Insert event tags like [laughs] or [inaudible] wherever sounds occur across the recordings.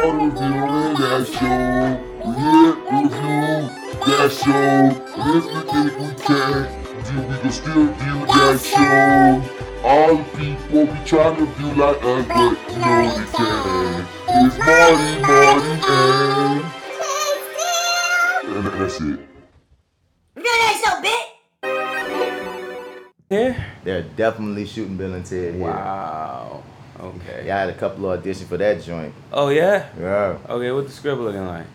that show. Review that show. If think we can't, we can still that show. All the people be trying to like us, but they can. It's Marty, Marty, and... and that's it. Yeah. They're definitely shooting Bill and Ted here. Wow. Okay. Yeah, I had a couple of auditions for that joint. Oh yeah. Yeah. Okay. What the script looking like?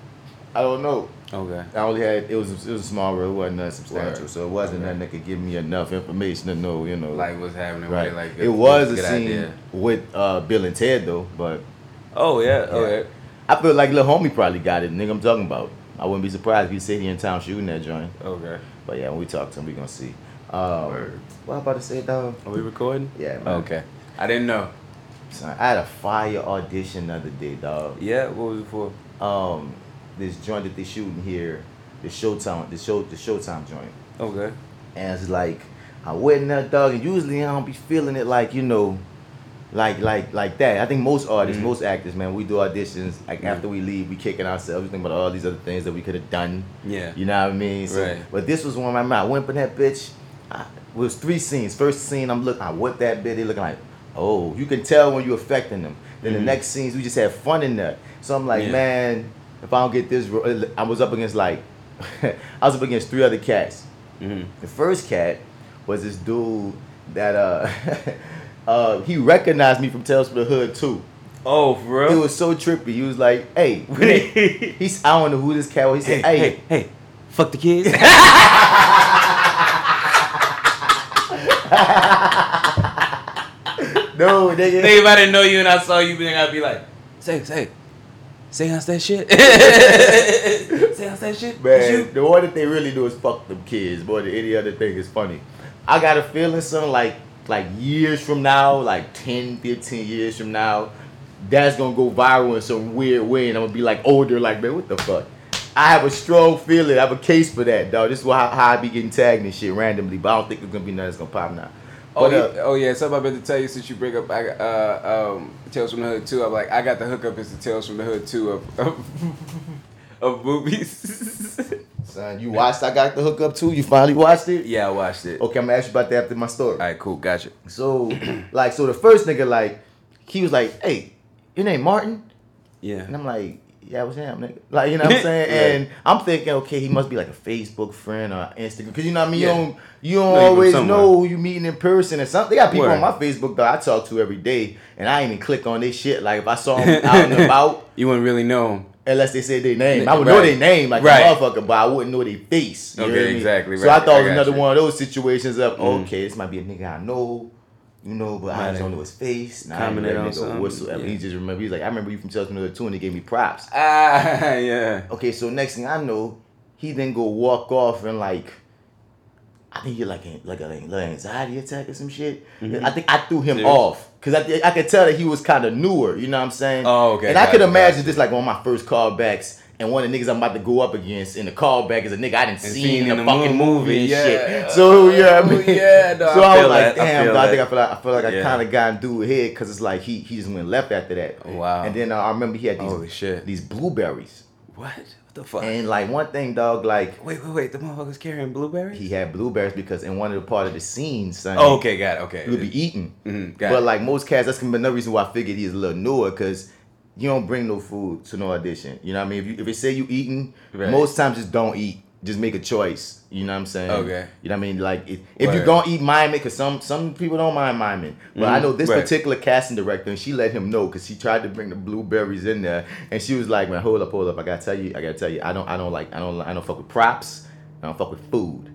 I don't know. Okay. I only had it was it was a small role, it wasn't nothing substantial, Word. so it wasn't Okay. nothing that could give me enough information to know, you know. Like what's happening? right. Like it was a scene idea. with uh, Bill and Ted though, but Oh yeah. Okay. I feel like little homie probably got it. Nigga, I'm talking about. I wouldn't be surprised if he's sitting here in town shooting that joint. Okay. But yeah, when we talk to him, we gonna see. Um, Word. what I about to say, dog? Are we recording? Yeah, man. Okay. I didn't know. Son, I had a fire audition the other day, dog. Yeah. What was it for? Um, this joint that they shooting here, the Showtime, the show, the Showtime joint. Okay. And it's like I went in there, dog, and usually I don't be feeling it like you know, like like like that. I think most artists, Mhm. most actors, man, we do auditions like Mhm. after we leave, we kicking ourselves, we think about all these other things that we could have done. Yeah. You know what I mean? So, Right. But this was one of my mind. I went in that bitch. I, it was three scenes. First scene, I'm looking. I whipped that bitch. They looking like, oh, you can tell when you're affecting them. Then Mhm. the next scenes, we just had fun in that. So I'm like, Yeah. man, if I don't get this, I was up against like, [laughs] I was up against three other cats. Mm-hmm. The first cat was this dude that uh, [laughs] uh, he recognized me from Tales from the Hood too. Oh, for real? It was so trippy. He was like, hey, [laughs] hey, he's I don't know who this cat was. He said, hey, hey, hey, fuck the kids. No, nigga. Think if I didn't know you and I saw you, then I'd be like, say, say, say us that shit. [laughs] say us that shit. Man, the one that they really do is fuck them kids more than any other thing is funny. I got a feeling something like like years from now, like 10, 15 years from now, that's gonna go viral in some weird way and I'm gonna be like older, like man, what the fuck? I have a strong feeling, I have a case for that, dog. This is how, how I be getting tagged and shit randomly, but I don't think it's gonna be nothing that's gonna pop now. Oh, But, yeah, oh yeah, something I meant to tell you since you bring up I, got, uh, um, Tales from the Hood 2. I'm like, I got the hookup is the Tales from the Hood 2 of, of, [laughs] of movies. [laughs] Son, you watched I got the hookup too? You finally watched it? yeah, I watched it. Okay, I'm gonna ask you about that after my story. All right, cool, gotcha. So, [clears throat] like, so the first nigga, like, he was like, "Hey, your name Martin?" Yeah. And I'm like, "Yeah, what's him, nigga?" Like, you know what I'm [laughs] saying? Right. And I'm thinking, okay, he must be like a Facebook friend or Instagram, because you know what I mean. Yeah. You don't, you don't always know who you're meeting in person or something. They got people Word. on my Facebook that I talk to every day, and I ain't even click on their shit. Like, if I saw [laughs] them out and about. [laughs] You wouldn't really know him. Unless they say their name, I would know their name like Right. a motherfucker, but I wouldn't know their face. Okay, know what I mean? exactly, So. I thought I it was another you. one of those situations of Mhm. okay, this might be a nigga I know, you know, but I just don't know his face. Nah, commented on that nigga something, whatsoever. yeah. He just remember he's like, I remember you from Chelsea Another Two, and he gave me props. Ah, [laughs] yeah. Okay, so next thing I know, he then go walk off and like. I think you're like like a like anxiety attack or some shit. Mhm. I think I threw him off because I I could tell that he was kind of newer. You know what I'm saying? Oh, okay, And I could imagine this like one of my first callbacks, and one of the niggas I'm about to go up against in the callback is a nigga I didn't see in the the fucking movie, movie and yeah. shit. So yeah, I mean, yeah, no, so I I, was like, that, damn, dog, I think I feel like I feel like I kind of got into a head because it's like he he just went left after that. Wow. And then uh, I remember he had these these blueberries, What? What the fuck? and like one thing, dog, like wait, wait, wait. The motherfucker's carrying blueberries? he had blueberries because in one of the part of the scenes, son, oh, okay, got it. Okay. he would be eating. Mhm, got but it. like most cats, that's gonna be another reason why I figured he's a little newer because you don't bring no food to no audition. You know what I mean? If you if it say you eating, Right. most times just don't eat. Just make a choice. You know what I'm saying? Okay. You know what I mean? Like if, if you gonna eat miming, because some some people don't mind miming, but I Mhm, know this right. particular casting director, and she let him know because she tried to bring the blueberries in there, and she was like, "Man, hold up, hold up! I gotta tell you, I gotta tell you, I don't, I don't like, I don't, I don't fuck with props, I don't fuck with food."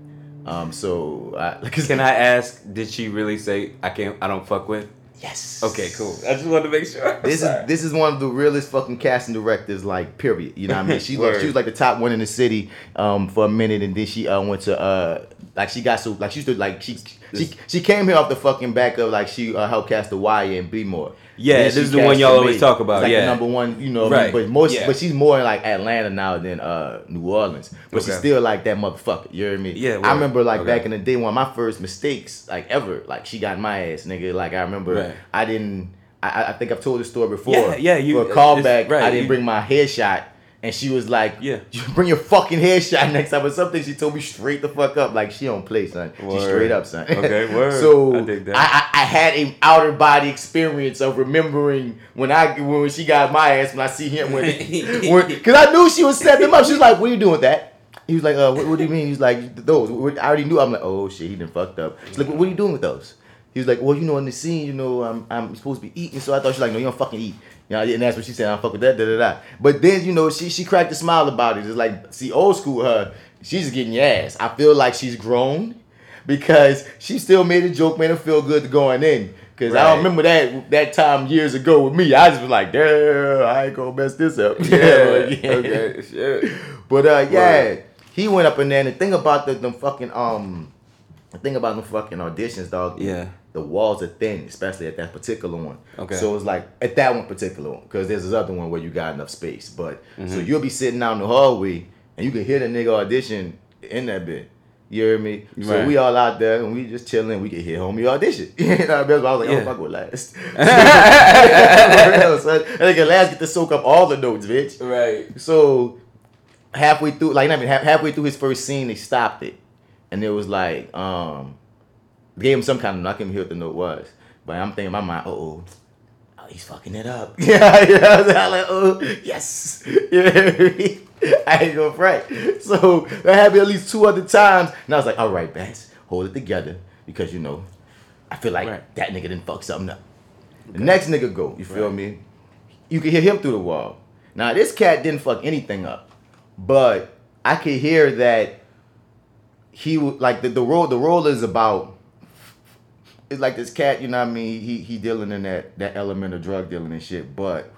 Um, so I, [laughs] Can I ask? Did she really say I can't? I don't fuck with? Yes. Okay, cool. I just wanted to make sure. This is this is one of the realest fucking casting directors, like period. You know what I mean? [laughs] She like, she was like the top one in the city um for a minute, and then she uh went to uh like she got so like she used to like she she she came here off the fucking back of like she uh, helped cast the Wire and Be More. Yeah, this is the one y'all always talk about, Like yeah. the number one, you know. What I mean? Right, But most, yeah. but she's more in like Atlanta now than uh New Orleans. But she's still like that motherfucker. You know what I mean? Yeah, I remember like Okay. back in the day, one of my first mistakes like ever, like she got my ass, nigga. Like I remember Right. I didn't. I, I think I've told this story before. Yeah, yeah, you- for a callback, right, I didn't you- bring my headshot, and she was like, Yeah. [laughs] you bring your fucking headshot next time." But something she told me straight the fuck up, like she don't play, son. She straight up, son. Okay, [laughs] word. so I. I, I, had a outer body experience of remembering when I when she got my ass when I see him when [laughs] because I knew she was setting him up. She was like, "What are you doing with that?" He was like, uh, what, what do you mean? He's like, those. I already knew. I'm like, oh shit, he done fucked up. She's like, what are you doing with those? He was like, well, you know, in the scene, you know, I'm, I'm supposed to be eating. So I thought she's like, no, you don't fucking eat. You know, and that's what she said. I fuck with that, da da da. But then, you know, she she cracked a smile about it. It's like, see, old school her, she's getting your ass. I feel like she's grown because she still made a joke, made her feel good going in. Cause I don't remember that that time years ago with me. I just was like, damn, I ain't gonna mess this up. [laughs] Yeah. but yeah. Okay. Shit. But uh, yeah, Word. he went up in there. And the thing about the them fucking um, the thing about them fucking auditions, dog. Yeah. The walls are thin, especially at that particular one. Okay. So it's like at that one particular one, because there's this other one where you got enough space. But so Mm-hmm. you'll be sitting out in the hallway and you can hear the nigga audition in that bit. You hear me? So we all out there and we just chilling. We can hear homie audition. [laughs] you know what I mean? I was like, Yeah. oh fuck with last. [laughs] [laughs] Real, son. And last get to soak up all the notes, bitch. Right. So halfway through, like I mean, half, halfway through his first scene, they stopped it, and it was like, um, gave him some kind of. I couldn't hear what the note was, but I'm thinking in my mind, oh, oh, he's fucking it up. [laughs] Yeah, yeah. I was like, oh, yes. [laughs] Yeah, I ain't gonna front. So that happened at least two other times, and I was like, all right, Bats, hold it together because you know, I feel like Right. that nigga didn't fuck something up. The next nigga go, you feel Right. me? You could hear him through the wall. Now this cat didn't fuck anything up, but I could hear that he would like the the role. The role is about. It's like this cat, you know what I mean? He he dealing in that that element of drug dealing and shit, but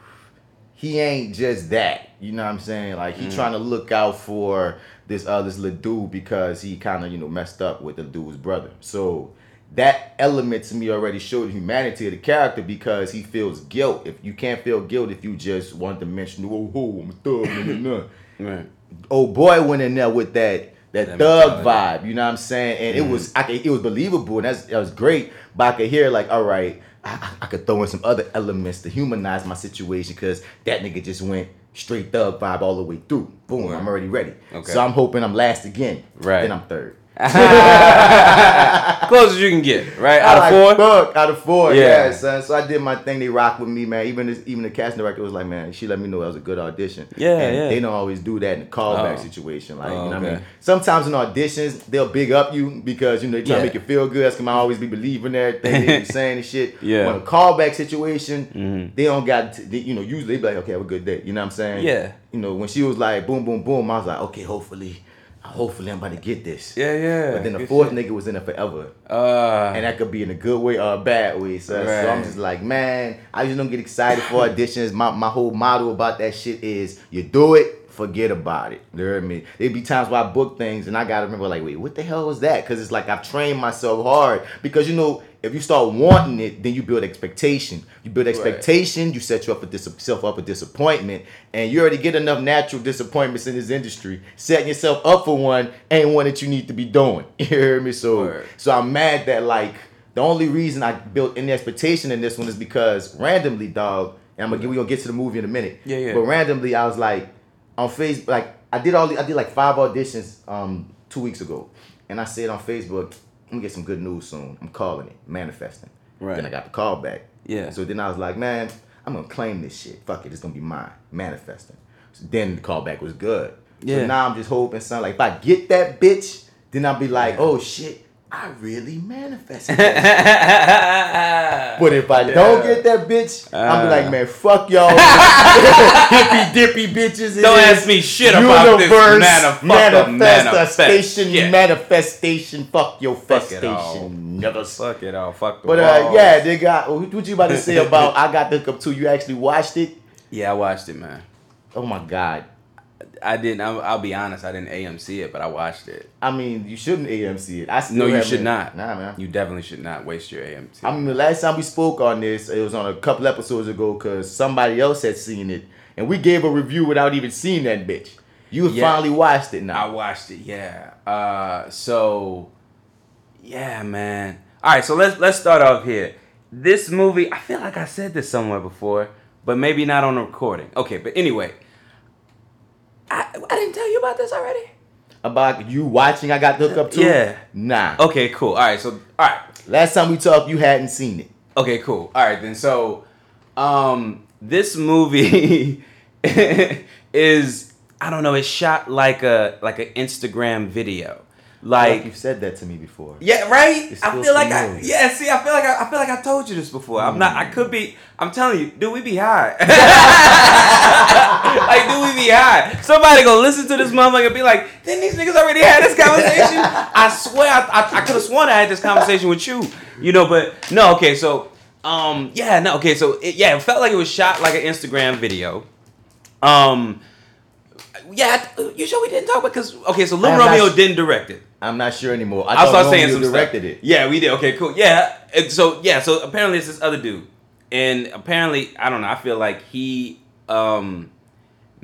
he ain't just that. You know what I'm saying? Like he trying to look out for this uh this little dude because he kind of you know messed up with the dude's brother. So that element to me already showed the humanity of the character because he feels guilt. If you can't feel guilt if you just one dimensional, oh, I'm a thug, nah, nah, nah. Right. old boy went in there with that that, That thug vibe. You know what I'm saying? And it was I could, it was believable and that's that was great. But I could hear like, all right, I, I- I could throw in some other elements to humanize my situation because that nigga just went straight thug vibe all the way through. Boom, Right. I'm already ready. Okay. So I'm hoping I'm last again. Right. Then I'm third. [laughs] Close as you can get. Right. I Out like, of four. Fuck, out of four, Yeah. yeah. son. So I did my thing. They rock with me, man. Even this, even the casting director was like, man, she let me know that was a good audition. Yeah, and yeah. They don't always do that in a callback Oh. situation. Like, Oh, you know what I mean? Sometimes in auditions, they'll big up you because, you know, they try Yeah. to make you feel good. That's come I always be believing that they be [laughs] saying and shit. Yeah. When a callback situation, Mhm. they don't got, to, they, you know, usually they be like, okay, have a good day. You know what I'm saying? Yeah. You know, when she was like, boom, boom, boom, I was like, okay, hopefully, hopefully I'm about to get this. Yeah. Yeah. But then the fourth shit. nigga was in it forever Uh. and that could be in a good way or a bad way. So, so I'm just like, man, I just don't get excited for auditions. My my whole motto about that shit is you do it, forget about it. You I mean, There'd be times where I book things and I gotta remember like, wait, what the hell was that? Because it's like I've trained myself hard. Because you know, if you start wanting it, then you build expectation. You build expectation, you set you up for dis- yourself up for disappointment, and you already get enough natural disappointments in this industry. Setting yourself up for one ain't one that you need to be doing. [laughs] You hear me? So Word. so I'm mad that like the only reason I built any expectation in this one is because randomly, dog. And I'm gonna get we gonna get to the movie in a minute. Yeah, yeah. But randomly, I was like on Facebook, like I did all the, I did like five auditions um two weeks ago, and I said on Facebook, I'm gonna get some good news soon. I'm calling it manifesting. Right. Then I got the call back. Yeah. So then I was like, man, I'm gonna claim this shit. Fuck it, it's gonna be mine. Manifesting. So then the callback was good. Yeah. So now I'm just hoping, son, like if I get that bitch, then I'll be like, oh shit, I really manifested. [laughs] that. but if I don't get that bitch, I'll be like, Uh. man, fuck y'all, [laughs] [laughs] hippy dippy bitches. Don't this ask me shit about this universe, manifest- manifestation, Yeah. manifestation. Fuck your Fuck it festation, never. Fuck it all. Fuck the But uh, walls. yeah, they got. What what you about to say about I got the hookup too? You actually watched it? Yeah, I watched it, man. Oh my god. I didn't. I'll, I'll be honest. I didn't AMC it, but I watched it. I mean, you shouldn't AMC it. I No, you should not. Nah, man. You definitely should not waste your AMC. I mean, the last time we spoke on this, it was on a couple episodes ago because somebody else had seen it, and we gave a review without even seeing that bitch. You Yeah. finally watched it now. I watched it. Yeah. Uh. So. Yeah, man. All right. So let's let's start off here. this movie, I feel like I said this somewhere before, but maybe not on a recording. Okay, but anyway, I, I didn't tell you about this already. About you watching, I got the hook up too. Yeah. Nah. Okay, cool. All right, so all right, Last time we talked, you hadn't seen it. okay, cool. All right, then. So, um, this movie [laughs] is I don't know. It's shot like a like an Instagram video, Like like you've said that to me before. Yeah, right. I feel like I yeah. See, I feel like I, I feel like I told you this before. I'm not. I could be. I'm telling you, dude. We be high. [laughs] like, do we be high. Somebody gonna listen to this motherfucker and be like, didn't these niggas already had this conversation? [laughs] I swear, I, I, I could have sworn I had this conversation with you. You know, but no. Okay, so um, yeah, no. Okay, so it, yeah, it felt like it was shot like an Instagram video. Um. Yeah, you sure we didn't talk about? Because okay, so Lil I'm not Romeo didn't direct it. I'm not sure anymore. I, I thought saying some directed stuff. it. Yeah, we did. Okay, cool. Yeah. And so yeah, so apparently it's this other dude, and apparently I don't know. I feel like he um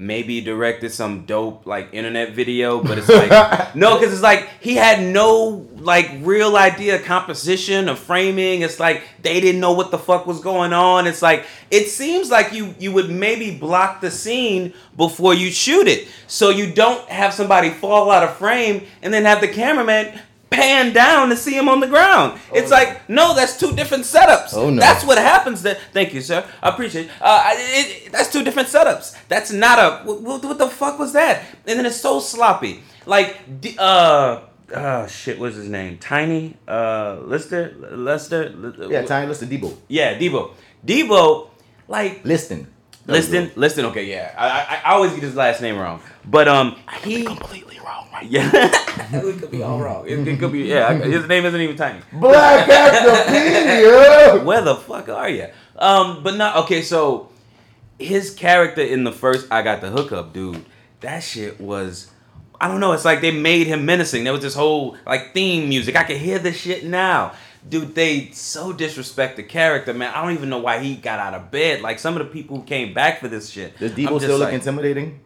maybe directed some dope like internet video, but it's like [laughs] no, because it's like he had no like real idea of composition of framing. It's like they didn't know what the fuck was going on. It's like it seems like you you would maybe block the scene before you shoot it, so you don't have somebody fall out of frame and then have the cameraman pan down to see him on the ground. it's like no, that's two different setups. Oh, no. That's what happens. There. Thank you, sir. I appreciate. It. Uh, it, it- that's two different setups. That's not a. What, what, the fuck was that? And then it's so sloppy. Like, uh, oh shit, what's his name? Tiny, uh, Lister, Lester. Yeah, Tiny Lister Debo. Yeah, Debo. Debo, like. Listen. Liston, Liston. Okay, yeah. I, I I always get his last name wrong, but um, he completely wrong, right? Yeah, [laughs] it could be all wrong. It, it could be. Yeah, I- his name isn't even tiny. Black [laughs] Actor Where the fuck are you? Um, but not okay. So his character in the first I got the hookup, dude. That shit was. I don't know. It's like they made him menacing. There was this whole like theme music. I can hear this shit now. Dude, they so disrespect the character, man. I don't even know why he got out of bed. Like some of the people who came back for this shit. Does Debo still look like- intimidating?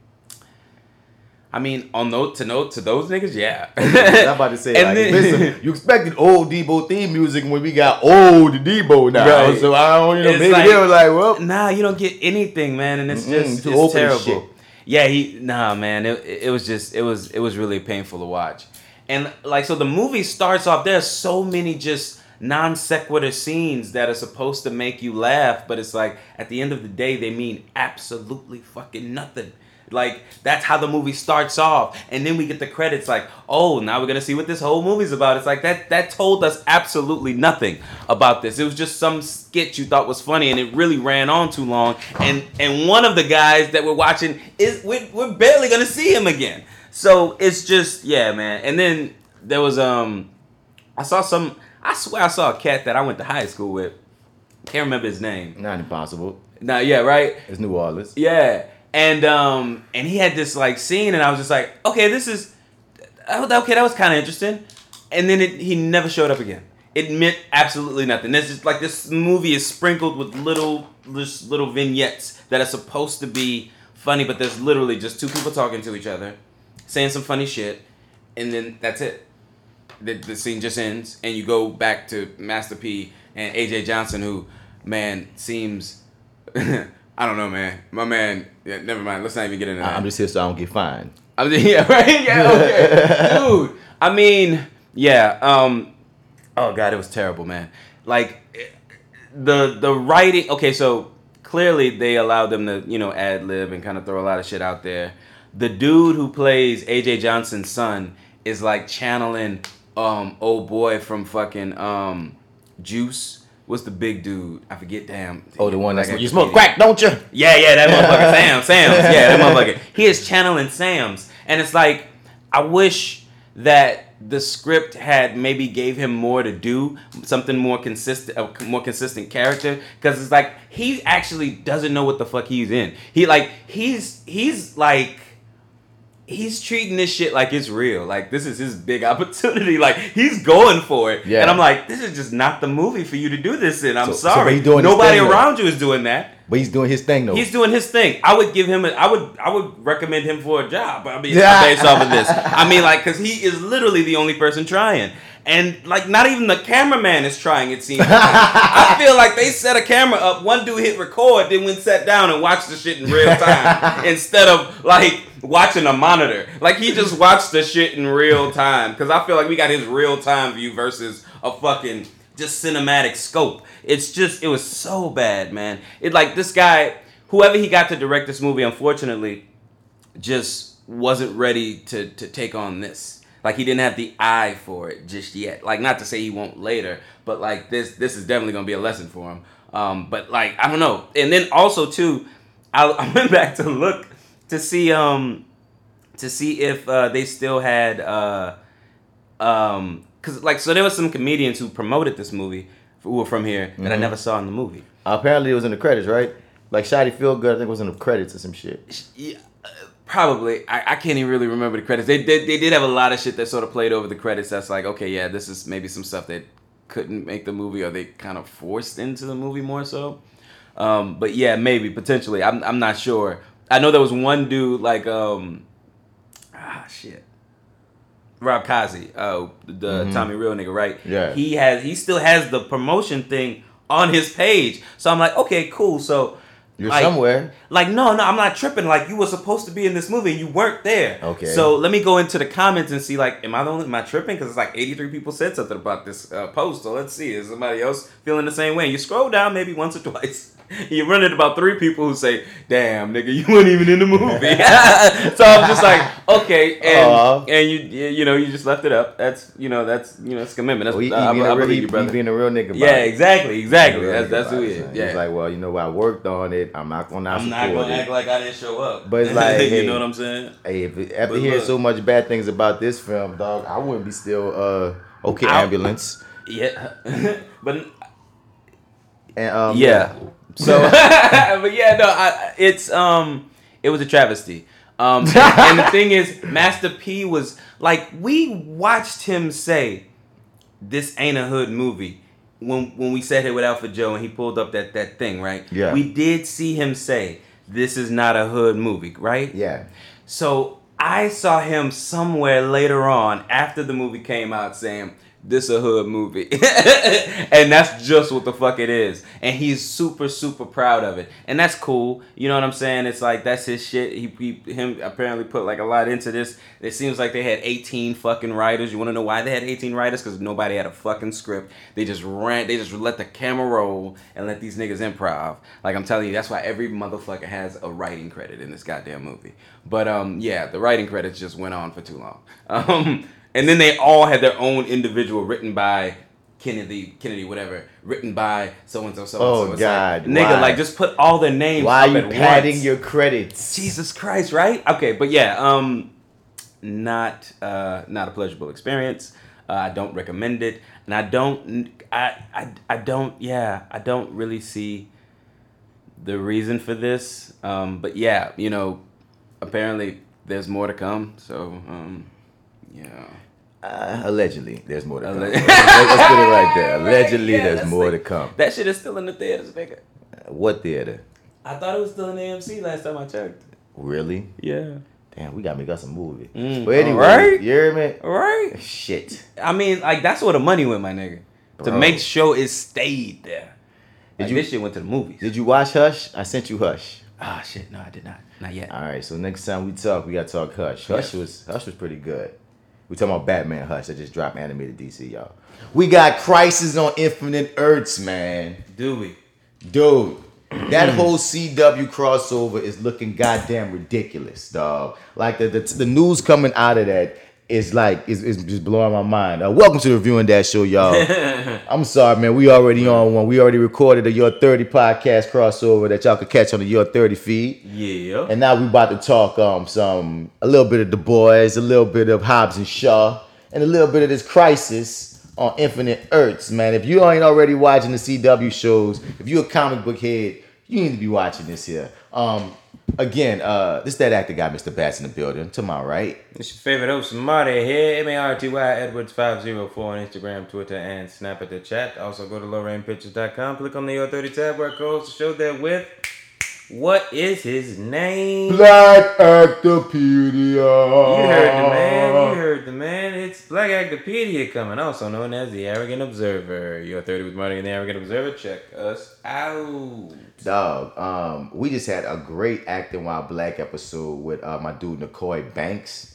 I mean, on note to note to those niggas, yeah. [laughs] I'm about to say, And like, then- listen, you expected old Debo theme music when we got old Debo now. Right. So I don't, you know, It's maybe like- they were like, well, Nah, you don't get anything, man, and it's just too it's terrible. Yeah, he nah, man. It, it was just it was it was really painful to watch, and like so the movie starts off. There's so many just non sequitur scenes that are supposed to make you laugh, but it's like at the end of the day they mean absolutely fucking nothing. Like that's how the movie starts off, and then we get the credits. Like, oh, now we're gonna see what this whole movie's about. It's like that. That told us absolutely nothing about this. It was just some skit you thought was funny, and it really ran on too long. And and one of the guys that we're watching is we're, we're barely gonna see him again. So it's just yeah, man. And then there was um, I saw some. I swear I saw a cat that I went to high school with. Can't remember his name. not impossible. Nah, yeah, right. It's New Orleans. Yeah, and um, and he had this like scene, and I was just like, okay, this is okay. That was kind of interesting. And then it, he never showed up again. It meant absolutely nothing. This is like this movie is sprinkled with little just little vignettes that are supposed to be funny, but there's literally just two people talking to each other, saying some funny shit, and then that's it. The, the scene just ends, and you go back to Master P and AJ Johnson, who, man, seems. [laughs] I don't know, man. My man. Yeah, never mind. Let's not even get into that. I'm just here so I don't get fined. I'm just, [laughs] yeah, right. Yeah, okay, [laughs] dude. I mean, yeah. Um. Oh God, it was terrible, man. Like the the writing. Okay, so clearly they allowed them to you know ad lib and kind of throw a lot of shit out there. The dude who plays AJ Johnson's son is like channeling um old boy from fucking um Juice. What's the big dude? I forget. Damn. Oh, the one that's Like, you smoke crack, don't you? yeah, yeah, that motherfucker [laughs] Sam, Sam's. Yeah, that motherfucker. He is channeling Sam's, and it's like I wish that the script had maybe gave him more to do, something more consistent, a more consistent character, because it's like he actually doesn't know what the fuck he's in. He like he's he's like. He's treating this shit like it's real. Like this is his big [laughs] opportunity. Like he's going for it. Yeah. And I'm like, this is just not the movie for you to do this in. I'm So- so sorry. doing Nobody thing, though. around you is doing that. But he's doing his thing though. He's doing his thing. I would give him. A, I would. I would recommend him for a job. I mean, [laughs] Yeah. based off of this. I mean, like, cause he is literally the only person trying. And like not even the cameraman is trying. It seems. I feel like they set a camera up. One dude hit record, then went sat down and watched the shit in real time [laughs] instead of like watching a monitor. Like he just watched the shit in real time. Cause I feel like we got his real time view versus a fucking just cinematic scope. It's just it was so bad, man. It like this guy, whoever he got to direct this movie, unfortunately, just wasn't ready to to take on this. Like he didn't have the eye for it just yet. Like not to say he won't later, but like this this is definitely gonna be a lesson for him. Um, but like I don't know. And then also too, I, [laughs] I went back to look to see um to see if uh, they still had uh um because like so there was some comedians who promoted this movie who were from here that I never saw in the movie. Apparently, it was in the credits, right? Like Shotty Feel Good, I think it was in the credits or some shit. Yeah, probably. I, I can't even really remember the credits. They, they they did have a lot of shit that sort of played over the credits. That's like, okay, yeah, this is maybe some stuff that couldn't make the movie, or they kind of forced into the movie more so. Um, but yeah, maybe potentially. I'm I'm not sure. I know there was one dude like um, ah shit. Rob Kazi, uh, the Tommy Real nigga, right? Yeah. He has he still has the promotion thing on his page. So I'm like, okay, cool. So You're like, somewhere. like, no, no, I'm not tripping. Like, you were supposed to be in this movie and you weren't there. Okay. So let me go into the comments and see, like, am I the only, am I tripping? Because it's like 83 people said something about this uh, post. So let's see. Is somebody else feeling the same way? You scroll down maybe once or twice. [laughs] You run into about three people who say, "Damn, nigga, you weren't even in the movie." [laughs] so I'm just like, okay, and Aw. and you you know you just left it up. That's you know that's you know it's commitment. That's Well, he, he I, I, being, I a real, believe he, you, he brother. being a real nigga. Yeah, it. exactly, exactly. That's nigga that's who he it, is. son. Yeah. He's like, well, you know, I worked on it. I'm not gonna not I'm not gonna it. act like I didn't show up. But it's [laughs] like, you hey, know what I'm saying? Hey, if, after But hearing look. so much bad things about this film, dog, I wouldn't be still uh okay I- ambulance Yeah, but and um yeah. So, [laughs] [laughs] but yeah, no, I, it's um, it was a travesty. Um, and the thing is, Master P was like, we watched him say, "This ain't a hood movie." When when we sat here with Alpha Joe and he pulled up that that thing, right? Yeah. We did see him say, "This is not a hood movie," right? yeah. So I saw him somewhere later on after the movie came out saying, this a hood movie. [laughs] and that's just what the fuck it is. And he's super, super proud of it. And that's cool. You know what I'm saying? It's like that's his shit. He, he him apparently put like a lot into this. It seems like they had 18 fucking writers. You wanna know why they had 18 writers? Because nobody had a fucking script. They just ran they just let the camera roll and let these niggas improv. Like I'm telling you, that's why every motherfucker has a writing credit in this goddamn movie. But um yeah, the writing credits just went on for too long. [laughs] Um and then they all had their own individual written by Kennedy, Kennedy, whatever, written by so and so, so and Oh, so. It's God, like, nigga, like just put all their names. Why are you padding once. your credits? Jesus Christ, right? Okay, but yeah, um, not uh, not a pleasurable experience. Uh, I don't recommend it, and I don't, I, I, I don't, yeah, I don't really see the reason for this. Um, but yeah, you know, apparently there's more to come. So, um, yeah. Uh, allegedly, there's more to come. Alle- let's, let's put it right there. [laughs] Allegedly, Yeah, there's more the- to come. That shit is still in the theaters, nigga. What theater? I thought it was still in the AMC last time I checked. Really? Yeah. Damn, we got me got some movie. Mm, but anyway, alright. you hear me? All right. Shit. I mean, like that's where the money went, my nigga. To make sure it stayed there. Did Like, you- this shit went to the movies? Did you watch Hush? I sent you Hush. Ah, shit. No, I did not. Not yet. All right, so next time we talk, we gotta talk Hush. Hush Yeah. was Hush was pretty good. We talking about Batman Hush that just dropped animated DC, y'all. We got Crisis on Infinite Earths, man. Do we? Dude, that hmm. whole CW crossover is looking goddamn ridiculous, dog. Like the the, the news coming out of that is like is, is just blowing my mind. Uh, welcome to the Reviewing Dat Show, y'all. [laughs] I'm sorry, man. We already on one. We already recorded a Your 30 podcast crossover that y'all could catch on the Your 30 feed. Yeah. And now we about to talk um some a little bit of the boys, a little bit of Hobbs and Shaw, and a little bit of this crisis on Infinite Earths, man. If you ain't already watching the CW shows, if you're a comic book head, you need to be watching this here. Um again, uh this that actor guy, Mr. Bats in the building. To my right. It's your favorite host, Marty here, M A R T Y Edwards 504 on Instagram, Twitter, and Snap at the chat. Also go to lowrainpictures.com, click on the Your 30 tab where it goes to show that with what is his name? Black Actopedia. You heard the man. You heard the man. it's Black Actopedia coming, also known as the Arrogant Observer. You're 30 with Marty and the Arrogant Observer. Check us out. Dog, um, we just had a great acting while black episode with uh, my dude Nicoye Banks.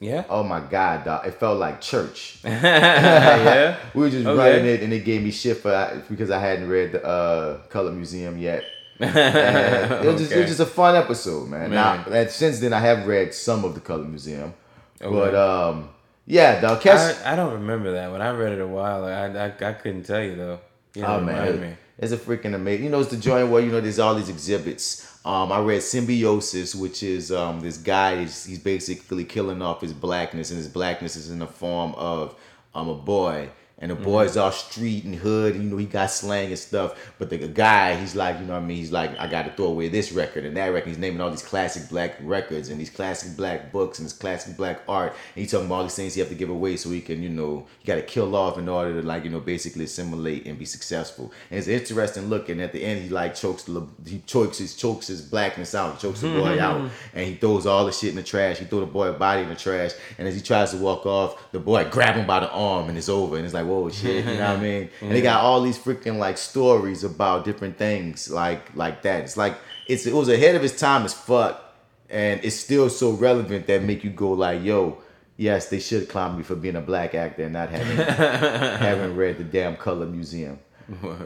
Yeah. Oh my god, dog! It felt like church. [laughs] [laughs] yeah. We were just Okay. writing it, and it gave me shit for because I hadn't read the uh, Colored Museum yet. [laughs] It, was just, it was just a fun episode, man. Now, Man. and since then, I have read some of the Colored Museum, Okay. but um, yeah, dog. Catch, I, I don't remember that one. I read it a while. I, I, I couldn't tell you though. You Oh man, me. it's a freaking amazing. You know, it's the joint where you know there's all these exhibits. Um, I read Symbiosis, which is um this guy. He's, he's basically killing off his blackness, and his blackness is in the form of um a boy. And the mm-hmm. boy's all street and hood, and you know he got slang and stuff. But the guy, he's like, you know what I mean? He's like, I got to throw away this record and that record. He's naming all these classic black records and these classic black books and this classic black art. And he's talking about all these things he have to give away so he can, you know, you got to kill off in order to like, you know, basically assimilate and be successful. And it's interesting looking. At the end, he like chokes the he chokes his chokes his blackness out, chokes the boy out, mm-hmm. and he throws all the shit in the trash. He throw the boy body in the trash, and as he tries to walk off, the boy grab him by the arm, and it's over. And it's like, whoa, shit, you know what I mean? [laughs] And they got all these freaking like stories about different things like like that. It's like it's it was ahead of its time as fuck, and it's still so relevant that make you go like, yo. Yes, they should clown me for being a black actor and not having [laughs] haven't read the damn Colored Museum.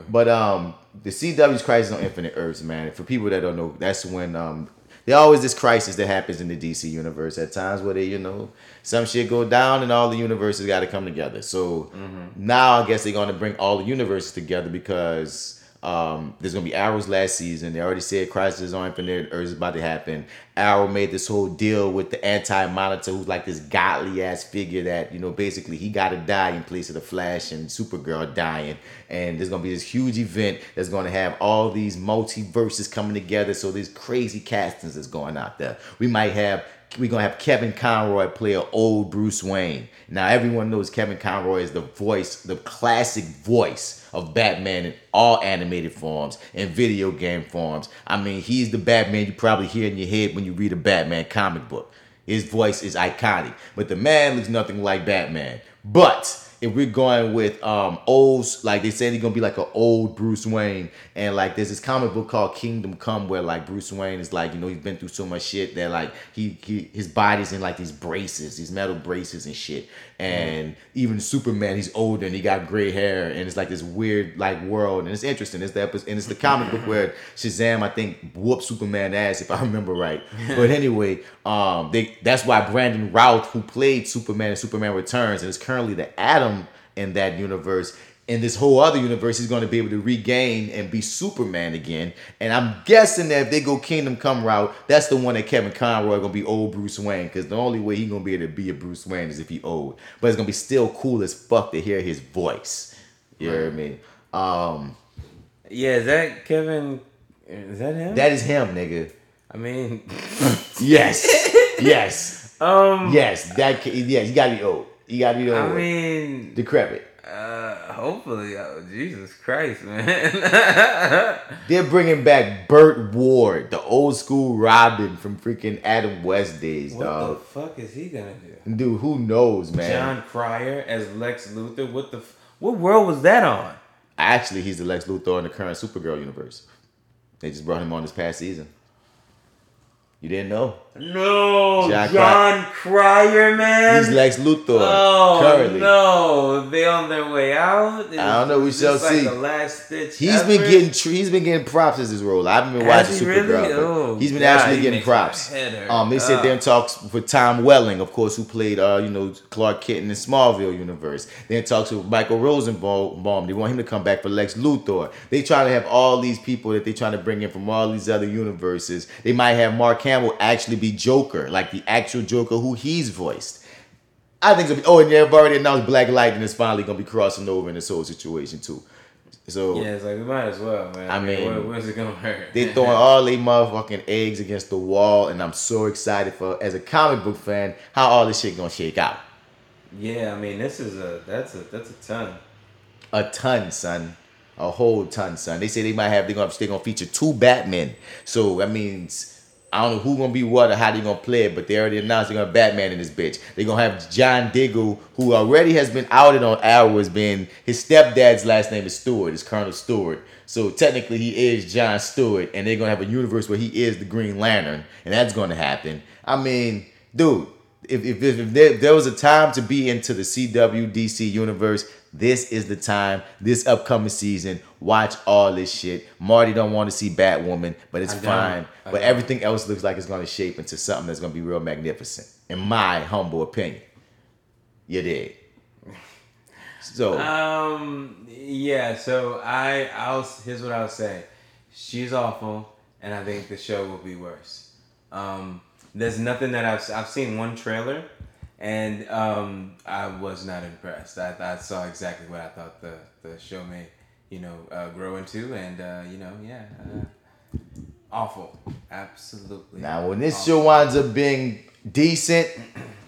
But um, the CW's Crisis on Infinite Earths, man. For people that don't know, that's when um, there always this crisis that happens in the DC universe at times where they, you know, some shit go down and all the universes got to come together. So mm-hmm. now I guess they're gonna bring all the universes together because um, there's gonna be Arrow's last season. They already said Crisis on Infinite Earths is about to happen. Arrow made this whole deal with the Anti-Monitor, who's like this godly ass figure that you know basically he got to die in place of the Flash and Supergirl dying. And there's gonna be this huge event that's gonna have all these multiverses coming together. So there's crazy castings that's going out there. We might have we're gonna have Kevin Conroy play an old Bruce Wayne. Now everyone knows Kevin Conroy is the voice, the classic voice of Batman in all animated forms and video game forms. I mean, he's the Batman you probably hear in your head when you read a Batman comic book. His voice is iconic, but the man looks nothing like Batman. But if we're going with um old, like they said, he's gonna be like an old Bruce Wayne, and like there's this comic book called Kingdom Come where like Bruce Wayne is like you know he's been through so much shit that like he, he his body's in like these braces, these metal braces and shit, and even Superman he's older and he got gray hair and it's like this weird like world and it's interesting. It's the and it's the comic book where Shazam I think whooped Superman ass if I [laughs] remember right. But anyway, um they that's why Brandon Routh who played Superman in Superman Returns and is currently the Atom in that universe. In this whole other universe, he's going to be able to regain and be Superman again. And I'm guessing that if they go Kingdom Come route, that's the one that Kevin Conroy gonna be old Bruce Wayne. Because the only way he gonna be able to be a Bruce Wayne is if he old. But it's gonna be still cool as fuck to hear his voice. You hear me? Um, Yeah, is that Kevin? Is that him? that is him, nigga. I mean, [laughs] Yes, yes, [laughs] um, yes. That yeah, you gotta be old. You gotta be old. I mean, decrepit. Uh, hopefully, oh, Jesus Christ, man. [laughs] They're bringing back Burt Ward, the old school Robin from freaking Adam West days, dog. what the fuck is he gonna do? Dude, who knows, man? Jon Cryer as Lex Luthor. What the? F- what world was that on? Actually, he's the Lex Luthor in the current Supergirl universe. They just brought him on this past season. You didn't know? No, Jack Jon Cryer, man. He's Lex Luthor Oh currently. no! They on their way out. I don't know, we shall like see. The last stitch. He's been getting he's been getting props as his role. I haven't been Has watching he Supergirl. Really? Oh, he's been God, actually he getting props. Um, they sit there and talks with Tom Welling, of course, who played uh, you know, Clark Kent in the Smallville universe. Then talks with Michael Rosenbaum. They want him to come back for Lex Luthor. They try to have all these people that they trying to bring in from all these other universes. They might have Mark Hamill actually be Joker, like the actual Joker who he's voiced. I think. It's gonna be, oh, and they've already announced Black Lightning is finally gonna be crossing over in this whole situation too. So Yeah, it's like we might as well, man. I mean, where, where's it gonna hurt? they throwing [laughs] all they motherfucking eggs against the wall, and I'm so excited for as a comic book fan how all this shit gonna shake out. yeah, I mean, this is a that's a that's a ton. A ton, son. A whole ton, son. They say they might have they're gonna they're gonna feature two Batmen. So that means I don't know who gonna be what or how they gonna play it, but they already announced they're gonna have Batman in this bitch. They're gonna have John Diggle, who already has been outed on Arrow as being his stepdad's last name is Stewart, is Colonel Stewart. So technically he is John Stewart, and they're gonna have a universe where he is the Green Lantern, and that's gonna happen. I mean, dude, if if, if, there, if there was a time to be into the CW DC universe, this is the time. This upcoming season, watch all this shit. Marty don't want to see Batwoman, but it's fine. But everything else looks like it's gonna shape into something that's gonna be real magnificent, in my humble opinion. You did. So Um. Yeah. So I. I'll. Here's what I'll say. She's awful, and I think the show will be worse. Um. There's nothing that I've. I've seen one trailer, and um. I was not impressed. I. I saw exactly what I thought the the show may, you know, uh, grow into, and uh, you know, yeah. Uh, awful. Absolutely. now when this awful. show winds up being decent,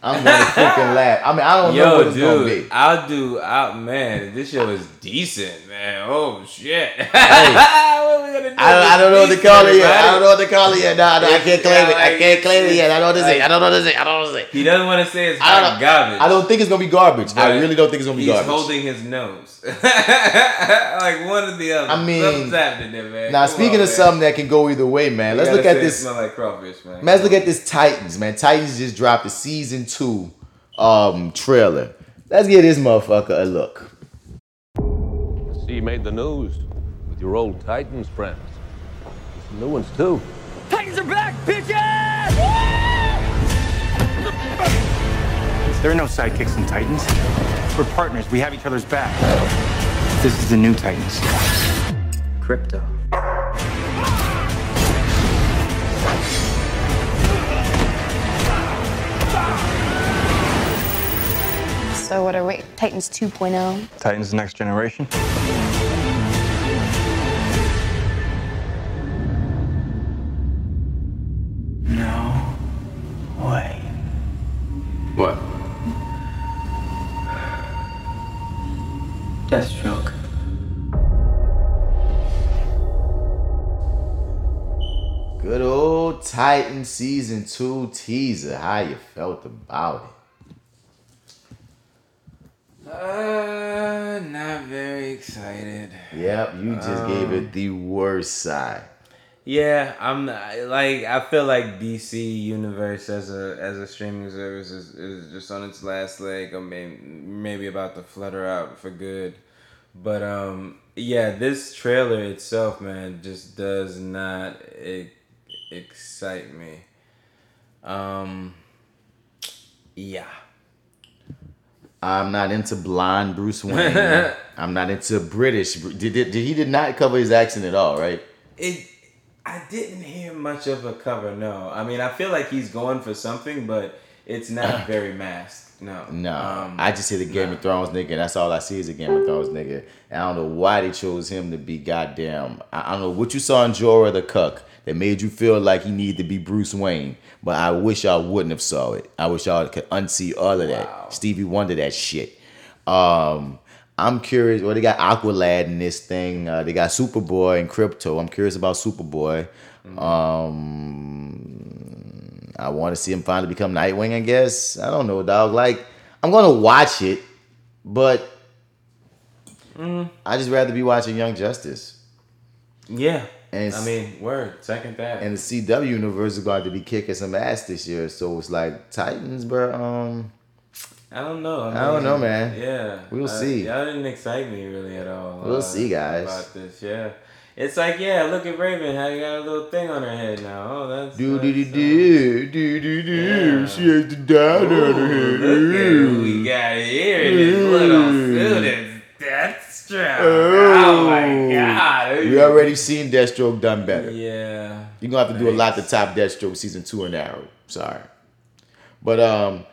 I'm gonna [laughs] freaking laugh. I mean, I don't know what it's gonna dude, be. I'll do. I, man, this show is decent, man. Oh shit! [laughs] what are we gonna do? I, I don't know what to call it yet. I don't know what to call it yet. No, no, I can't claim it. I can't claim it yet. I don't know what to say. I don't know what to say. I don't know what to say. He doesn't want to say it's I don't garbage. I don't think it's gonna be garbage. I really don't think it's gonna be he's garbage. He's holding his nose, [laughs] like one or the other. I mean, Something's happening there, man. Now Come speaking on, of man. something that can go either way, man. You Let's look at this. Smell like crawfish, man. Man, let's look at this Titans, man. Titans just dropped the season two um trailer. Let's give this motherfucker a look. See, you made the news with your old Titans friends. Some new ones, too. Titans are back, bitches! There are no sidekicks in Titans. We're partners. We have each other's back. This is the new Titans. Krypto. So what are we? Titans oh? 2.0. Titans the next generation. No way. What? Deathstroke. Good old Titan season two teaser. How you felt about it? Uh, not very excited. Yep, you just gave Um, it the worst side. Yeah, I'm not, like I feel like DC Universe as a as a streaming service is, is just on its last leg. I mean, maybe about to flutter out for good. But um, yeah, this trailer itself, man, just does not e- excite me. Um, yeah. I'm not into blonde Bruce Wayne. [laughs] I'm not into British. Did, did, did he did not cover his accent at all, right? It. I didn't hear much of a cover. No, I mean I feel like he's going for something, but it's not [laughs] very masked. No. No, Um, I just hear the Game of Thrones nigga, and that's all I see is a Game of Thrones nigga. And I don't know why they chose him to be goddamn. I, I don't know what you saw in Jorah the Cuck that made you feel like he needed to be Bruce Wayne. But I wish y'all wouldn't have saw it. I wish y'all could unsee all of that. Wow. Stevie Wonder that shit. Um, I'm curious. Well, they got Aqualad in this thing. Uh, they got Superboy and Krypto. I'm curious about Superboy. Um, I want to see him finally become Nightwing. I guess I don't know, dog. Like I'm gonna watch it, but I just rather be watching Young Justice. Yeah. And I mean, word. Second that. And the CW universe is going to be kicking some ass this year, so it's like Titans, bro. Um, I don't know. I, I don't know, man. Yeah. We'll I- see. Y'all didn't excite me really at all. We'll see, guys. About this, yeah. It's like, yeah, look at Raven. How you got a little thing on her head now? Oh, that's. do do do uh, do do do do. She has to die on her Ooh, look at who we got here in this little suit. Deathstroke. Oh, my god. We already seen Deathstroke done better. Yeah. You're gonna have to do a lot to top Deathstroke season two and Arrow. Sorry. But um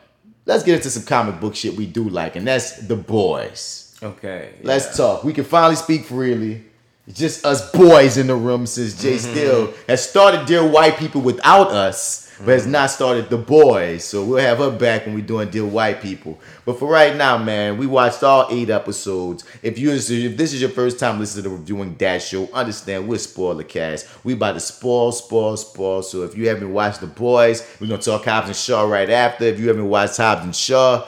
let's get into some comic book shit we do like, and that's the boys. Okay. Let's talk. We can finally speak freely. It's just us boys in the room since Jay Mm-hmm. Still has started Dear White People without us. But has not started The Boys. So we'll have her back when we're doing Dear White People. But for right now, man, we watched all eight episodes. If you if this is your first time listening to the reviewing that show, understand we're spoiler cast. We about to spoil, spoil, spoil. So if you haven't watched The Boys, we're gonna talk Hobbs and Shaw right after. If you haven't watched Hobbs and Shaw,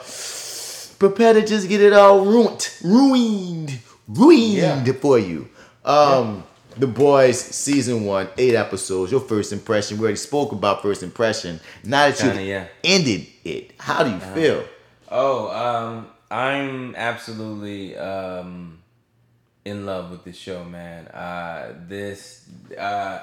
prepare to just get it all ruined, ruined, ruined for you. Um, The Boys season one, eight episodes. Your first impression. We already spoke about first impression. Now that you've yeah. ended it, how do you feel? Oh, um, I'm absolutely um, in love with the show, man. Uh, this, uh,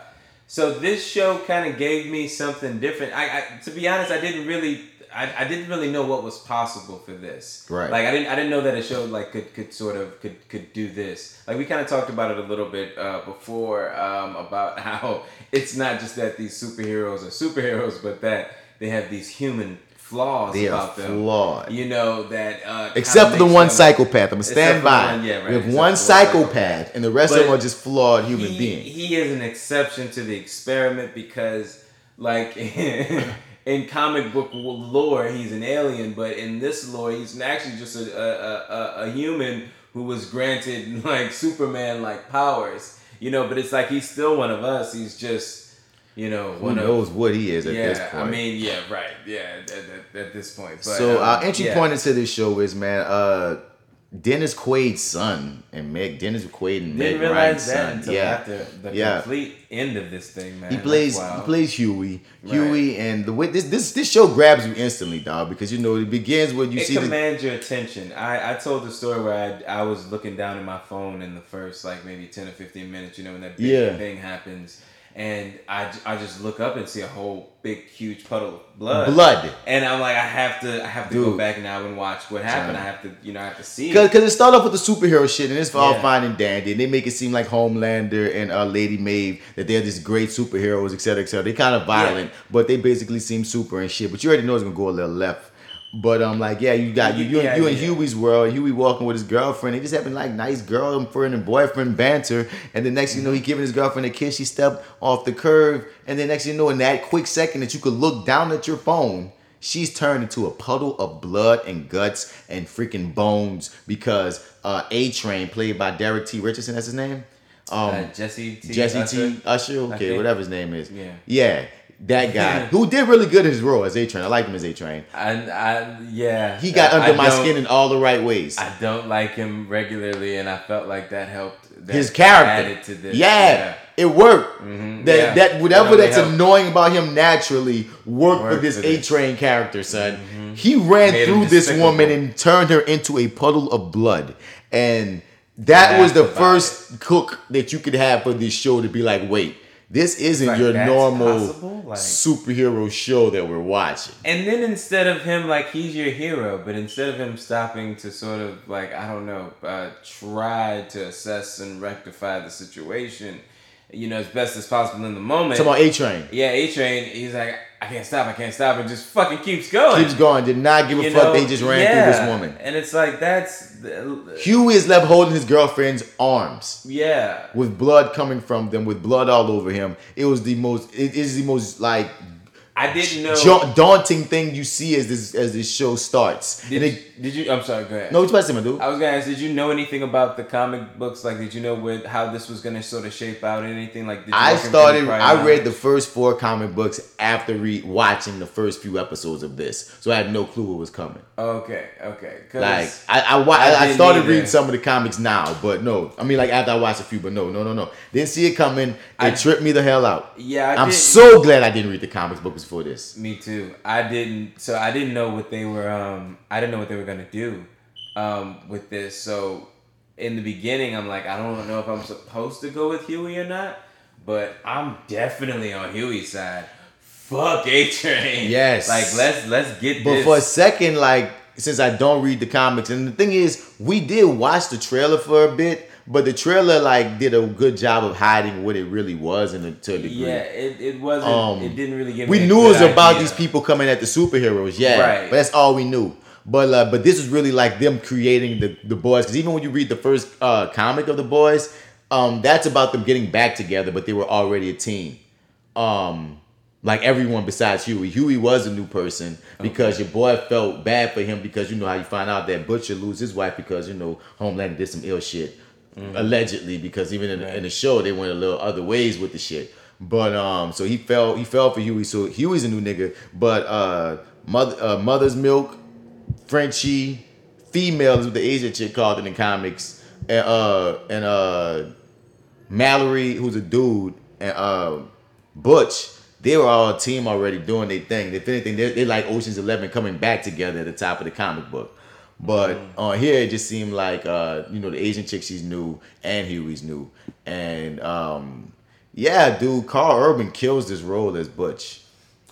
so this show kind of gave me something different. I, I, to be honest, I didn't really, I, I didn't really know what was possible for this. Right. Like I didn't, I didn't know that a show like could, could sort of could could do this. Like we kind of talked about it a little bit uh, before um, about [laughs] how it's not just that these superheroes are superheroes, but that they have these human flaws They are about them. flawed. You know that uh, Except for the one them- psychopath. I'm gonna stand by. one- yeah, right, we have one one psychopath, and the rest of them are just flawed human he, beings. He is an exception to the experiment because, like, [laughs] in comic book lore, he's an alien, but in this lore, he's actually just a a, a, a human who was granted [laughs] like Superman like powers. You know, but it's like he's still one of us. He's just, you know, Who one knows of. what he is at yeah, this point? I mean, yeah, right, yeah, at, at, at this point. But, so um, our entry yeah. point into this show is man, uh, Dennis Quaid's son and Meg Dennis Quaid and Meg Didn't Ryan's that son. until Yeah, after the yeah. complete end of this thing, man. He plays he plays Huey. Huey and the way this this this show grabs you instantly, dog, because you know it begins when you it see the commands your attention. I, I told the story where I, I was looking down at my phone in the first like maybe ten or fifteen minutes. You know when that big Yeah. thing happens, and I, I just look up and see a whole big huge puddle of blood. Blood. And I'm like I have to I have to go back now and watch what happened. Son. I have to you know I have to see. Cause, it. Cause it started off with the superhero shit, and it's all Yeah. fine and dandy, and they make it seem like Homelander and uh, Lady Maeve that they're these great superheroes, et cetera, et cetera. They kind of violent, but they basically seem super and shit. But you already know it's gonna go a little left. But um, like yeah, you got you you, Yeah, you in yeah. Huey's world. Huey walking with his girlfriend. They just having like nice girlfriend and boyfriend banter, and the next thing you know, he giving his girlfriend a kiss. She stepped off the curve, and then next you know, in that quick second that you could look down at your phone. She's turned into a puddle of blood and guts and freaking bones because uh, A Train, played by Derek T. Richardson, that's his name. Um, Uh, Jesse T. Jesse Usher? T. Usher, okay, whatever his name is. Yeah. yeah, that guy [laughs] who did really good in his role as A Train. I liked him as A Train. And I yeah He got I- under I my skin in all the right ways. I don't like him regularly, and I felt like that helped. That his character, added to this. yeah, it worked. Mhm, That yeah. that whatever really that's helped. annoying about him naturally worked for Worked this A. Train character, son. He ran Made through this woman and turned her into a puddle of blood, and that was the first cook that you could have for this show to be like, wait. This isn't Like, your normal? Like- superhero show that we're watching. And then instead of him like he's your hero, but instead of him stopping to sort of like I don't know, uh, try to assess and rectify the situation, you know, as best as possible in the moment. Talking about A Train. yeah, A Train. He's like, I can't stop, I can't stop, and just fucking keeps going. Keeps going. Did not give a You fuck. know? they just ran Yeah. through this woman. and it's like that's the- Huey is left holding his girlfriend's arms. yeah. with blood coming from them, with blood all over him. It was the most. It is the most like I didn't know. ja- daunting thing you see as this as this show starts. Did, it- did you? I'm sorry. Go ahead. no, it's about to say, my dude. I was gonna ask, did you know anything about the comic books? Like, did you know how this was gonna sort of shape out? Anything like? Did you I started. I read the first four comic books after re- watching the first few episodes of this, so I had no clue what was coming. Okay, Okay. Like I, I, wa- I I, started either. reading some of the comics now, but no, I mean like after I watched a few, but no, no, no, no, didn't see it coming. It I- tripped me the hell out. Yeah, I I'm did- so glad I didn't read the comics books before this. Me too. I didn't. So I didn't know what they were. Um, I didn't know what they were gonna do, um, with this. So in the beginning, I'm like, I don't know if I'm supposed to go with Huey or not, but I'm definitely on Huey's side. Fuck A Train. Yes. Like let's let's get But this. for a second, like since I don't read the comics, and the thing is, we did watch the trailer for a bit, but the trailer like did a good job of hiding what it really was, in a, to a degree. yeah, it, it wasn't. Um, it didn't really give. we knew it was good about idea. these people coming at the superheroes, yeah, Right. but that's all we knew. But uh, but this is really like them creating the the boys, because even when you read the first uh, comic of the boys, um, that's about them getting back together, but they were already a team. Um, Like everyone besides Huey. Huey was a new person because your boy felt bad for him because you know how you find out that Butcher lose his wife because you know Homeland did some ill shit. Allegedly, because even in, in the show they went a little other ways with the shit. But um, so he fell he fell for Huey. So Huey's a new nigga. But uh, mother uh, Mother's Milk, Frenchie, female is what the Asian chick called in the comics, and uh and uh Mallory, who's a dude, and uh Butch, they were all a team already doing their thing. If anything, they they like Ocean's Eleven coming back together at the top of the comic book. But on here, it just seemed like uh, you know the Asian chick she's new and Huey's new, and um, yeah, dude, Karl Urban kills this role as Butch.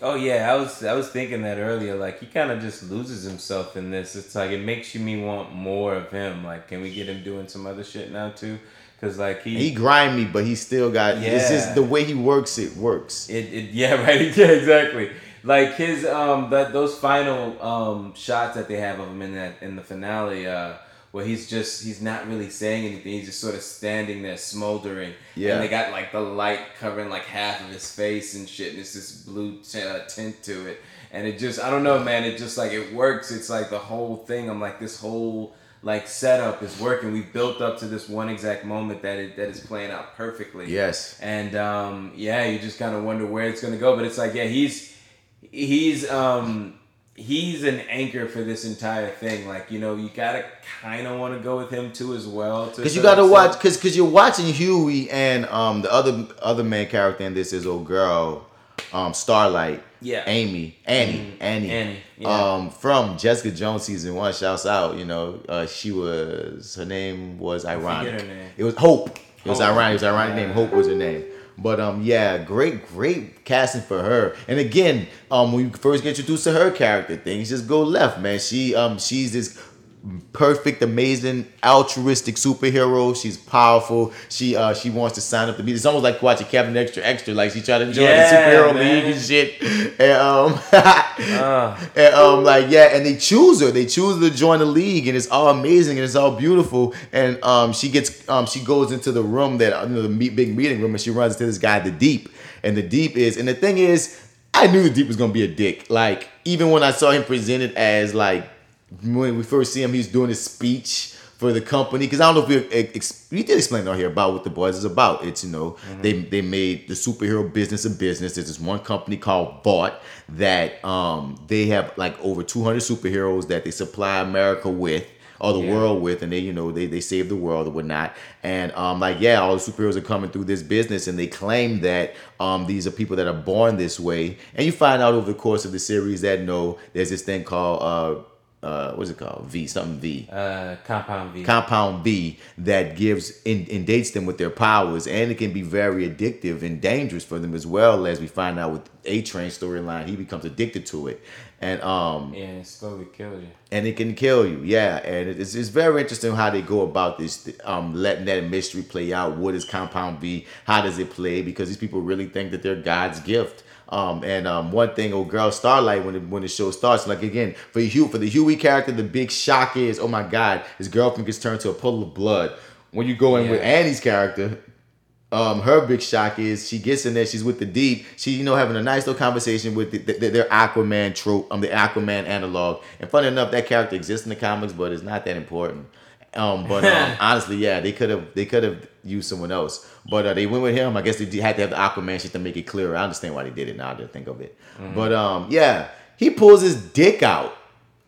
Oh yeah, I was I was thinking that earlier. Like he kind of just loses himself in this. It's like it makes you me want more of him. Like, can we get him doing some other shit now too? Because like he He grimy, but he still got. Yeah. It's just the way he works. It works. It, it yeah [laughs] right yeah exactly like his um that those final um shots that they have of him in that in the finale uh where he's just he's not really saying anything he's just sort of standing there smoldering Yeah. and they got like the light covering like half of his face and shit and it's this blue t- uh, tint to it and it just I don't know man it just like it works it's like the whole thing I'm like this whole like setup is working we built up to this one exact moment that it that is playing out perfectly Yes. and um, yeah, you just kind of wonder where it's gonna go. But it's like, yeah, he's he's um, he's an anchor for this entire thing. Like, you know, you gotta kind of want to go with him too as well. Because you got to watch, because because you're watching Huey and um the other other main character in this is old girl, um Starlight. Yeah. Amy, Annie, Mhm. Annie, Annie, yeah. um, from Jessica Jones season one. Shouts out, you know, uh, she was her name was ironic. her name. It was Hope. It was Hope. ironic. It was ironic name. Hope was her name. But um, yeah, great, great casting for her. And again, um, when you first get introduced to her character, things just go left, man. She um, she's this perfect, amazing, altruistic superhero. She's powerful. She uh she wants to sign up to be. It's almost like watching Captain Extra Extra. Like she tried to join Yeah, the superhero man. league and shit. [laughs] And um, Uh, [laughs] and um, like yeah, and they choose her. They choose her to join the league, and it's all amazing and it's all beautiful. And um, she gets um, she goes into the room that you know, the meet, big meeting room, and she runs into this guy, the Deep. And the Deep is, and the thing is, I knew the Deep was gonna be a dick. Like even when I saw him presented as like when we first see him, he's doing his speech for the company because I don't know if we ex- we did explain out here about what the boys is about. It's you know they they made the superhero business a business. There's this one company called Vought that um they have like over 200 superheroes that they supply America with or the Yeah. world with and they you know they they save the world or whatnot and um like yeah all the superheroes are coming through this business and they claim that um these are people that are born this way and you find out over the course of the series that no there's this thing called uh uh what's it called v something v uh, compound V. compound V that gives in, indates them with their powers, and it can be very addictive and dangerous for them as well. As we find out with A Train storyline, he becomes addicted to it, and um yeah, it slowly kills you. and it can kill you. Yeah, and it's, it's very interesting how they go about this, um, letting that mystery play out. What is Compound V? How does it play? Because these people really think that they're God's gift. Um, and um, one thing, old girl Starlight, when the, when the show starts, like again for Hugh, for the Huey character, the big shock is, oh my God, his girlfriend gets turned to a puddle of blood. When you go in with Annie's character, um, her big shock is she gets in there, she's with the deep, she you know having a nice little conversation with the, the, their Aquaman trope, um, the Aquaman analog. And funny enough, that character exists in the comics, but it's not that important. Um, but um, [laughs] honestly, yeah, they could have they could have used someone else, but uh, they went with him. I guess they had to have the Aquaman shit to make it clearer. I understand why they did it now. that I think of it, but um, yeah, he pulls his dick out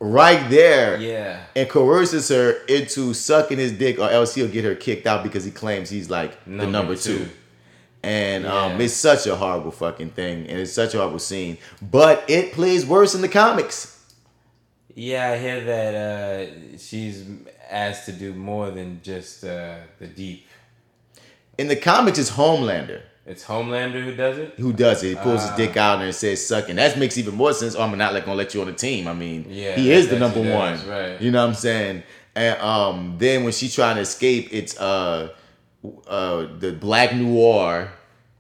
right there Yeah. and coerces her into sucking his dick, or else he'll get her kicked out because he claims he's like the Number number two. two. And um, it's such a horrible fucking thing, and it's such a horrible scene. But it plays worse in the comics. Yeah, I hear that uh, she's asked to do more than just uh, the deep. In the comics, it's Homelander It's Homelander who does it. who does it. He pulls his Ah. dick out and says "sucking." That makes even more sense. Oh, I'm not like gonna let you on the team. I mean, Yeah, he is the number she one. right. You know what I'm saying? And um, then when she's trying to escape, it's uh, uh, the Black Noir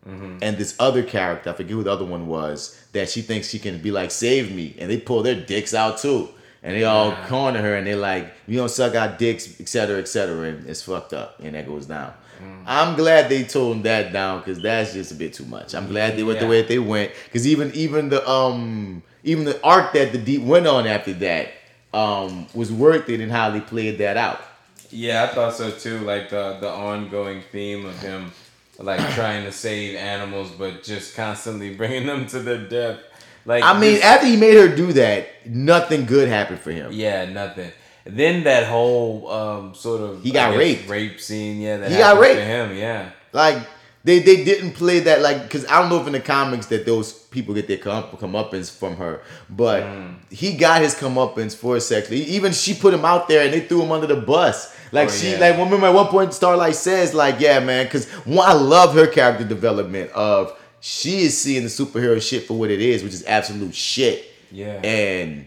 Mm-hmm. and this other character. I forget who the other one was. That she thinks she can be like, save me, and they pull their dicks out too. And they all corner her and they're like, you don't suck our dicks, etc., etc. And it's fucked up. And that goes down. I'm glad they toned that down because that's just a bit too much. I'm glad they went the way that they went because even even the um even the arc that the deep went on after that um was worth it in how they played that out. Yeah, I thought so too. Like the the ongoing theme of him, like trying to save animals, but just constantly [laughs] bringing them to their death. Like I mean, just- after he made her do that, nothing good happened for him. yeah, nothing. Then that whole um sort of He got guess, raped. rape scene. Yeah, that He got raped. him. Yeah, Like they they didn't play that like because I don't know if in the comics that those people get their come comeuppance from her, but Mm. he got his comeuppance for sexually. Even she put him out there and they threw him under the bus. Like Oh, she yeah. like remember at one point Starlight says like yeah man because I love her character development of she is seeing the superhero shit for what it is, which is absolute shit. Yeah. and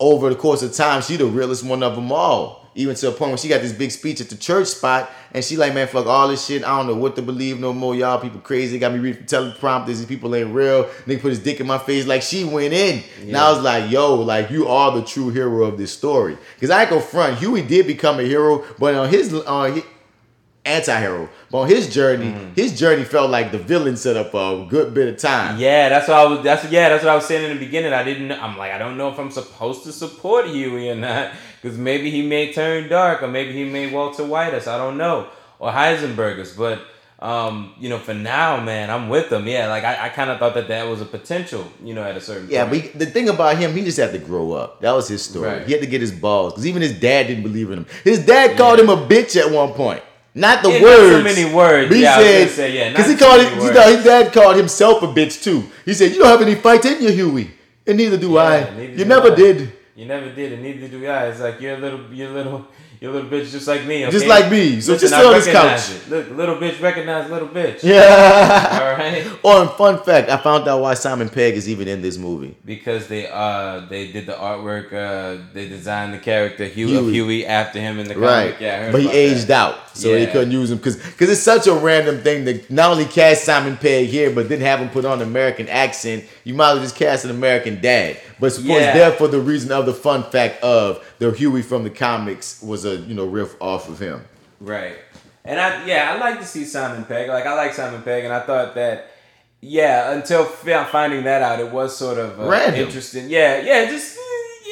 over the course of time, she the realest one of them all. Even to a point where she got this big speech at the church spot, and she like, man, fuck all this shit. I don't know what to believe no more. Y'all people crazy. Got me reading teleprompters. These people ain't real. Nigga put his dick in my face. Like she went in. And I was like, yo, like you are the true hero of this story. Cause I go front. Huey did become a hero, but on his on his, anti-hero. But on his journey, his journey felt like the villain set up a good bit of time. yeah. That's what I was. That's yeah. That's what I was saying in the beginning. I didn't. I'm like, I don't know if I'm supposed to support Huey or not, because maybe he may turn dark, or maybe he may Walter White us. I don't know, or Heisenberg us. But um, you know, for now, man, I'm with them. Yeah, like I, I kind of thought that that was a potential. You know, at a certain Yeah, point. but he- the thing about him, he just had to grow up. That was his story. Right. He had to get his balls because even his dad didn't believe in him. His dad called him a bitch at one point. Not the not words. so many words. But he Yeah, said, say, yeah, because he called it. You know, his dad called himself a bitch too. He said, "You don't have any fight in you, Huey, and neither do Yeah, I. neither You do never I. did." You never did, and neither do I. It's like you're a little, you're a little, you're a little bitch just like me. Okay? Just like me. So just I sit on this couch. It. Look, little bitch recognize little bitch. Yeah. [laughs] All right. [laughs] Oh, and fun fact, I found out why Simon Pegg is even in this movie. Because they uh they did the artwork, uh they designed the character Huey, Huey. Huey after him in the comic. Right. Yeah, but he aged that. out, so they Yeah. couldn't use him because because it's such a random thing to not only cast Simon Pegg here, but then have him put on an American accent. You might as well just cast an American dad. But suppose Yeah. there for the reason of the fun fact of the Huey from the comics was a you know riff off of him. Right. And I yeah, I like to see Simon Pegg. Like I like Simon Pegg, and I thought that yeah, until finding that out, it was sort of uh, Random. interesting. Yeah, yeah, just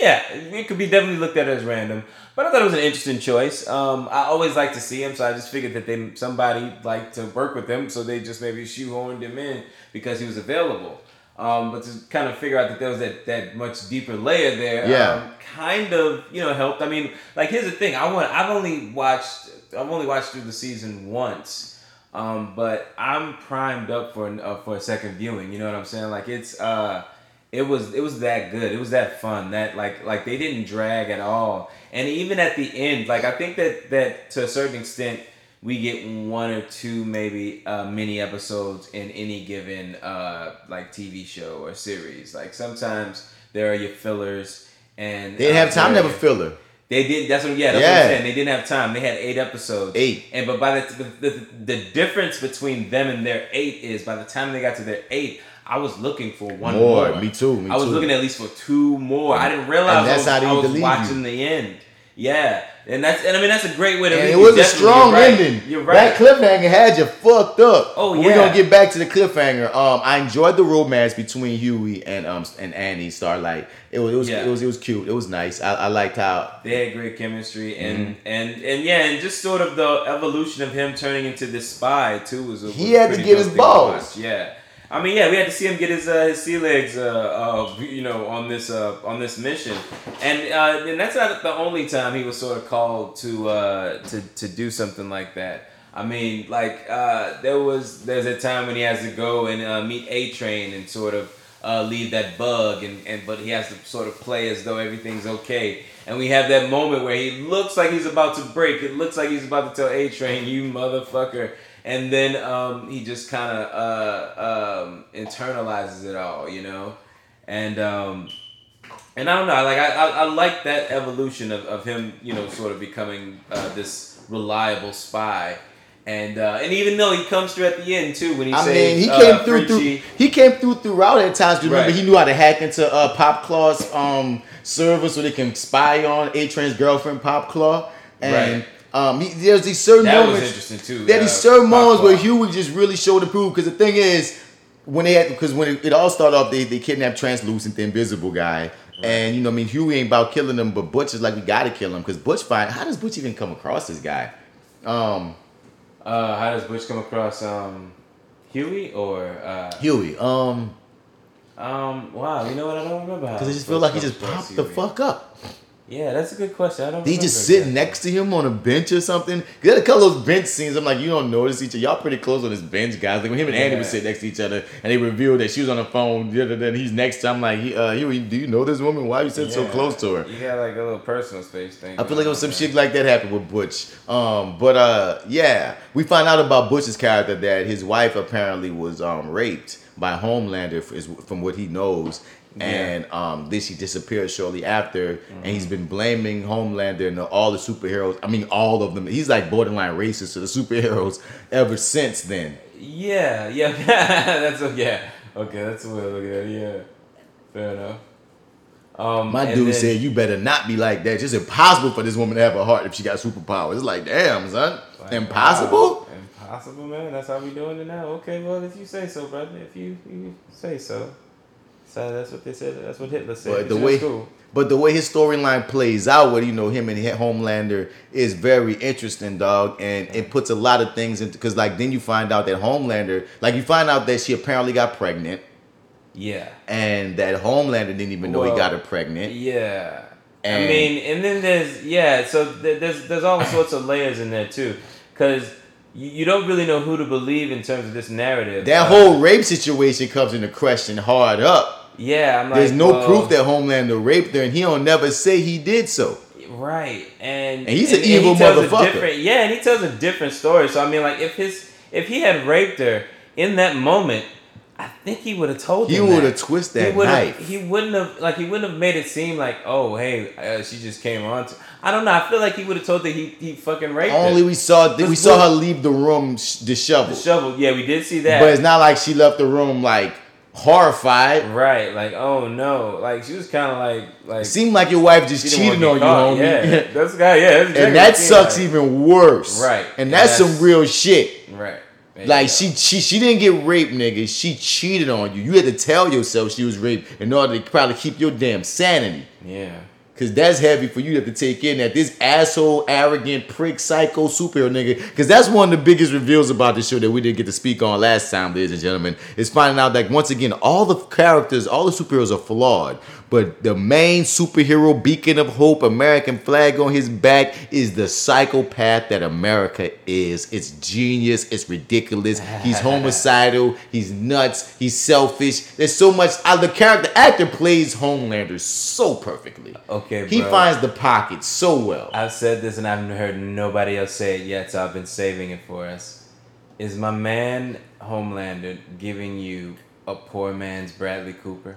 yeah, it could be definitely looked at as random. But I thought it was an interesting choice. Um, I always like to see him, so I just figured that they somebody liked to work with him, so they just maybe shoehorned him in because he was available. Um, but to kind of figure out that there was that, that much deeper layer there, Yeah. um, kind of you know helped. I mean, like here's the thing: I want I've only watched I've only watched through the season once, um, but I'm primed up for an- uh, for a second viewing. You know what I'm saying? Like it's uh, it was it was that good. It was that fun. That like like they didn't drag at all. And even at the end, like I think that that to a certain extent we get one or two maybe uh, mini episodes in any given uh, like TV show or series. Like sometimes there are your fillers and They didn't uh, have time to have a filler. they did. That's what. Yeah, that's what Yeah. I'm saying. They didn't have time. They had eight episodes. Eight. And but by the, the the the difference between them and their eight is by the time they got to their eight, I was looking for one More. more. Me too, me I was too. looking at least for two more. I didn't realize I was, I was delete you. the end. Yeah, and that's and I mean that's a great way to. And leave it was a strong you're right. ending. You're That cliffhanger had you fucked up. Oh, But We're gonna get back to the cliffhanger. Um, I enjoyed the romance between Huey and um and Annie Starlight. It was it was Yeah. it was it was cute. It was nice. I, I liked how They had great chemistry, and Mm-hmm. and and yeah, and just sort of the evolution of him turning into this spy too was. A, He was a had to get his to balls. Yeah, I mean, yeah, we had to see him get his uh, his sea legs, uh, uh, you know, on this uh, on this mission, and uh, and that's not the only time he was sort of called to uh, to to do something like that. I mean, like uh, there was there's a time when he has to go and uh, meet A Train and sort of uh, leave that bug, and, and but he has to sort of play as though everything's okay. And we have that moment where he looks like he's about to break. It looks like he's about to tell A Train, "You motherfucker." And then um, he just kind of uh, um, internalizes it all, you know, and um, and I don't know, like I, I, I like that evolution of, of him, you know, sort of becoming uh, this reliable spy, and uh, and even though he comes through at the end too when he I saves, mean, he uh, came through Frenchie. through he came through throughout at times. Remember, Right. he knew how to hack into uh, Popclaw's um server so they can spy on A Train's girlfriend, Popclaw, and Right. Um, he, there's these certain That was moments. interesting, too. Uh, these certain moments where. Huey just really showed the proof. Because the thing is, when they had, because when it, it all started off, they they kidnapped Translucent, the Invisible guy, and you know, I mean, Huey ain't about killing them, but Butch is like, we gotta kill him because Butch find how does Butch even come across this guy? Um, Uh, how does Butch come across um, Huey or uh, Huey. Um, um? Wow, you know what? I don't remember how. because I just feel like he just popped the fuck up. Yeah, that's a good question. I don't. Did he just sit exactly. next to him on a bench or something? 'Cause are a couple of those bench scenes. I'm like, you don't notice each other. Y'all pretty close on this bench, guys. Like when him and Andy Yeah. would sit next to each other, and they revealed that she was on the phone. The then he's next to. I'm like, he, uh, Huey, do you know this woman? Why you sitting so close to her? You got like a little personal space thing. I feel like it was some shit like that happened with Butch. Um, but uh, yeah, we find out about Butch's character that his wife apparently was um raped by Homelander, is from what he knows. And um, then she disappeared shortly after, and he's been blaming Homelander and all the superheroes. I mean, all of them. He's like borderline racist to the superheroes ever since then. Yeah, yeah, [laughs] that's a, yeah. Okay, that's a way to look at it. Yeah, fair enough. Um, My dude then- said, "You better not be like that. It's just impossible for this woman to have a heart if she got superpowers." It's like, damn, son, Like, impossible. wow, Impossible, man. That's how we doing it now. Okay, well, if you say so, brother. If you, you say so. So that's what they said. That's what Hitler said. But the way, but the way his storyline plays out with you know him and Homelander is very interesting, dog, and it puts a lot of things into because like then you find out that Homelander, like you find out that she apparently got pregnant, Yeah. and that Homelander didn't even know he got her pregnant. Yeah. I mean, and then there's yeah, so there's there's all [coughs] sorts of layers in there too, because you, you don't really know who to believe in terms of this narrative. That Uh, whole rape situation comes into question hard up. Yeah, I'm like, There's no well, proof that Homelander raped her, and he don't never say he did so. right, and And he's an evil motherfucker. yeah, and he tells a different story. So I mean, like if his if he had raped her in that moment. I think he would have told He would have twisted He that would've- knife. He wouldn't have like he wouldn't have made it seem like oh hey uh, she just came on. To, I don't know. I feel like he would have told that he he fucking raped her. Only we saw we saw her leave the room sh- disheveled. The shovel. Yeah, we did see that. But it's not like she left the room like horrified. right. Like, oh no. Like she was kind of like like. It seemed like your wife just cheated on you, homie. Yeah, [laughs] that's guy. Yeah, that's and that sucks like. even worse. Right. And that's, That's- some real shit. Right. There Like she she she didn't get raped, nigga. She cheated on you. You had to tell yourself she was raped in order to probably keep your damn sanity. Yeah. Cause that's heavy for you to have to take in that this asshole, arrogant, prick, psycho superhero nigga. Cause that's one of the biggest reveals about the show that we didn't get to speak on last time, ladies and gentlemen. Is finding out that once again, all the characters, all the superheroes are flawed. But the main superhero beacon of hope, American flag on his back, is the psychopath that America is. It's genius, it's ridiculous. He's [laughs] homicidal, he's nuts, he's selfish. There's so much uh, the character actor plays Homelander so perfectly. Okay, bro. He finds the pocket so well. I've said this and I haven't heard nobody else say it yet, so I've been saving it for us. Is my man Homelander giving you a poor man's Bradley Cooper?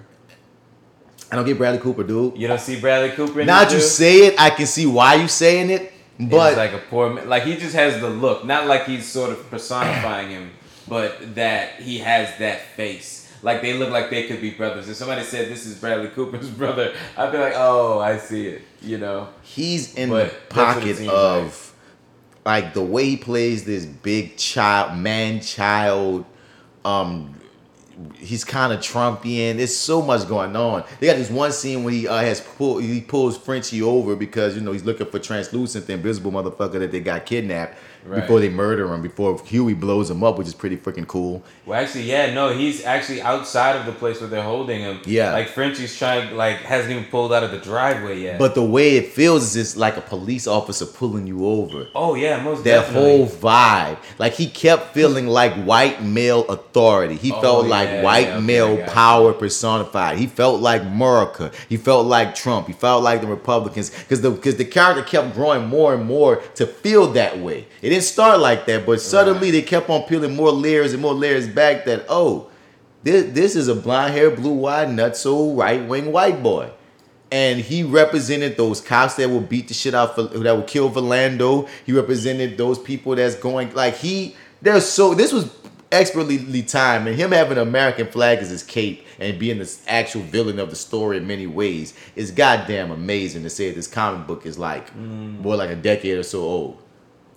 I don't get Bradley Cooper, dude. You don't see Bradley Cooper in Now that you say it, I can see why you saying it. But But like a poor man, like he just has the look, not like he's sort of personifying him, but that he has that face. Like they look like they could be brothers. If somebody said this is Bradley Cooper's [laughs] brother, I'd be like, oh, I see it. You know? he's in But the that's what it pocket of like the way he plays this big child, man child. Um, he's kind of Trumpian. There's so much going on. They got this one scene where he uh, has pull, he pulls Frenchie over because you know he's looking for translucent, invisible motherfucker that they got kidnapped Right. before they murder him. Before Huey blows him up, which is pretty freaking cool. Well, actually, yeah, no, he's actually outside of the place where they're holding him. Yeah. Like Frenchie's trying, like hasn't even pulled out of the driveway yet. But the way it feels is just like a police officer pulling you over. oh yeah, most definitely. that definitely. whole vibe. Like he kept feeling like white male authority. He Oh, felt like white yeah, okay, male power personified. He felt like America. He felt like Trump. He felt like the Republicans because the because the character kept growing more and more to feel that way. It didn't start like that, but suddenly they kept on peeling more layers and more layers back. That oh, this this is a blonde hair, blue eyed, nutso right wing white boy and he represented those cops that will beat the shit out for that will kill Philando. He represented those people that's going like he. There's so this was expertly timed, and him having an American flag as his cape and being the actual villain of the story in many ways is goddamn amazing to say this comic book is like mm. more like a decade or so old.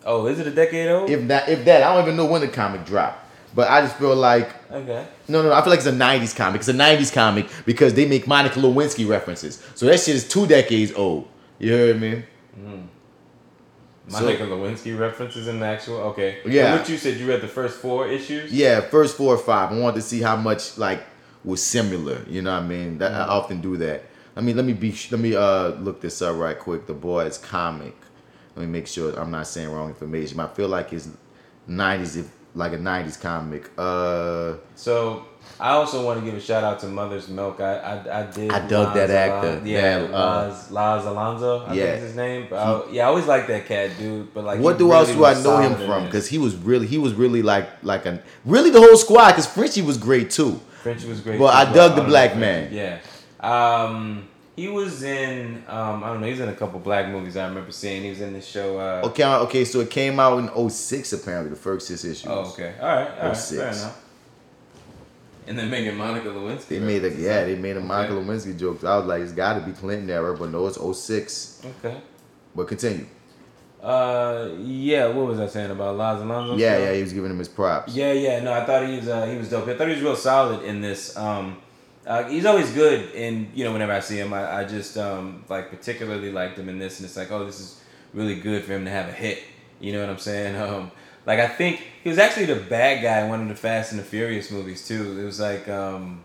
Oh, is it a decade old? If that, if that, I don't even know when the comic dropped. But I just feel like okay. no, no, no, I feel like it's a '90s comic. It's a '90s comic because they make Monica Lewinsky references. So that shit is two decades old. You heard me? Monica Lewinsky references in the actual. Okay. Yeah. And what you said, you read the first four issues. Yeah, first four or five. I wanted to see how much like was similar. You know what I mean? That, I often do that. I mean, let me be. Let me uh look this up right quick. The boys comic. Let me make sure I'm not saying wrong information. I feel like it's '90s, if like a '90s comic. Uh, So I also want to give a shout out to Mother's Milk. I I, I did. I dug that actor. Yeah, Yeah, uh, Laz, Laz Alonso. I yeah. think is his name. But I, yeah, I always like that cat, dude. But like, what do really else do I know him from? Because he was really, he was really like like a really the whole squad. Because Frenchie was great too. Frenchie was great. Well, I dug the know black man. Yeah. Um, he was in. Um, I don't know. He's in a couple black movies. I remember seeing. He was in this show. Uh, Okay, okay, so it came out in 06 apparently, the first six issues. Oh, okay. All right. All right. 06. Fair enough. And then making Monica Lewinsky. They made a yeah, they made a Monica Okay. Lewinsky joke. I was like, it's got to be Clinton era, but no, it's 06. Okay. But continue. Uh, yeah. What was I saying about Laz Alonso? Yeah, yeah, he was giving him his props. Yeah, yeah. No, I thought he was uh, he was dope. I thought he was real solid in this. Um, uh, he's always good, and you know, whenever I see him, I, I just um, like particularly liked him in this, and it's like, oh, this is really good for him to have a hit. You know what I'm saying? [laughs] Um, like I think he was actually the bad guy in one of the Fast and the Furious movies too. It was like um,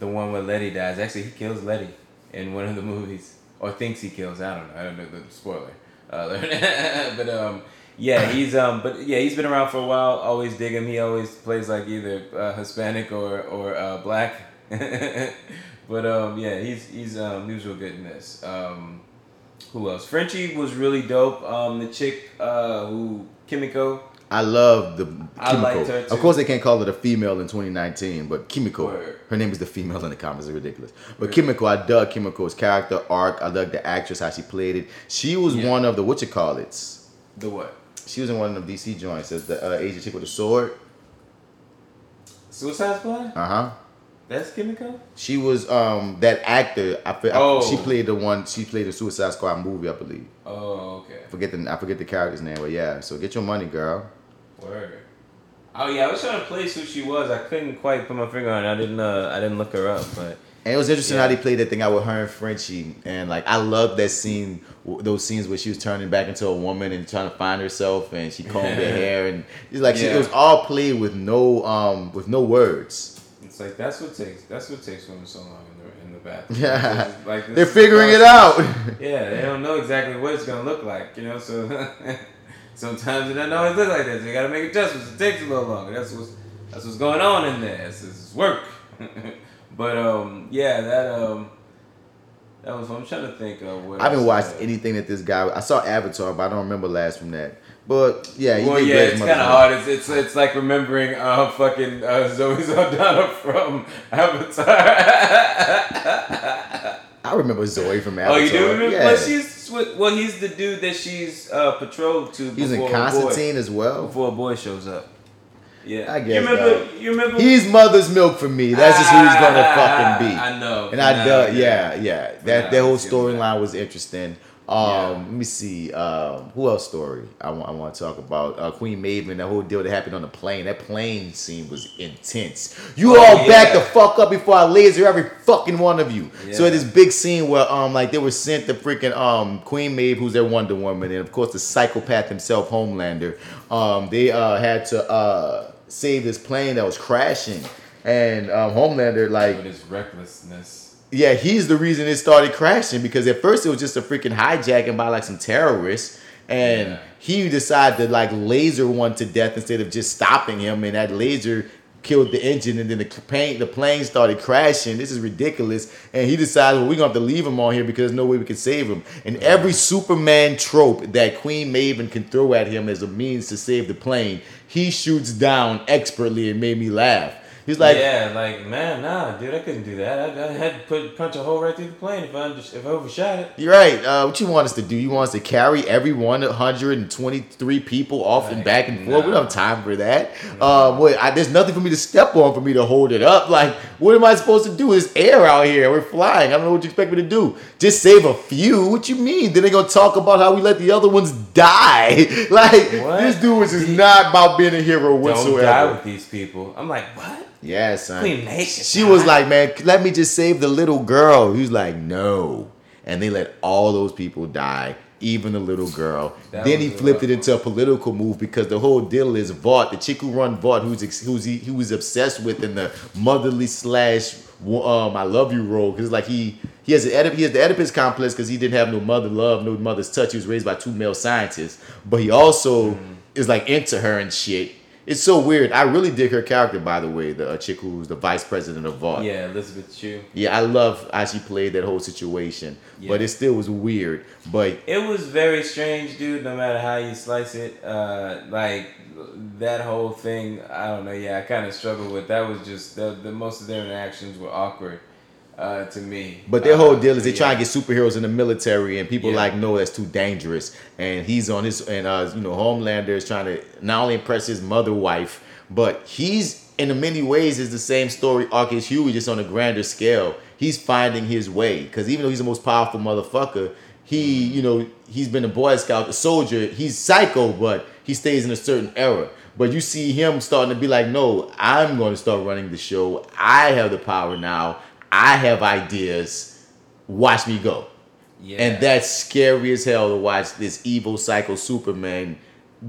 the one where Letty dies. Actually, he kills Letty in one of the [laughs] movies, or thinks he kills. I don't know. I don't know the spoiler. Uh, [laughs] but um, yeah, he's um, but yeah, he's been around for a while. Always dig him. He always plays like either uh, Hispanic or or uh, black. [laughs] but um, yeah, he's he's um, he was real good in this. Um, who else? Frenchie was really dope. Um, the chick uh, who Kimiko. I love the I liked her, too. Of course, they can't call it a female in 2019, but Kimiko. Word. Her name is the female in the comics. It's ridiculous. But Kimiko, I dug Kimiko's character arc. I dug the actress how she played it. She was Yeah. one of the what you call it. The what? She was in one of the DC joints as the uh, Asian chick with the sword. Suicide Squad. Uh huh. That's Kimiko. She was um that actor. I, I- Oh. she played the one. She played the Suicide Squad movie, I believe. Oh, okay. Forget the I forget the character's name, but yeah. So get your money, girl. Word. Oh yeah, I was trying to place who she was. I couldn't quite put my finger on it. I didn't. Uh, I didn't look her up, but And it was interesting Yeah. how they played that thing out with her and Frenchie, and like I loved that scene, those scenes where she was turning back into a woman and trying to find herself, and she combed her [laughs] hair, and it's like she, it was all played with no um with no words. It's like that's what takes. That's what takes women so long in the in the bathroom. [laughs] Yeah, like they're figuring it out. [laughs] Yeah, they don't know exactly what it's gonna look like, you know. So [laughs] sometimes it doesn't always look like that. So you gotta make adjustments. It takes a little longer. That's what's that's what's going on in there. It's, it's work. but um, yeah, that um, that was. I'm trying to think of what I haven't watched uh, anything that this guy. I saw Avatar, but I don't remember last from that. But yeah, Well, yeah, it's kind of hard. It's, it's it's like remembering uh fucking uh, Zoe Saldana [laughs] from Avatar. [laughs] I remember Zoe from Avatar. oh, you do remember? Yeah. Well, she's well, he's the dude that she's uh, patrolled to. He's in a boy- Constantine as well. before a boy shows up. Yeah, I You guess, remember? dog. You remember? He's mother's milk for me. That's just who he's gonna fucking be. I know. And I Nah, dug, yeah, yeah. That that whole I see what storyline was interesting. Um, Yeah. let me see. Um, who else story I want I want to talk about? Uh, Queen Maeve, that whole deal that happened on the plane. That plane scene was intense. You Oh, all back the fuck up before I laser every fucking one of you. So this big scene where um like they were sent the freaking um Queen Maeve, who's their Wonder Woman, and of course the psychopath himself, Homelander. Um, they uh had to uh save this plane that was crashing, and um, Homelander like With his recklessness. Yeah, he's the reason it started crashing because at first it was just a freaking hijacking by like some terrorists, and Yeah. he decided to like laser one to death instead of just stopping him, and that laser killed the engine, and then the plane the plane started crashing. This is ridiculous, and he decided, well, we're gonna have to leave him on here because there's no way we can save him. And every Superman trope that Queen Maeve can throw at him as a means to save the plane, he shoots down expertly and made me laugh. He's like, yeah, like man, nah, dude, I couldn't do that. I, I had to put punch a hole right through the plane if I under, if I overshot it. You're right. Uh, what you want us to do? You want us to carry every 123 people off and back and forth? We don't have time for that. Um, what, I, there's nothing for me to step on for me to hold it up. Like, what am I supposed to do? It's air out here. We're flying. I don't know what you expect me to do. Just save a few? What you mean? Then they gonna talk about how we let the other ones die? [laughs] like, What? this dude was just not about being a hero Don't whatsoever. die with these people. I'm like, what? Yeah, son. Queen Naked She was died. like, man, let me just save the little girl. He was like, no. And they let all those people die, even the little girl. That then he flipped rough it into a political move because the whole deal is Vought, the chick who run Vought, who's ex- who's he, he was obsessed with in the motherly slash um I love you role because like he he has an Oedip- he has the Oedipus complex because he didn't have no mother love, no mother's touch. He was raised by two male scientists, but he also is like into her and shit. It's so weird. I really dig her character, by the way. The uh, chick who's the vice president of Vought. Yeah, Elisabeth Shue. Yeah, I love how she played that whole situation, yeah. but it still was weird. But It was very strange, dude. No matter how you slice it, uh, like that whole thing. I don't know. Yeah, I kind of struggled with. That was just the, the most of their interactions were awkward uh, to me. but their Uh, whole deal is they yeah. try to get superheroes in the military, and people Yeah. like no, that's too dangerous. And he's on his and uh, you know Homelander is trying to not only impress his mother wife, but he's in many ways is the same story arc as Huey, just on a grander scale. He's finding his way because even though he's the most powerful motherfucker, he you know he's been a Boy Scout, a soldier. He's psycho, but he stays in a certain era. But you see him starting to be like, no, I'm going to start running the show. I have the power now. I have ideas. Watch me go. Yeah. And that's scary as hell to watch this evil psycho Superman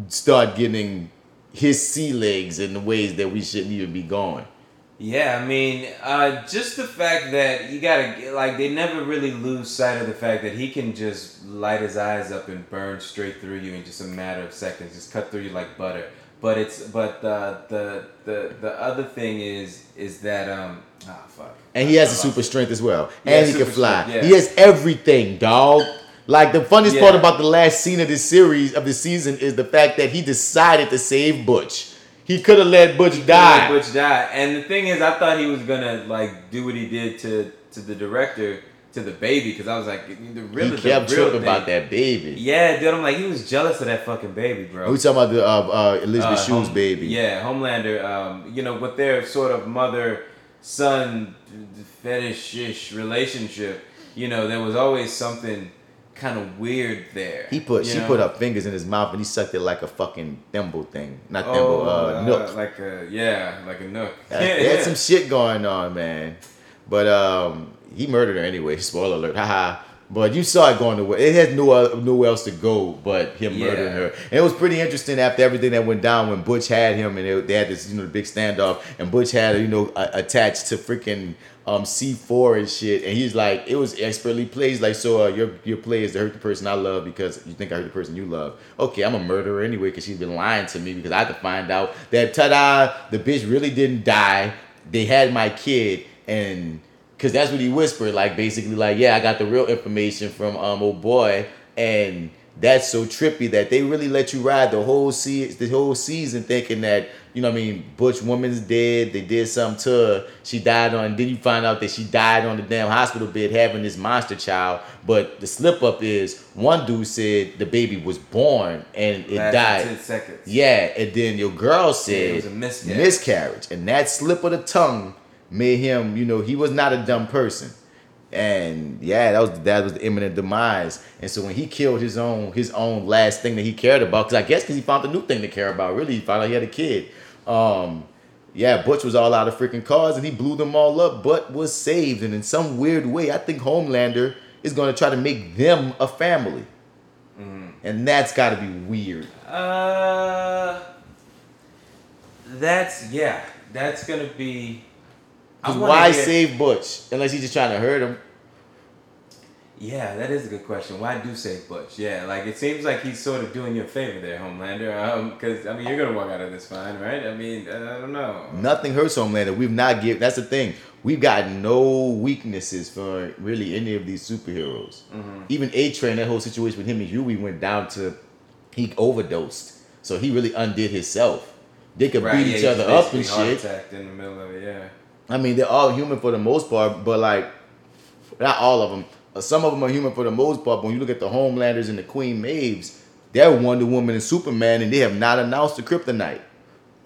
start getting his sea legs in the ways that we shouldn't even be going. Yeah, I mean, uh, just the fact that you gotta like they never really lose sight of the fact that he can just light his eyes up and burn straight through you in just a matter of seconds, just cut through you like butter. But it's but uh, the the the other thing is is that um ah fuck. And he has a super strength as well. Yeah, and he can fly. strength, yeah. He has everything, dog. Like the funniest part about the last scene of this series of the season is the fact that he decided to save Butch. He could have let Butch He die. let Butch die. And the thing is, I thought he was gonna like do what he did to to the director to the baby because I was like, the really he the kept real tripping thing- about that baby. Yeah, dude, I'm like, he was jealous of that fucking baby, bro. We talking about the uh, uh, Elisabeth Uh, Shue's Home- baby. Yeah, Homelander. Um, you know, with their sort of mother son fetish-ish relationship, you know, there was always something kind of weird there. He put she know? put her fingers in his mouth and he sucked it like a fucking thimble thing. Not oh, thimble, uh, nook. like a yeah, like a nook. yeah They had some shit going on, man. But um, he murdered her anyway. [laughs] Spoiler alert, haha. But you saw it going away. It had no nowhere else to go but him Yeah. murdering her. And it was pretty interesting after everything that went down when Butch had him and they, they had this you know big standoff and Butch had you know a, attached to freaking um C4 and shit. And he's like, it was expertly played. Like, so uh, your your play is to hurt the person I love because you think I hurt the person you love. Okay, I'm a murderer anyway because she's been lying to me because I had to find out that ta-da, the bitch really didn't die. They had my kid and because that's what he whispered, like basically, like, yeah, I got the real information from um old boy, and that's so trippy that they really let you ride the whole se- the whole season thinking that you know what I mean Butch woman's dead, they did something to her, she died on. Then you find out that she died on the damn hospital bed having this monster child. But the slip up is one dude said the baby was born and it Lasted died. 10 seconds. Yeah, and then your girl said it was a miscarriage. miscarriage. And that slip of the tongue made him, you know, he was not a dumb person. And yeah, that was that was the imminent demise. And so when he killed his own his own last thing that he cared about, because I guess because he found a new thing to care about. Really, he found out he had a kid. Um, yeah, Butch was all out of freaking cars and he blew them all up, but was saved. And in some weird way, I think Homelander is going to try to make them a family. And that's got to be weird. Uh, that's yeah. That's gonna be. I Because wanna why hear- save Butch unless he's just trying to hurt him? Yeah, that is a good question. Why do save Butch? Yeah, like it seems like he's sort of doing you a favor there, Homelander. Um, because I mean, you're gonna walk out of this fine, right? I mean, uh, I don't know. Nothing hurts Homelander. We've not given. That's the thing. We've got no weaknesses for really any of these superheroes. Even A Train, that whole situation with him and Huey went down to he overdosed, so he really undid himself. they could Right, beat yeah, each other up and shit. in the middle of it. Yeah. I mean, they're all human for the most part, but like, not all of them. Uh, Some of them are human for the most part. But when you look at the Homelanders and the Queen Maeves, they're Wonder Woman and Superman, and they have not announced the Kryptonite.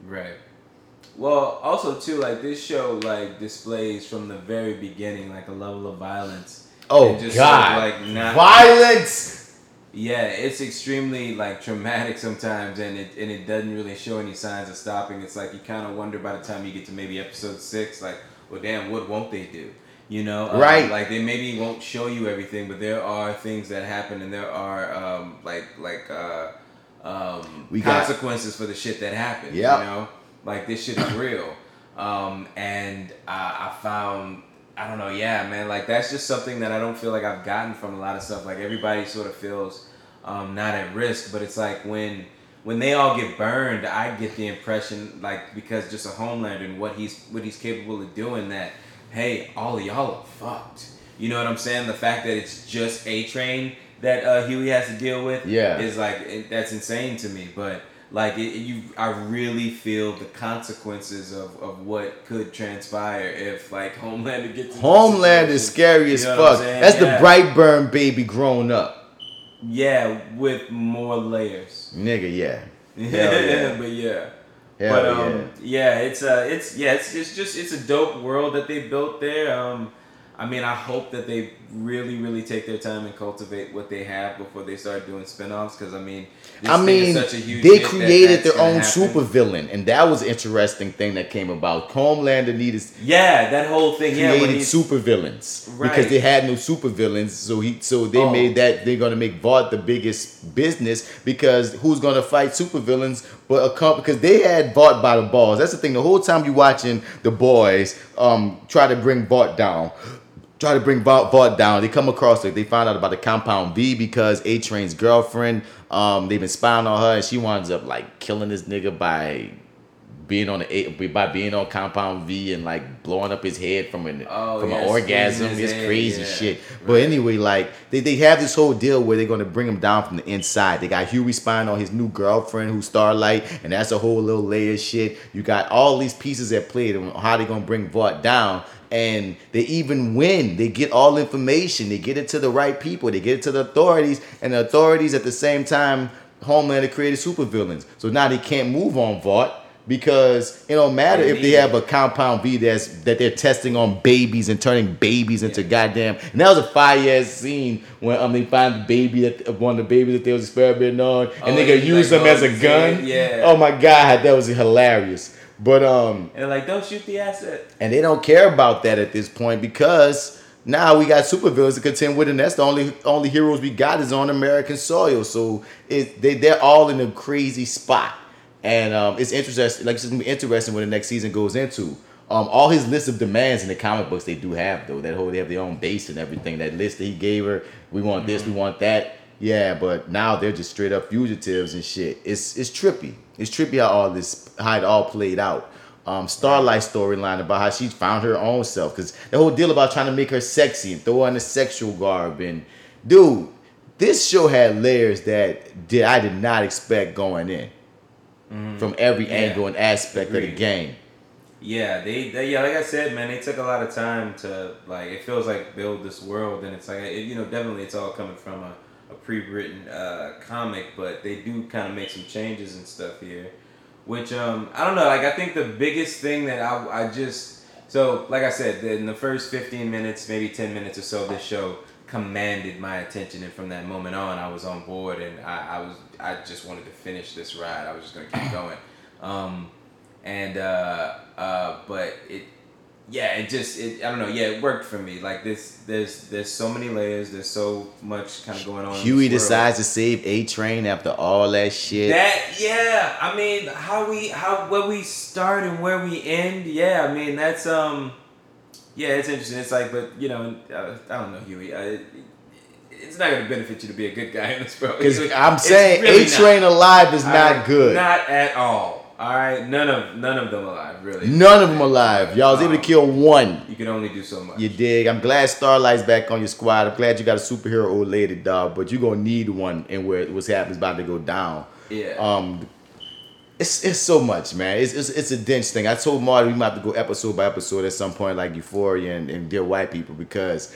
Right. Well, also too, like this show, like displays from the very beginning, like a level of violence. Oh And just sort of, God! like not Violence. Yeah, it's extremely like traumatic [laughs] sometimes, and it and it doesn't really show any signs of stopping. It's like you kind of wonder by the time you get to maybe episode six, like, well, damn, what won't they do? You know, Um, Right. Like they maybe won't show you everything, but there are things that happen, and there are um, like like uh, um, We got- consequences for the shit that happens. Yep. You know, like this shit is real. Um, and I, I found, I don't know, yeah, man, like that's just something that I don't feel like I've gotten from a lot of stuff. Like everybody sort of feels um, not at risk, but it's like when when they all get burned, I get the impression like because just a Homelander and what he's what he's capable of doing that, hey, all of y'all are fucked. You know what I'm saying? The fact that it's just a train that uh, Huey has to deal with, Yeah. is like it, that's insane to me. But like it, you, I really feel the consequences of, of what could transpire if like [laughs] Homelander gets. Homeland is scary as You know fuck. That's Yeah. the Brightburn baby grown up, Yeah, with more layers. nigga. Yeah. [laughs] Yeah, yeah. but yeah. Hell but um, yeah. it's uh, it's yeah, it's it's just it's a dope world that they built there. Um, I mean, I hope that they really, really take their time and cultivate what they have before they start doing spin-offs. Because I mean, this I mean, is such a huge they hit that created their own supervillain, and that was an interesting thing that came about. Homelander needed Yeah, that whole thing. Yeah, created he's, supervillains Right. because they had no supervillains. So he, so they Oh. made that they're gonna make Vought the biggest business because who's gonna fight supervillains but a comp because they had Vought by the balls. That's the thing. The whole time you watching the boys um try to bring Vought down. Try to bring Vought down. They come across it. They find out about the Compound V because A Train's girlfriend. Um, they've been spying on her, and she winds up like killing this nigga by being on the by being on Compound V and like blowing up his head from an Oh, from yeah, an orgasm. It's head, crazy yeah. shit. But anyway, like they, they have this whole deal where they're gonna bring him down from the inside. They got Huey spying on his new girlfriend who's Starlight, and that's a whole little layer of shit. You got all these pieces at play on how they gonna bring Vought down. And they even win. They get all information. They get it to the right people. They get it to the authorities, and the authorities at the same time, Homelander created supervillains. So now they can't move on Vought because it don't matter if they have a compound V that's that they're testing on babies and turning babies into goddamn. And that was a fire ass scene when um they find the baby that one of the babies that they was experimenting on, and Oh, they yeah, could use like, them as a gun. yeah. Oh my god, that was hilarious. But um, and they're like, don't shoot the asset. and they don't care about that at this point because now we got supervillains to contend with, and that's the only only heroes we got is on American soil. So it they they're all in a crazy spot, and um, it's interesting. Like it's gonna be interesting when the next season goes into. Um, all his list of demands in the comic books they do have though. That whole they have their own base and everything. That list that he gave her, we want this, we want that. Yeah, but now they're just straight up fugitives and shit. It's it's trippy. It's trippy how all this how it all played out. Um, Starlight storyline about how she found her own self because the whole deal about trying to make her sexy and throw on a sexual garb and dude, this show had layers that did I did not expect going in from every Mm-hmm. Yeah. angle and aspect of the game. Yeah, they, they yeah, like I said, man, they took a lot of time to like. It feels like build this world, and it's like it, you know, definitely it's all coming from a, a pre-written uh, comic, but they do kind of make some changes and stuff here, which um I don't know. Like I think the biggest thing that I I just so like I said, in the first fifteen minutes, maybe ten minutes or so, of this show commanded my attention, and from that moment on, I was on board, and I, I was I just wanted to finish this ride. I was just gonna keep [clears throat] going. Um, and uh, uh, but it, yeah, it just it I don't know, yeah, it worked for me. Like this, there's there's so many layers, there's so much kind of going on. Huey decides to save A Train after all that shit. That yeah, I mean how we how where we start and where we end. Yeah, I mean that's um, yeah, it's interesting. It's like, but you know, uh, I don't know, Huey. Uh, it's not gonna benefit you to be a good guy in this world. Because It's- I'm saying really A Train alive is not right? good. Not at all. All right, none of none of them alive, really. None of them alive. Y'all was able to kill one. You can only do so much. You dig? I'm glad Starlight's back on your squad. I'm glad you got a superhero old lady, dog. But you are gonna need one, and where what's happening is about to go down. Yeah. Um, It's it's so much, man. It's it's, it's a dense thing. I told Marty we might have to go episode by episode at some point, like Euphoria and, and Dear White People, because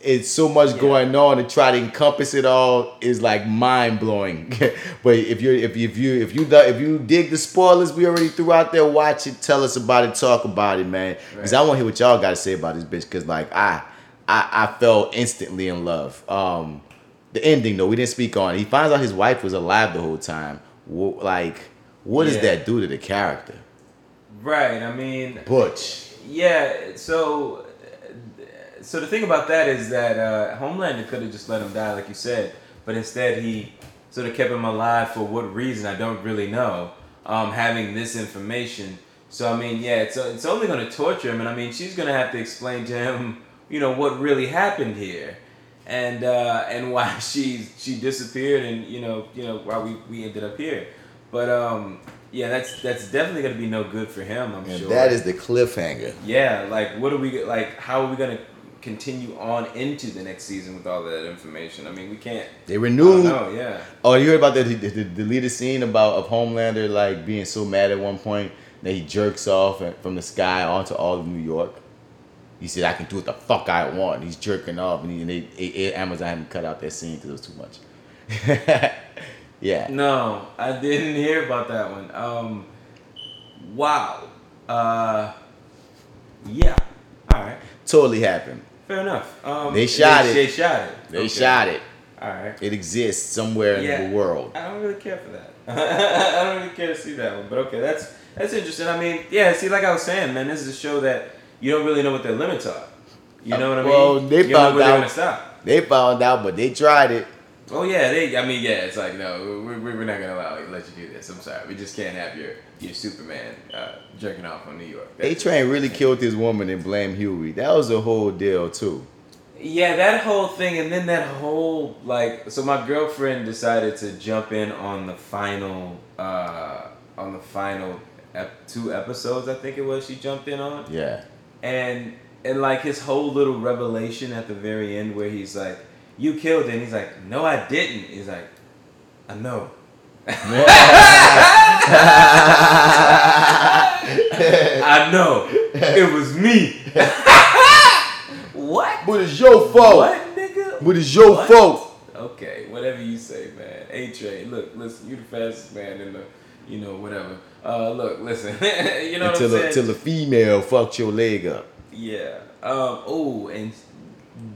it's so much going on to try to encompass it all is like mind blowing. [laughs] but if you're if you if you if you if you dig the spoilers we already threw out there, watch it, tell us about it, talk about it, man. Because I want to hear what y'all got to say about this bitch. Because like I, I I fell instantly in love. Um, the ending though we didn't speak on. it. He finds out his wife was alive the whole time. Like, what does Yeah. that do to the character? Right. I mean, Butch. Yeah, so so the thing about that is that uh, Homelander could have just let him die, like you said, but instead he sort of kept him alive for what reason I don't really know. Um, having this information, so I mean, yeah, it's it's only going to torture him, and I mean, she's going to have to explain to him, you know, what really happened here, and uh, and why [laughs] she she disappeared, and you know, you know, why we we ended up here. But um, yeah, that's that's definitely going to be no good for him. I'm And sure. that is the cliffhanger. Yeah, like what are we like? How are we gonna continue on into the next season with all that information? I mean, we can't. They renewed. Oh yeah. Oh, you heard about the, the, the deleted scene about of Homelander like being so mad at one point that he jerks off from the sky onto all of New York. He said, "I can do what the fuck I want." He's jerking off, and, he, and they, Amazon had to cut out that scene because it was too much. [laughs] yeah, No, I didn't [laughs] hear about that one. Um, wow. Uh, yeah. All right. totally happened. Fair enough. Um, They shot they, it. They shot it. They Okay. shot it. All right. It exists somewhere Yeah. in the world. I don't really care for that. [laughs] I don't really care to see that one. But okay, that's that's interesting. I mean, yeah. See, like I was saying, man, this is a show that you don't really know what their limits are. You know what I mean? Well, they you found out. stop. They found out, but they tried it. Oh yeah, they. I mean, yeah. It's like no, we're, we're not gonna allow let you do this. I'm sorry, we just can't have your your Superman uh, jerking off on New York. A Train really killed his woman and blamed Huey. That was a whole deal too. Yeah, that whole thing, and then that whole like. So my girlfriend decided to jump in on the final, uh on the final ep- two episodes. I think it was she jumped in on. Yeah. and and like his whole little revelation at the very end where he's like you killed him he's like no i didn't he's like i know [laughs] i know it was me [laughs] what But it's your fault. what nigga But it's your What? fault. okay whatever you say man a train look listen you the fastest man in the you know whatever uh look listen [laughs] you know what Until i'm the, saying till the female fucked your leg up. Yeah. Um. Oh, and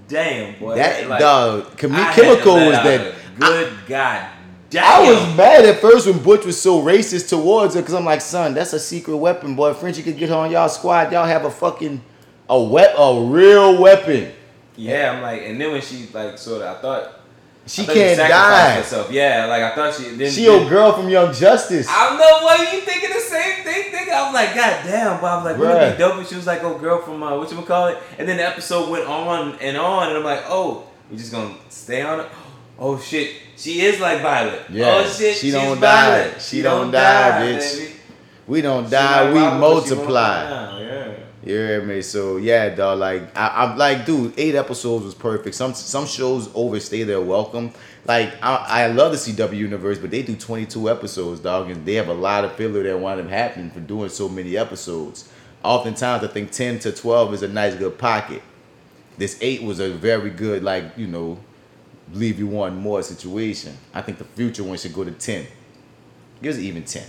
damn, boy. That like, dog, I to chemical was that. Good God. Damn. I was mad at first when Butch was so racist towards her because I'm like, son, that's a secret weapon, boy. Frenchie could get her on y'all squad. Y'all have a fucking a wep- a real weapon. Yeah, I'm like, and then when she like sort of, I thought She can't die. Herself. Yeah, like I thought she. Then, She then, your girl from Young Justice. I don't know why you thinking the same thing, nigga. I'm like, God damn, but I'm like, wouldn't it be dope if she was like, oh, girl from uh, what you call it? And then the episode went on and on, and I'm like, oh, we just gonna stay on it. [gasps] Oh shit, she is like Violet. Yeah, oh shit, she don't die. Violet. She don't die, bitch. baby. We don't She die, like we Violet, she multiply. Yeah. You hear me? So yeah, dog. Like I, I'm like, dude, eight episodes was perfect. Some some shows overstay their welcome. Like I, I love the CW universe, but they do 22 episodes, dog, and they have a lot of filler that wind up happening for doing so many episodes. Oftentimes, I think 10 to 12 is a nice good pocket. This eight was a very good, like you know, leave you wanting more situation. I think the future one should go to 10. Give us even 10.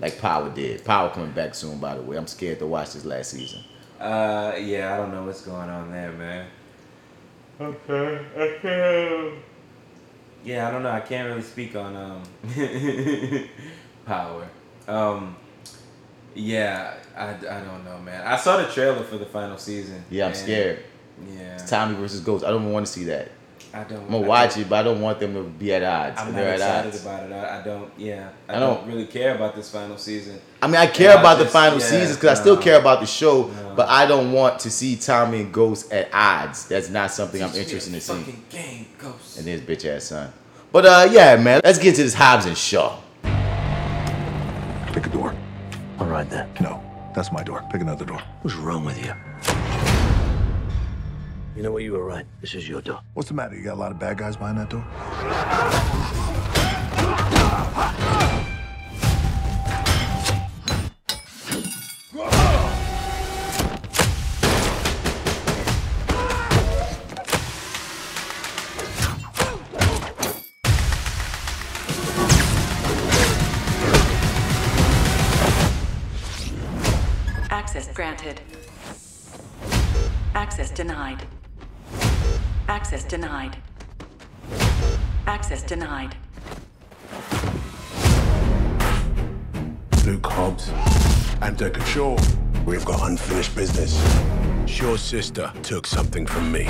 Like Power did. Power coming back soon, by the way. I'm scared to watch this last season. Uh, yeah, I don't know what's going on there, man. Okay, okay. Yeah, I don't know. I can't really speak on um [laughs] power. Um, yeah, I, I don't know, man. I saw the trailer for the final season. Yeah, I'm scared. Yeah, It's Tommy versus Ghost. I don't even want to see that. I don't. I'm gonna I watch don't- it, but I don't want them to be at odds. I'm not They're at excited odds. about it. I, I don't. Yeah, I, I don't, don't- really care about this final season. I mean, I care Yeah, I about the final yeah, seasons because I still care about the show, No. but I don't want to see Tommy and Ghost at odds. That's not something I'm interested in seeing. Fucking game, ghost. And this bitch ass son. But uh, yeah, man, let's get to this Hobbs and Shaw. Pick a door. All right then. No, that's my door. Pick another door. What's wrong with you? You know what? You were right. This is your door. What's the matter? You got a lot of bad guys behind that door? Access granted. Access denied. Access denied. Access denied. Luke Hobbs and Deckard Shaw. We've got unfinished business. Shaw's sister took something from me.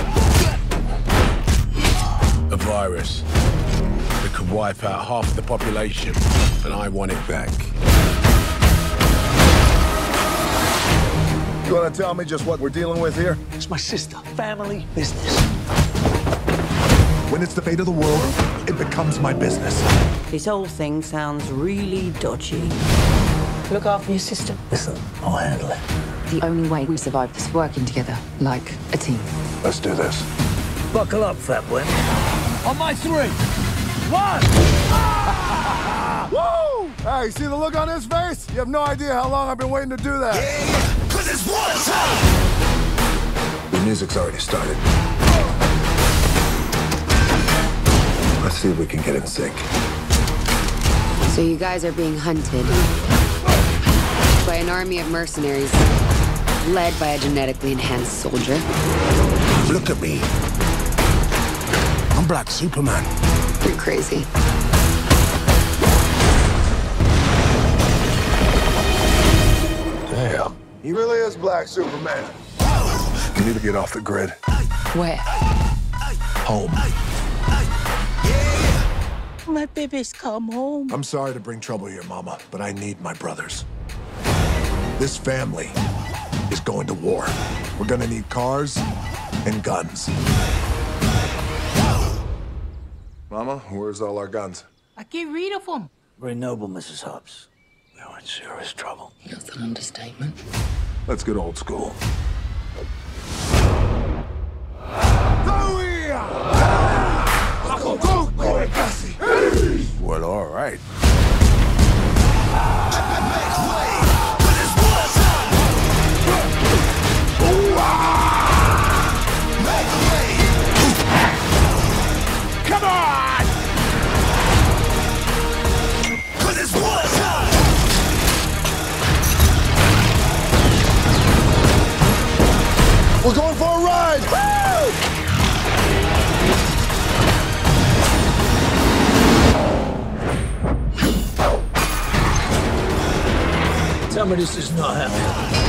A virus that could wipe out half the population, and I want it back. You want to tell me just what we're dealing with here? It's my sister. Family business. When it's the fate of the world, it becomes my business. This whole thing sounds really dodgy. Look after your sister. Listen, I'll handle it. The only way we survive is working together, like a team. Let's do this. Buckle up, fat boy. On my three. One. Ah! [laughs] Woo! Hey, see the look on his face? You have no idea how long I've been waiting to do that. Yeah! Cause it's one time! The music's already started. Let's see if we can get in sync. So you guys are being hunted by an army of mercenaries led by a genetically enhanced soldier. Look at me. I'm Black Superman. You're crazy. Damn. He really is Black Superman. You need to get off the grid. Where? Home. My baby's come home. I'm sorry to bring trouble here, Mama, but I need my brothers. This family is going to war. We're gonna need cars and guns. Mama, where's all our guns? I get rid of them. Very noble, Mrs. Hobbs. We are in serious trouble. That's an understatement. Let's get old school. Well, all right. Come on. Cause it's one time! We're going for a ride! Tell me this is not happening.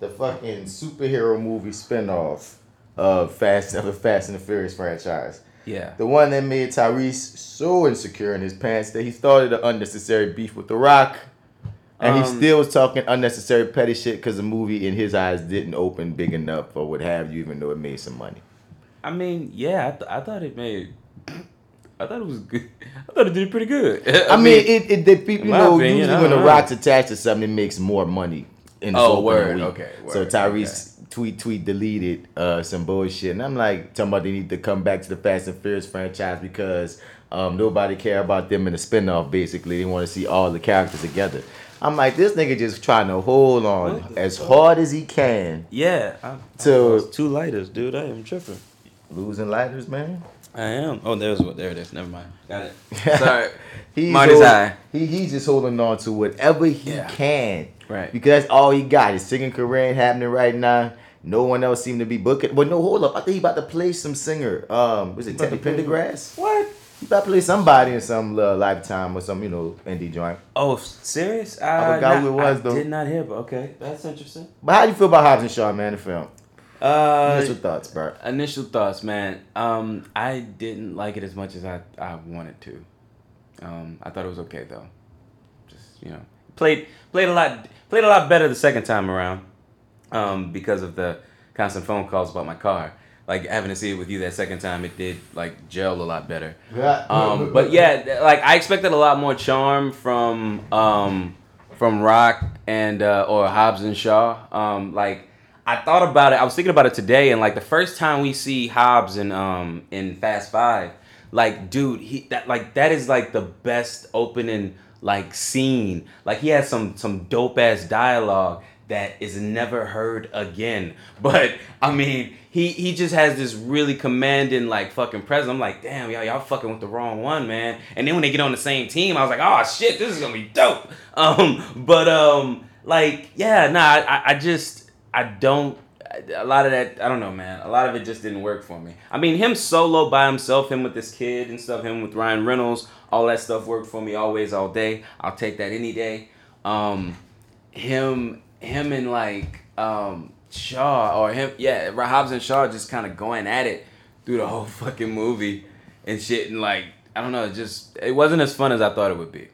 The fucking superhero movie spinoff of Fast of the Fast and the Furious franchise. Yeah. The one that made Tyrese so insecure in his pants that he started an unnecessary beef with The Rock. And he Um, still was talking unnecessary petty shit because the movie, in his eyes, didn't open big enough or what have you, even though it made some money. I mean, yeah, I, th- I thought it made. I thought it was good. [laughs] I thought it did pretty good. I, [laughs] mean, it, it, the people, you know, opinion, usually I when The. Rock's attached to something, it makes more money in the Oh, word, week. okay, so word, Tyrese tweet tweet deleted uh, some bullshit, and I'm like talking about they need to come back to the Fast and Furious franchise because um, nobody care about them in the spinoff. Basically, they want to see all the characters together. I'm like, this nigga just trying to hold on as hard as he can yeah. I, to two lighters, dude. I am tripping. losing lighters, man. I am. Oh, there's what. There it is. Never mind. Got it. [laughs] Sorry. [laughs] He's Marty's hold- eye. He he's just holding on to whatever he Yeah. can. Right. Because that's all he got. His singing career ain't happening right now. No one else seemed to be booking. But no, hold up. I think he about to play some singer. Um, was it Teddy Pendergrass? What? He about to play somebody in some uh, Lifetime or some, you know, indie joint. Oh, serious? Uh, I forgot who it was, I though. did not hear, but okay, that's interesting. But how do you feel about Hobbs and Shaw, man, the film? Uh, Initial thoughts, bro. Initial thoughts, man. Um, I didn't like it as much as I, I wanted to. Um, I thought it was okay though. Just you know, played played a lot played a lot better the second time around. Um, because of the constant phone calls about my car. Like having to see it with you that second time, it did like gel a lot better. Yeah. [laughs] Um, but yeah, like I expected a lot more charm from um, from Rock and uh, or Hobbs and Shaw. Um, like I thought about it. I was thinking about it today, and like the first time we see Hobbs in um in Fast Five, like dude, he that like that is like the best opening like scene. Like he has some some dope ass dialogue that is never heard again. [laughs] But I mean, he he just has this really commanding like fucking presence. I'm like, damn, y'all y'all fucking with the wrong one, man. And then when they get on the same team, I was like, oh shit, this is gonna be dope. [laughs] Um, but um, like yeah, nah, I, I just I don't. A lot of that, I don't know, man. A lot of it just didn't work for me. I mean, him solo by himself, him with this kid and stuff, him with Ryan Reynolds, all that stuff worked for me always, all day. I'll take that any day. Um, him, him and like um, Shaw or him, yeah, Hobbs and Shaw just kind of going at it through the whole [laughs] fucking movie and shit, and like I don't know, it just it wasn't as fun as I thought it would be.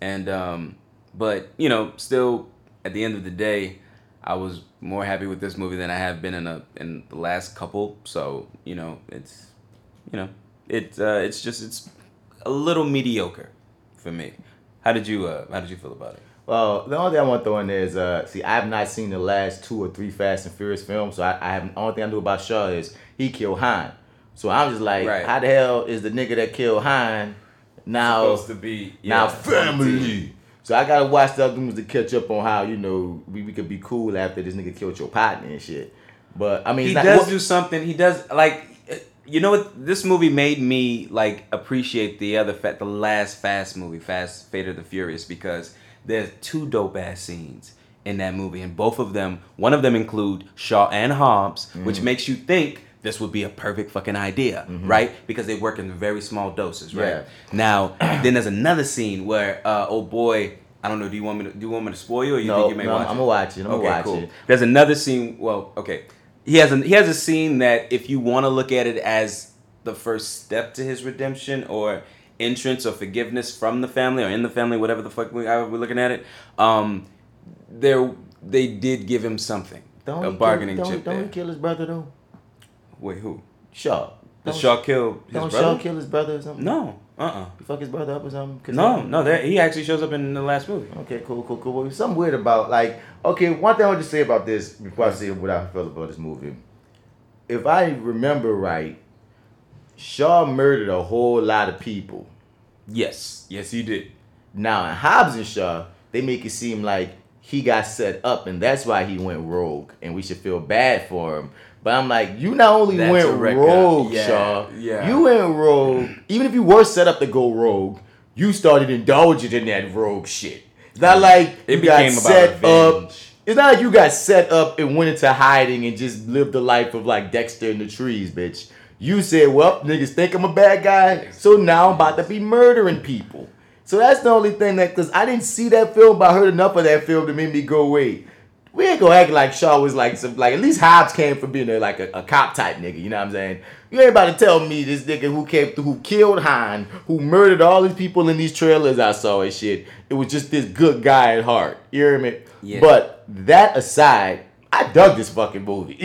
And um, but you know, still at the end of the day, I was more happy with this movie than I have been in a in the last couple. So you know, it's you know, it uh, it's just it's a little mediocre for me. How did you uh, How did you feel about it? Well, the only thing I want to throw in there is, uh, see, I have not seen the last two or three Fast and Furious films, so I, I have. The only thing I knew about Shaw is he killed Han. So I'm just like, Right. how the hell is the nigga that killed Han now Supposed to be, now yeah, family? So I gotta watch the other movies to catch up on how you know we, we could be cool after this nigga killed your partner and shit. But I mean, he not, does what- do something. He does like you know what? This movie made me like appreciate the other fat, the last Fast movie, Fast Fate of the Furious, because there's two dope ass scenes in that movie, and both of them, one of them include Shaw and Hobbs, which Mhm. makes you think this would be a perfect fucking idea, right? Because they work in very small doses, right? Yeah. Now, [clears throat] then there's another scene where, uh, oh boy, I don't know. Do you want me to do you want me to spoil you, or you No, think you may no, watch? I'ma watch it, I'ma okay, watch cool. it. There's another scene. Well, okay. He has a he has a scene that if you want to look at it as the first step to his redemption or entrance or forgiveness from the family or in the family, whatever the fuck we we're looking at it, um, there they did give him something, Don't a bargaining kill, don't, chip Don't there. he kill his brother though? Wait, who? Shaw. Did Don't- Shaw kill his brother. don't brother? Shaw kill his brother or something? No. Uh uh He fuck his brother up or something? No, no. There he actually shows up in the last movie. Okay, cool, cool, cool. Well, something weird about like okay. One thing I want to say about this before I say what I felt about this movie. If I remember right, Shaw murdered a whole lot of people. Yes, yes, he did. Now in Hobbs and Shaw, they make it seem like he got set up and that's why he went rogue, and we should feel bad for him. But I'm like, you not only That's went rogue, Yeah, Shaw. yeah. You went rogue. Even if you were set up to go rogue, you started indulging in that rogue shit. It's not like It you got became about set up. It's not like you got set up and went into hiding and just lived the life of like Dexter in the trees, bitch. You said, well, niggas think I'm a bad guy, so now I'm about to be murdering people. So that's the only thing that, because I didn't see that film, but I heard enough of that film to make me go, wait, we ain't gonna act like Shaw was like some, like at least Hobbs came from being a, like a, a cop type nigga, you know what I'm saying? You ain't about to tell me this nigga who came through, who killed Han, who murdered all these people in these trailers I saw and shit. It was just this good guy at heart. You hear me? Yeah. But that aside, I dug this fucking movie. [laughs]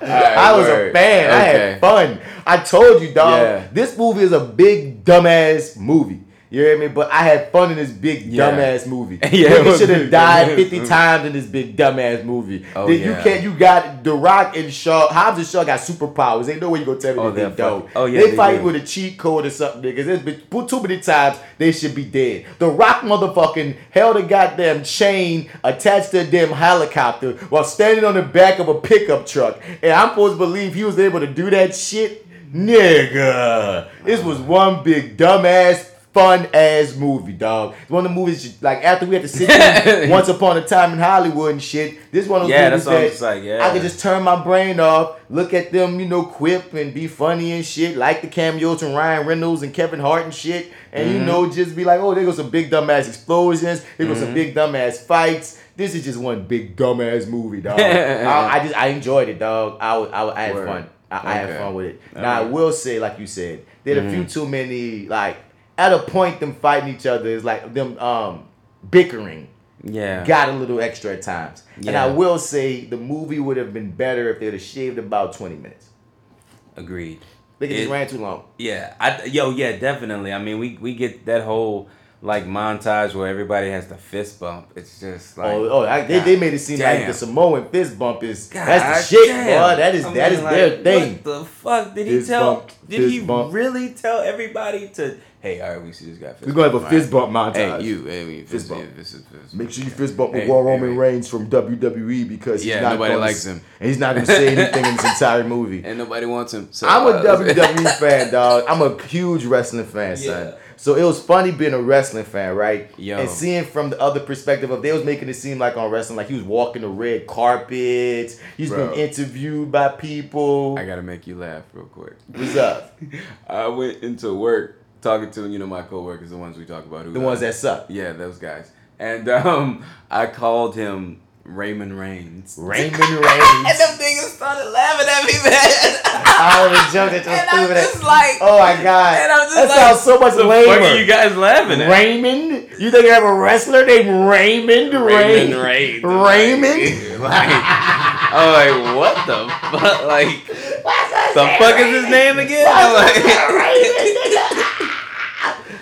I was word. a fan. I had fun. I told you, dog. Yeah. This movie is a big dumbass movie. You hear me? But I had fun in this big Yeah. dumbass movie. [laughs] Yeah, Nigga should have died [laughs] 50 times in this big dumbass movie. Oh, Then you can't you got The Rock and Shaw Hobbs and Shaw got superpowers. Ain't no way you gonna tell me Oh, they don't. oh, yeah, they, they fight do. with a cheat code or something, niggas. There's been too many times they should be dead. The Rock motherfucking held a goddamn chain attached to a damn helicopter while standing on the back of a pickup truck. And I'm supposed to believe he was able to do that shit? Nigga. This was one big dumbass fun ass movie, dog. It's one of the movies like after we had to sit in [laughs] Once Upon a Time in Hollywood and shit. This one of those Yeah, movies that's what I'm that like, yeah. I could just turn my brain off, look at them, you know, quip and be funny and shit, like the cameos from Ryan Reynolds and Kevin Hart and shit, and you Mhm. know, just be like, oh, there goes some big dumbass explosions, there goes some Mhm. big dumbass fights. This is just one big dumbass movie, dog. [laughs] I, I just I enjoyed it, dog. I was, I, was- I had Word. fun. I, I had fun with it. All now I will say, like you said, there are a few Mhm. too many like at a point them fighting each other is like them um bickering Yeah. got a little extra at times. And I will say the movie would have been better if they'd have shaved about 20 minutes. Agreed. They just It- ran too long. Yeah, I yo yeah definitely. I mean we we get that whole like montage where everybody has the fist bump. It's just like oh, oh I, they, they made it seem like the Samoan fist bump is God that's the shit, damn. boy. That is I that mean, is like, their thing. What the fuck did he tell? bump, did he bump. really tell everybody to hey, all right, we see this guy. Fist We're gonna have a fist bump montage. Hey, you, hey, we Fist fist bump. This is fist Make sure you fist bump with Hey, Raw hey, Roman wait. Reigns from WWE because he's Yeah, not nobody gonna likes him. and he's not going to say [laughs] anything in this entire movie. And nobody wants him. So, I'm a uh, WWE [laughs] fan, dog. I'm a huge wrestling fan, son. Yeah. So it was funny being a wrestling fan, right? Yo. And seeing from the other perspective of they was making it seem like on wrestling, like he was walking the red carpets. He's Bro. been interviewed by people. I gotta make you laugh real quick. What's up? [laughs] I went into work talking to you know my coworkers, the ones we talk about, who The ones that suck. Yeah, those guys. And um, I called him Raymond Reigns. Raymond [laughs] Reigns. and Reigns. them niggas started laughing at me, man. I was joking. So And I'm just like, oh my god, and I'm just that like, sounds so much the lamer. fuck are you guys laughing at? Raymond? You think you have a wrestler named Raymond? Raymond Reigns. Raymond? [laughs] Like, I'm like, what the fuck? Like, what the fuck is his name again? I'm like, [laughs]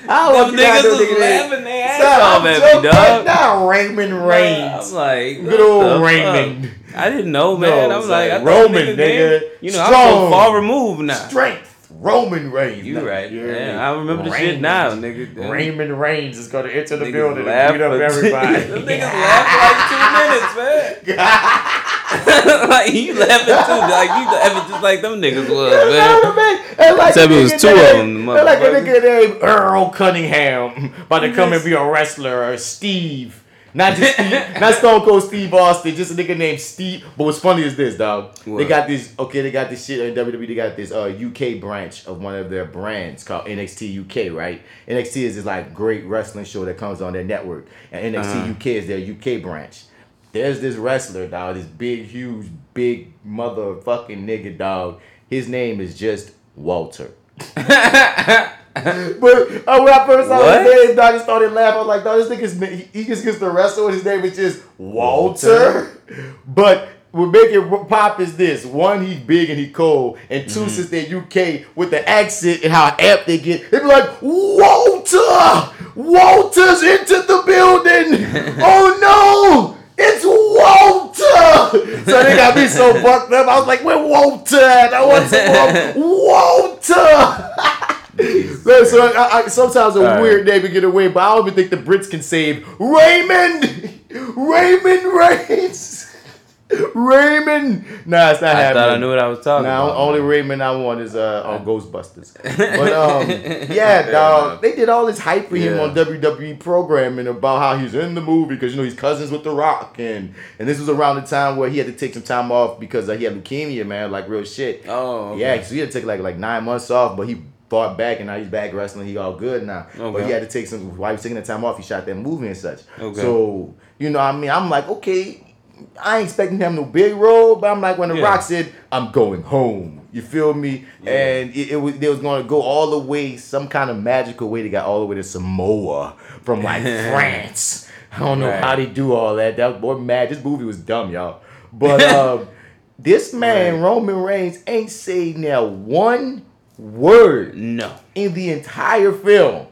I don't Them want you niggas to was think laughing their ass off I'm at joking me, dog. Now Raymond Reigns. I'm like, Good old the fuck? Raymond. I didn't know, man. No, I'm like, I Roman, nigga nigga. name- You know, I'm so far removed now. Strength. Roman Reigns. You right. Yeah. Yeah, I remember the shit now, nigga. Damn. Raymond Reigns is gonna enter the Niggas building and beat up [laughs] everybody. Them niggas laughed for like two minutes, man. [laughs] [laughs] like you laughing too, like you laughing just like them niggas was, man. And like Except it was two of named- them, and Like a nigga named Earl Cunningham about to come and be a wrestler or Steve. Not just Steve, [laughs] not Stone Cold Steve Austin, just a nigga named Steve. But what's funny is this, dog. They got this. Okay, they got this shit in WWE. They got this uh, UK branch of one of their brands called NXT UK. Right? NXT is this like great wrestling show that comes on their network, and NXT Uh-huh. UK is their UK branch. There's this wrestler, dog. This big, huge, big motherfucking nigga, dog. His name is just Walter. [laughs] But uh, when I first saw What? his name, dog, I just started laughing. I was like, dog, this nigga's he, he just gets the wrestler. His name is just Walter. [laughs] But what make it pop is this: one, he's big and he cold, and 2 since they're UK with the accent and how apt they get, they be like, Walter, Walter's into the building. [laughs] oh no. It's Walter! So they got me so [laughs] bucked up. I was like, where Walter at? I want some more [laughs] Walter! [laughs] so so I, I, sometimes a All right. weird name can get away, but I don't even think the Brits can save Raymond! Raymond Reigns! Raymond! Nah, it's not I happening. thought I knew what I was talking Now, about. only Raymond I want is uh, on [laughs] Ghostbusters. But um, yeah, [laughs] dog, they did all this hype for him on WWE programming about how he's in the movie because you know he's cousins with The Rock, and and this was around the time where he had to take some time off because uh, he had leukemia, man, like real shit. Oh, okay. yeah, so he had to take like like nine months off, but he fought back and now he's back wrestling. He all good now, but he had to take some while he was taking the time off. He shot that movie and such. Okay. So you know, I mean, I'm like, okay. I ain't expecting him no big role, but I'm like when The Yeah. Rock said, "I'm going home." You feel me? And it, it was they was going to go all the way, some kind of magical way. They got all the way to Samoa from like [laughs] France. I don't know Right. how they do all that. That was boy mad. This movie was dumb, y'all. But [laughs] um, this man Right. Roman Reigns ain't saying now one word No. in the entire film.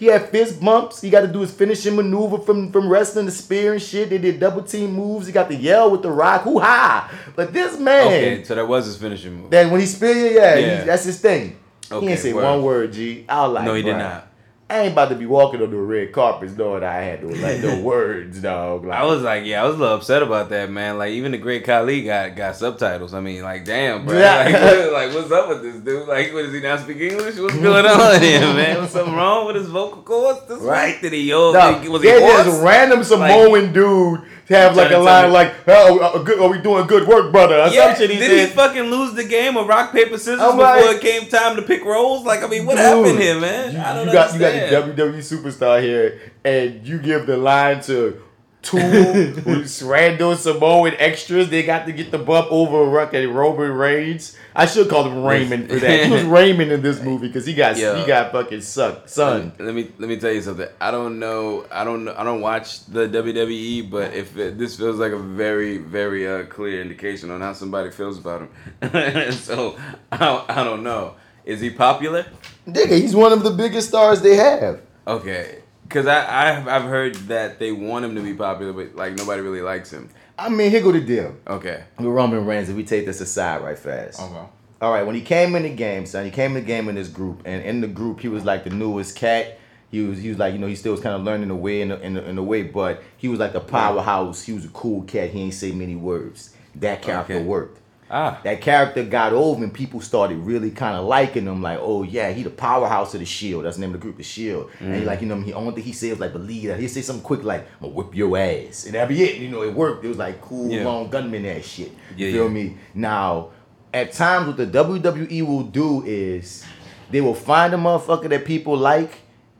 He had fist bumps. He got to do his finishing maneuver from, from wrestling the spear and shit. They did double team moves. He got to yell with the rock. Hoo ha! But this man, Okay, so that was his finishing move. that when he spear you, yeah, he- that's his thing. he Okay, didn't say word. one word, G. I was like, No, he did not. I ain't about to be walking on the red carpets knowing I had no like no [laughs] words, dog. Like, I was like, yeah, I was a little upset about that, man. Like, even the Great Khali got got subtitles. I mean, like, damn, bro. Like, what- like, what's up with this dude? Like, what does he not speak English? What's going on [laughs] here, man? Was something wrong with his vocal cords this Right. Did he yo? No, was he a random Samoan dude to have like a Trying to tell line like, "Oh, uh, good, are we doing good work, brother?" Or Yeah, some shit he did said. he fucking lose the game of rock paper scissors I'm before like- it came time to pick roles? Like, I mean, what Dude, happened here, man? You, I don't you got understand. you got the WWE superstar here, and you give the line to two [laughs] random Samoan extras. They got to get the bump over Rock and Roman Reigns. I should call him Raymond for that. He was [laughs] Raymond in this movie because he got Yeah. he got fucking sucked, son. Let me let me tell you something. I don't know. I don't know. I don't watch the WWE, but if it, this feels like a very very uh, clear indication on how somebody feels about him, [laughs] so I don't, I don't know. Is he popular? Nigga, he's one of the biggest stars they have. Okay, because I I've, I've heard that they want him to be popular, but like nobody really likes him. I mean, here go the deal. Okay. With Roman Reigns, if we take this aside right fast. Okay. All right, when he came in the game, son, he came in the game in this group, and in the group he was like the newest cat. He was he was like you know he still was kind of learning the way in the, in the, in the way, but he was like the powerhouse. He was a cool cat. He ain't say many words. That character Okay. worked. Ah. That character got over and people started really kind of liking him. Like, oh yeah, he the powerhouse of the Shield. That's the name of the group, the Shield. And he Mm. like, you know, he only thing he was like, believe that. He'd say something quick like, I'm gonna whip your ass. And that'd be it. You know, it worked. It was like cool, Yeah. long gunman ass shit. You Yeah, feel yeah. me? Now, at times what the WWE will do is they will find a motherfucker that people like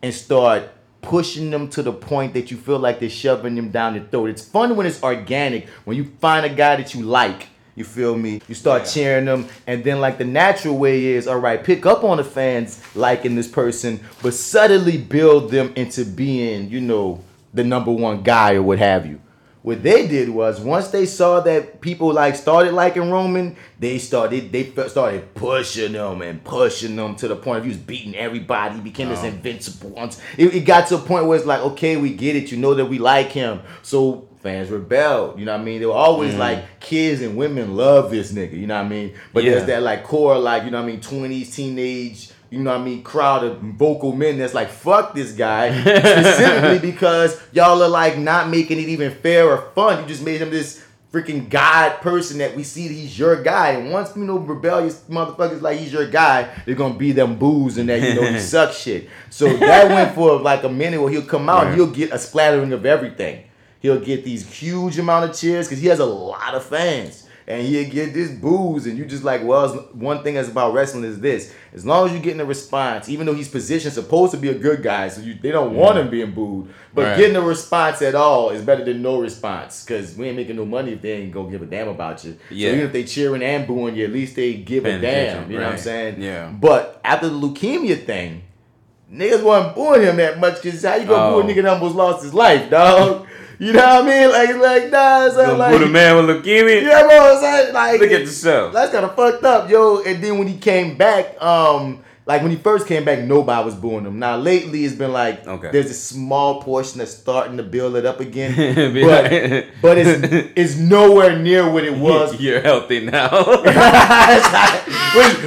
and start pushing them to the point that you feel like they're shoving them down your throat. It's fun when it's organic, when you find a guy that you like. You feel me? You start cheering them, and then like the natural way is, all right, pick up on the fans liking this person, but subtly build them into being, you know, the number one guy or what have you. What they did was once they saw that people like started liking Roman, they started they started pushing them and pushing them to the point of he was beating everybody, he became this Oh. invincible. Once it, it got to a point where it's like, okay, we get it, you know that we like him, so fans rebelled. You know what I mean? They were always Mhm. like kids and women love this nigga. You know what I mean? But Yeah. there's that like core like you know what I mean, twenties, teenage. You know what I mean? Crowd of vocal men that's like, fuck this guy. [laughs] Specifically because y'all are like not making it even fair or fun. You just made him this freaking God person that we see he's your guy. And once you know rebellious motherfuckers like he's your guy, they're gonna be them booze and that you know he [laughs] sucks shit. So that went for like a minute where he'll come out and he'll get a splattering of everything. He'll get these huge amount of cheers because he has a lot of fans. And he'll get this booze, and you just like, well, one thing that's about wrestling is this: as long as you're getting a response, even though he's positioned supposed to be a good guy, so you, they don't want him being booed, but Right. getting a response at all is better than no response because we ain't making no money if they ain't gonna give a damn about you. Yeah. So even if they cheering and booing you, at least they give Paying a damn. You know what I'm saying? Yeah. But after the leukemia thing, niggas wasn't booing him that much because how you gonna Oh. boo a oh. nigga that almost lost his life, dog? You know what I mean? Like, like, nah, it's Gonna like, a man with leukemia. yeah, bro, it's like, like Look at yourself. That's kind of fucked up, yo. And then when he came back, um, like when he first came back, nobody was booing him. Now lately, it's been like Okay. there's a small portion that's starting to build it up again, [laughs] but but it's [laughs] it's nowhere near what it was. [laughs] You're healthy now. but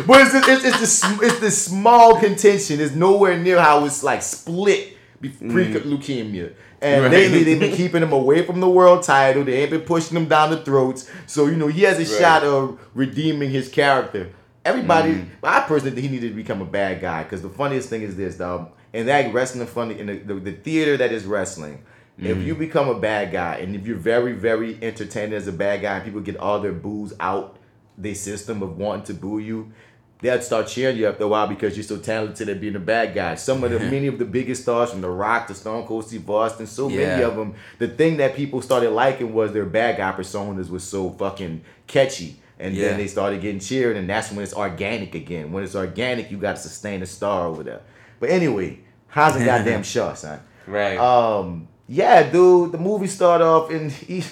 but it's, it's, it's, the, it's the small contention. It's nowhere near how it's like split pre leukemia. And Right. lately they've been keeping him away from the world title. They ain't been pushing him down the throats. So you know he has a Right. shot of redeeming his character. Everybody, Mm. I personally think he needed to become a bad guy because the funniest thing is this, dog. In that wrestling funny in the, the, the theater that is wrestling, if Mm. you become a bad guy and if you're very very entertaining as a bad guy and people get all their boos out their system of wanting to boo you, they'll start cheering you after a while because you're so talented at being a bad guy. Some of the [laughs] many of the biggest stars from The Rock to Stone Cold Steve Austin, so many of them. The thing that people started liking was their bad guy personas was so fucking catchy. And Yeah. then they started getting cheered, and that's when it's organic again. When it's organic, you got to sustain a star over there. But anyway, how's a [laughs] goddamn show, son? right. Um, yeah, dude, the movie started off and [laughs] he,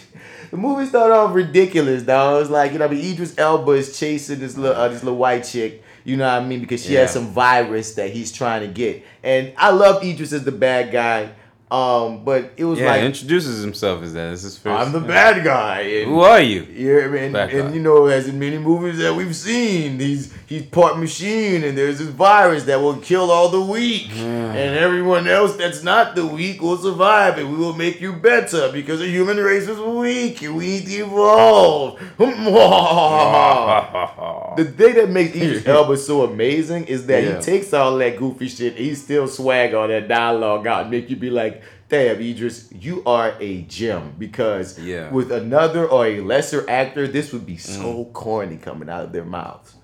the movie started off ridiculous, dog. It was like you know, I mean, Idris Elba is chasing this little uh, this little white chick. You know what I mean? Because she Yeah. has some virus that he's trying to get, and I love Idris as the bad guy. Um, but it was yeah, like introduces himself as that. This is first. I'm the bad guy. And, Who are you? Yeah, and, and you know, as in many movies that we've seen, he's he's part machine, and there's this virus that will kill all the weak, and everyone else that's not the weak will survive, and we will make you better because the human race is weak, and we need to evolve. [laughs] [laughs] the thing that makes Idris [laughs] Elba so amazing is that Yeah. he takes all that goofy shit, he still swag all that dialogue out, and make you be like. Damn, Idris, you are a gem because Yeah. with another or a lesser actor, this would be so corny coming out of their mouths.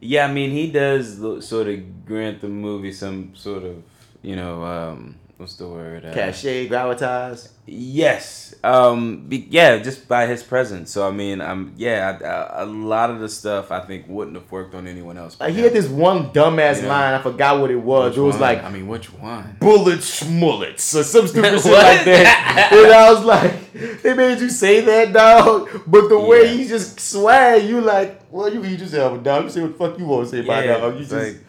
Yeah, I mean, he does sort of grant the movie some sort of, you know, um, what's the word? Uh, Cachet, gravitas. Yes. Um. Be, yeah, just by his presence. So I mean, um. Yeah, I, I, a lot of the stuff I think wouldn't have worked on anyone else. Like he had this one dumbass Yeah. line, I forgot what it was. Which it was one? like I mean, which one? bullet schmullets or some [laughs] stupid shit like that. and I was like, they made you say that, dog. But the way he just swag, you like, well, you Idris Elba, dog. You say what the fuck you want to say about Yeah, that. dog. You just like-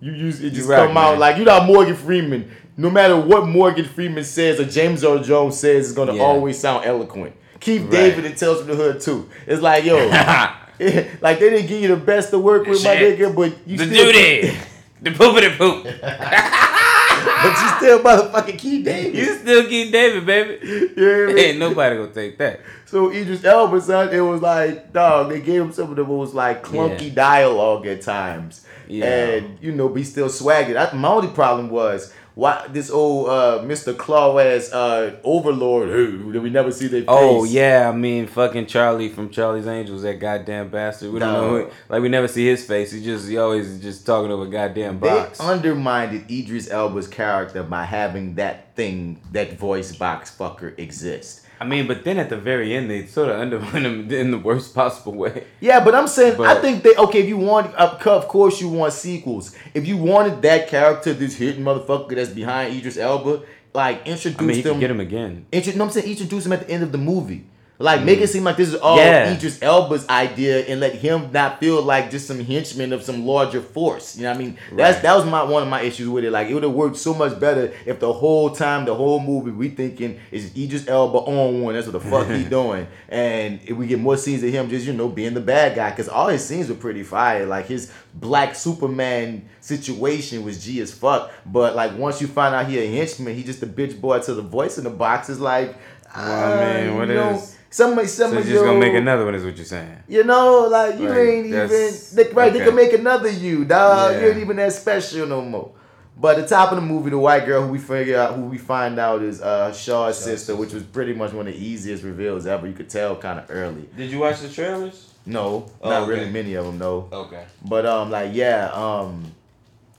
you use it just right, come out like you're not Morgan Freeman. No matter what Morgan Freeman says or James Earl Jones says, it's gonna Yeah. always sound eloquent. Keith Right. David and Tales from the Hood too. It's like, yo, [laughs] like they didn't give you the best to work with, my nigga, but you still. the still duty, [laughs] the poopity poop. [laughs] but you still motherfucking Keith David. You still Keith David, baby. Yeah, man. Ain't nobody gonna take that. So Idris Elba, son, it was like, dog, they gave him some of the most like clunky Yeah. dialogue at times. Yeah. And, you know, be still swagging. I, my only problem was why this old uh, Mr. Claw ass uh, overlord who that we never see their face. Oh yeah, I mean fucking Charlie from Charlie's Angels, that goddamn bastard. We don't know No. who, like we never see his face. He just he always just talking over a goddamn They box. undermined Idris Elba's character by having that thing, that voice box fucker exist. I mean, but then at the very end, they sort of undermined him [laughs] in the worst possible way. Yeah, but I'm saying I think they okay. If you want, of of course, you want sequels. If you wanted that character, this hidden motherfucker that's behind Idris Elba, like introduce I mean, you them. get him again. Intro, no, I'm saying introduce him at the end of the movie. Like make it seem like this is all Yeah. Idris Elba's idea, and let him not feel like just some henchman of some larger force. You know what I mean? That's that was my one of my issues with it. Like it would have worked so much better if the whole time, the whole movie, we thinking is Idris Elba on one. That's what the fuck he [laughs] doing, and if we get more scenes of him just you know being the bad guy, because all his scenes were pretty fire. Like his Black Superman situation was G as fuck. But like once you find out he a henchman, he just a bitch boy to the voice in the box is like. Well, man, uh, what is- Some, some So of you're just your, gonna make another one, is what you're saying? You know, like you Like, ain't even they, right. They okay. can make another you, dog. You ain't even that special no more. But the top of the movie, the white girl who we figure out, who we find out is uh, Shaw's sister, which was pretty much one of the easiest reveals ever. You could tell kind of early. Did you watch the trailers? No, Oh, not okay. really many of them though. Okay. But um, like yeah, um,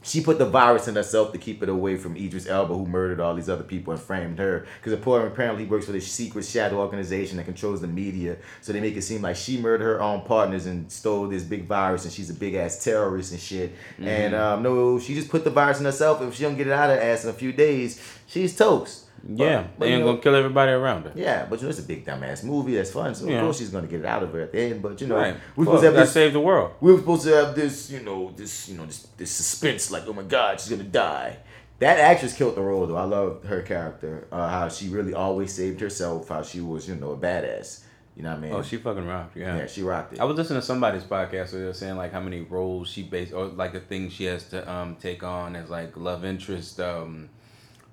she put the virus in herself to keep it away from Idris Elba, who murdered all these other people and framed her. Because the poor apparently he works for this secret shadow organization that controls the media. So they make it seem like she murdered her own partners and stole this big virus, and she's a big ass terrorist and shit. And Mhm. um, no, she just put the virus in herself. If she don't get it out of her ass in a few days, she's toast. Yeah, But- but, they ain't know- gonna kill everybody around her. yeah, but you know it's a big dumbass movie. That's fun. So Yeah. of course she's gonna get it out of her at the end. But you know, Right. we're Well, supposed to have this save the world. We were supposed to have this, you know, this, you know, this, this suspense. Like, oh my god, she's gonna die. That actress killed the role though. I love her character. Uh, how she really always saved herself. How she was, you know, a badass. You know what I mean? Oh, she fucking rocked. Yeah, Yeah, she rocked it. I was listening to somebody's podcast where they were saying like how many roles she based or like the things she has to um take on as like love interest. Um,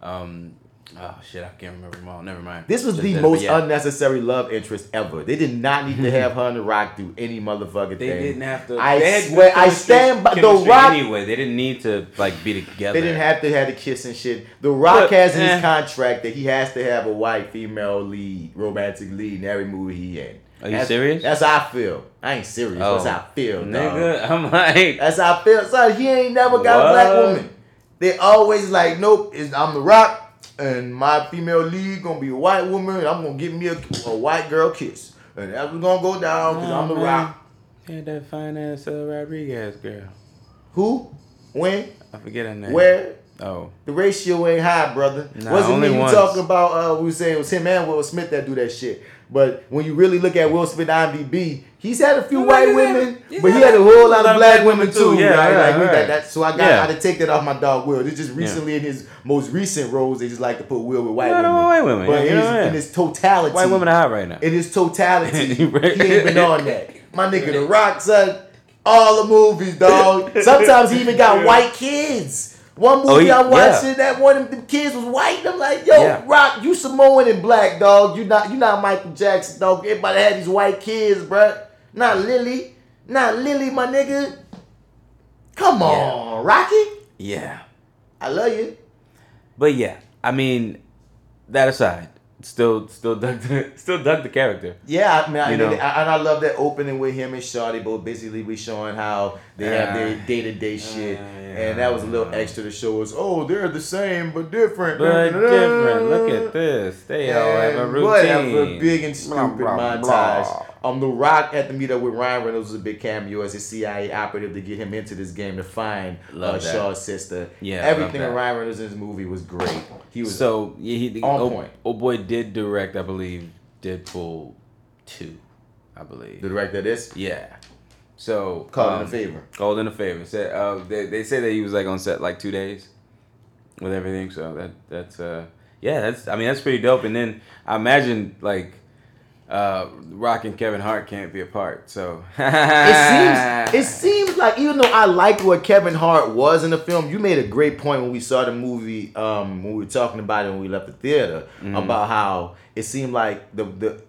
um, oh shit, I can't remember them all. Never mind. This was Just the most yeah. unnecessary love interest ever. They did not need to have [laughs] her and The Rock do any motherfucking They thing. They didn't have to. I swear, I stand by The Rock. Anyway, they didn't need to like be together. They didn't have to have the kiss and shit. The Rock But, has in eh. his contract that he has to have a white female lead, romantic lead in every movie he in. Are you That's- serious? That's how I feel. I ain't serious. Oh. That's how I feel, Nigga, dog. [laughs] I'm like, That's how I feel. Son, he ain't never got a black woman. They always like, nope, I'm the Rock, and my female lead gonna be a white woman, and I'm gonna give me a, a white girl kiss, and that's what's gonna go down because I'm the man. Rock. Yeah, that fine ass uh, Rodriguez girl. Who? When? I forget her name. Where? Oh, The ratio ain't high, brother. Nah, Wasn't only me once. talking about? Uh, we was saying it was him and Will Smith that do that shit. But when you really look at Will Smith IMDb, he's had a few white he's had- women, but he had a whole lot of black women too. Yeah, right? right, Like, right. that- that- so I got Yeah. I to take that off my dog Will. It's just recently in his most recent roles, they just like to put Will with white Yeah, women. white women. But Yeah, in, you his, yeah. in his totality, white women are hot right now. in his totality, [laughs] he ain't been on that. My nigga, The Rock, son, all the movies, dog. Sometimes he even got [laughs] white kids. One oh, movie Oh, he- I'm watching, yeah. that one of the kids was white. And I'm like, yo, Yeah. Rock, you Samoan and black, dog. You not you not Michael Jackson, dog. Everybody had these white kids, bruh. Not Lily. Not Lily, my nigga. Come on, Rocky. Yeah. I love you. But yeah, I mean, that aside, still, still dug the, [laughs] still dug the character. Yeah, I mean, I, know. and I, love that opening with him and Shawty both basically we showing how they have their day to day shit, and that was a little extra to show us. Oh, they're the same but different. But different. Look at this. They all have a routine. Whatever, big and Blah, stupid blah, montage. blah. Um, The Rock had to meet up with Ryan Reynolds was a big cameo as a CIA operative to get him into this game to find Love uh, that. Shaw's sister. Yeah, everything with Ryan Reynolds in this movie was great. He was so yeah, he on oh, point. Oh boy, did direct, I believe, Deadpool two, I believe. the director of this. Yeah. So Called in um, a favor. Called in a favor. Said uh, they they say that he was like on set like two days with everything. So that that's uh yeah that's I mean that's pretty dope. And then I imagine like uh, Rock and Kevin Hart can't be apart. So it seems [laughs] it seems like even though I liked what Kevin Hart was in the film, you made a great point when we saw the movie um, when we were talking about it when we left the theater Mhm. about how it seemed like the the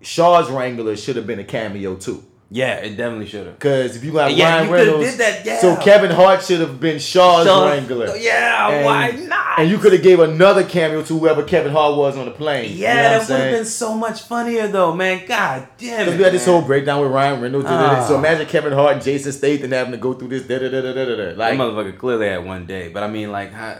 Shaw's Wrangler should have been a cameo too. Yeah, it definitely should have. Because if you got Yeah, Ryan you Reynolds, did that, yeah. so Kevin Hart should have been Shaw's Shaw- Wrangler. Yeah, And- why not? And you could have gave another cameo to whoever Kevin Hart was on the plane. Yeah, you know that would have been so much funnier though, man. God damn it! Because we had this man. whole breakdown with Ryan Reynolds. da, da. Ah. So imagine Kevin Hart and Jason Statham having to go through this. Da, da, da, da, da, da, da. That Like, motherfucker clearly had one day, but I mean, like, how,